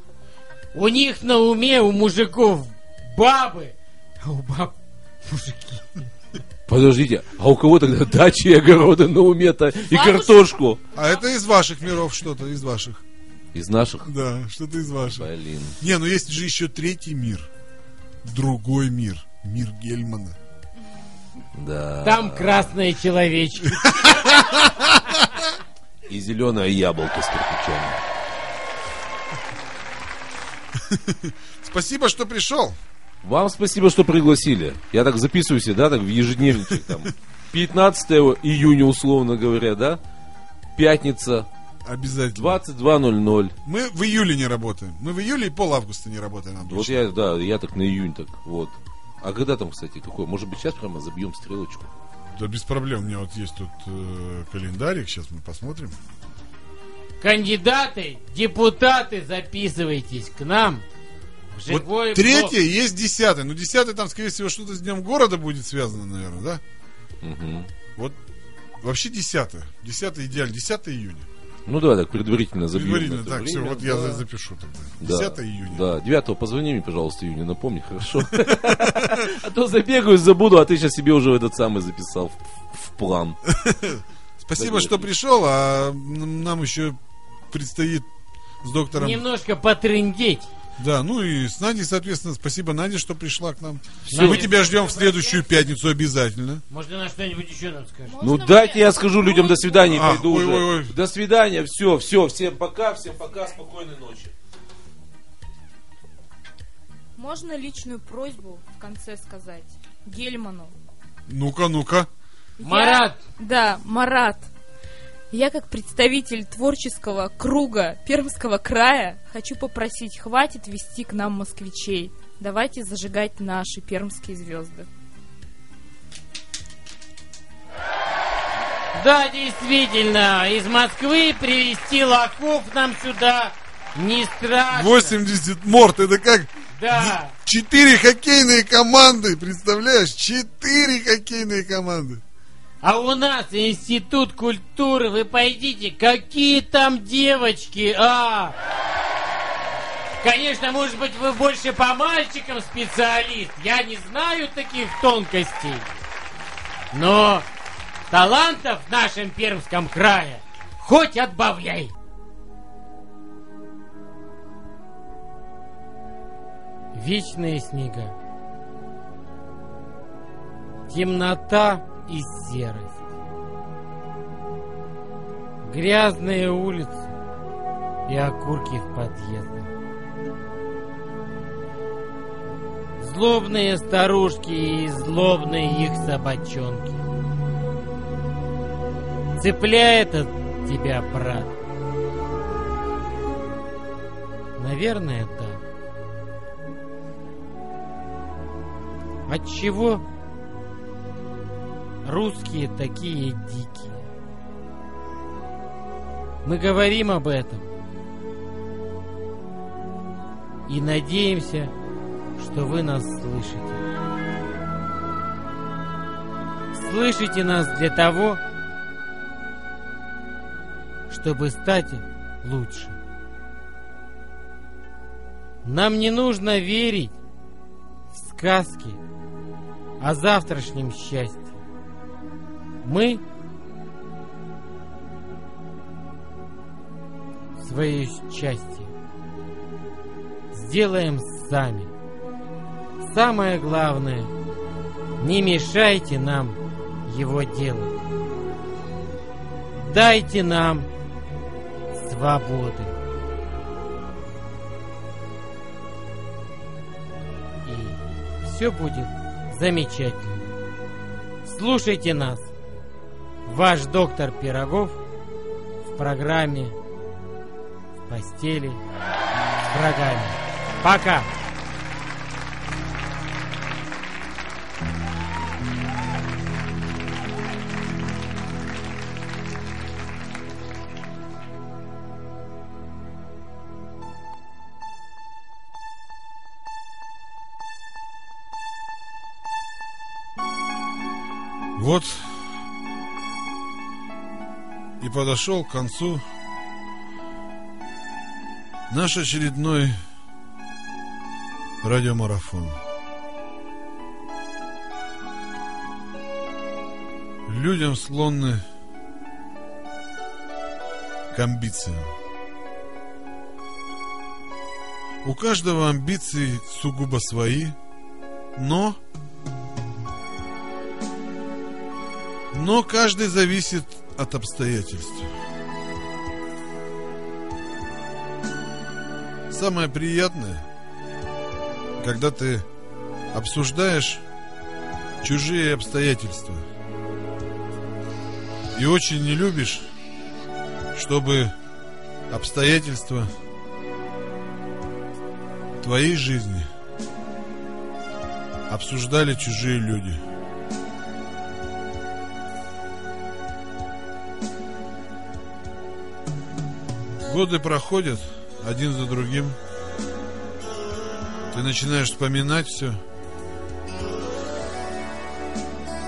У них на уме, у мужиков бабы, а у баб мужики. Подождите, а у кого тогда дачи и огороды на уме-то и Бабушка? картошку? А это из ваших миров что-то, из ваших. Из наших? Да, что-то из ваших. Блин. Не, ну есть же еще третий мир. Другой мир. Мир Гельмана. Да. Там красные человечки. И зеленое яблоко с кирпичом. Спасибо, что пришел. Вам спасибо, что пригласили. Я так записываю себе, да, так в ежедневничек там. 15 июня, условно говоря, да? Пятница, Обязательно. 22.00. Мы в июле не работаем. Мы в июле и пол августа не работаем обычно. Вот я, да, я так на июнь так, вот. А когда там, кстати, какой? Может быть, сейчас прямо забьем стрелочку? Да без проблем. У меня вот есть тут э, календарик. Сейчас мы посмотрим. Кандидаты, депутаты, записывайтесь к нам. в живой вот третье есть десятое. Ну, десятое там, скорее всего, что-то с Днем города будет связано, наверное, да? Мгм. Вот вообще десятое. Десятое идеально. 10 июня. Ну давай так предварительно забьем. Предварительно, это так, все, время, вот я да. за- запишу тогда. Да. 10 июня. Да, 9 позвони мне, пожалуйста, июня, напомни, хорошо? <laughs> А то забегаю, забуду, а ты сейчас себе уже этот самый записал в- план. <laughs> Спасибо, Да, что пришел, а нам еще предстоит с доктором... Немножко потрындеть. Да, ну и с Надей, соответственно, спасибо Наде, что пришла к нам. Надя. Мы тебя ждем в следующую пятницу обязательно. Может, она что-нибудь еще нам скажет. Ну Можно дайте я скажу людям до свидания, А, пойду ой, уже. ой, ой. До свидания, все, все, всем пока, всем пока, спокойной ночи. Можно личную просьбу в конце сказать? Гельману. Ну-ка, ну-ка. Марат, Я- Да, Марат. Я как представитель творческого круга Пермского края хочу попросить, хватит вести к нам москвичей. Давайте зажигать наши пермские звезды. да, действительно, из Москвы привезти лохов нам сюда не страшно. 80 морт, это как Да. четыре хоккейные команды, представляешь? Четыре хоккейные команды. А у нас институт культуры, вы пойдите, какие там девочки, а! Конечно, может быть, вы больше по мальчикам специалист, я не знаю таких тонкостей. Но талантов в нашем Пермском крае хоть отбавляй. Вечные снега. Темнота и серость. Грязные улицы и окурки в подъездах. Злобные старушки и злобные их собачонки. Цепляет от тебя, брат. Наверное, так. Отчего русские такие дикие? Мы говорим об этом и надеемся, что вы нас слышите. Слышите нас для того, чтобы стать лучше. Нам не нужно верить в сказки о завтрашнем счастье. Мы свое счастье сделаем сами. Самое главное, не мешайте нам его делать. Дайте нам свободы. И все будет замечательно. Слушайте нас. Ваш доктор Пирогов в программе «В постели с врагами». Пока! Вот и подошел к концу наш очередной радиомарафон. Людям склонны к амбициям. У каждого амбиции сугубо свои, но Но каждый зависит от обстоятельств. Самое приятное, когда ты обсуждаешь чужие обстоятельства. И очень не любишь, чтобы обстоятельства твоей жизни обсуждали чужие люди. Годы проходят один за другим. Ты начинаешь вспоминать все.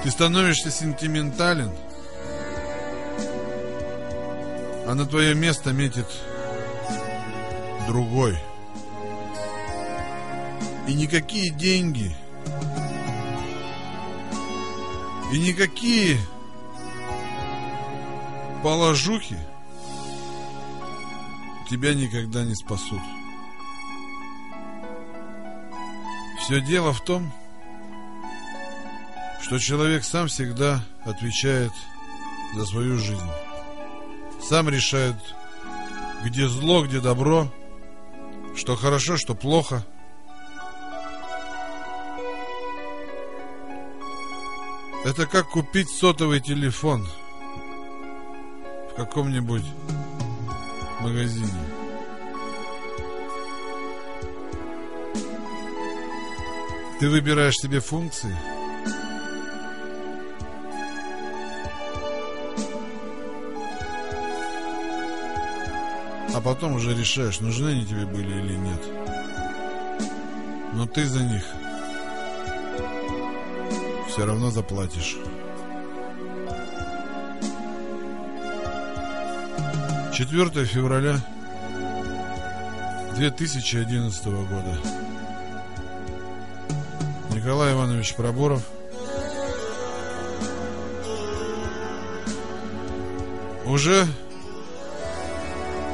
Ты становишься сентиментален. А на твое место метит другой. И никакие деньги, и никакие положухи тебя никогда не спасут. Все дело в том, что человек сам всегда отвечает за свою жизнь. Сам решает, где зло, где добро, что хорошо, что плохо. Это как купить сотовый телефон в каком-нибудь магазине. Ты выбираешь себе функции. А потом уже решаешь, нужны они тебе были или нет. Но ты за них все равно заплатишь. 4 февраля 2011 года. Николай Иванович Проборов. Уже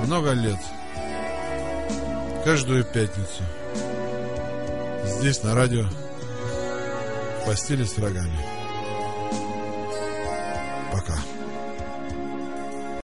много лет. Каждую пятницу. Здесь на радио. В постели с врагами.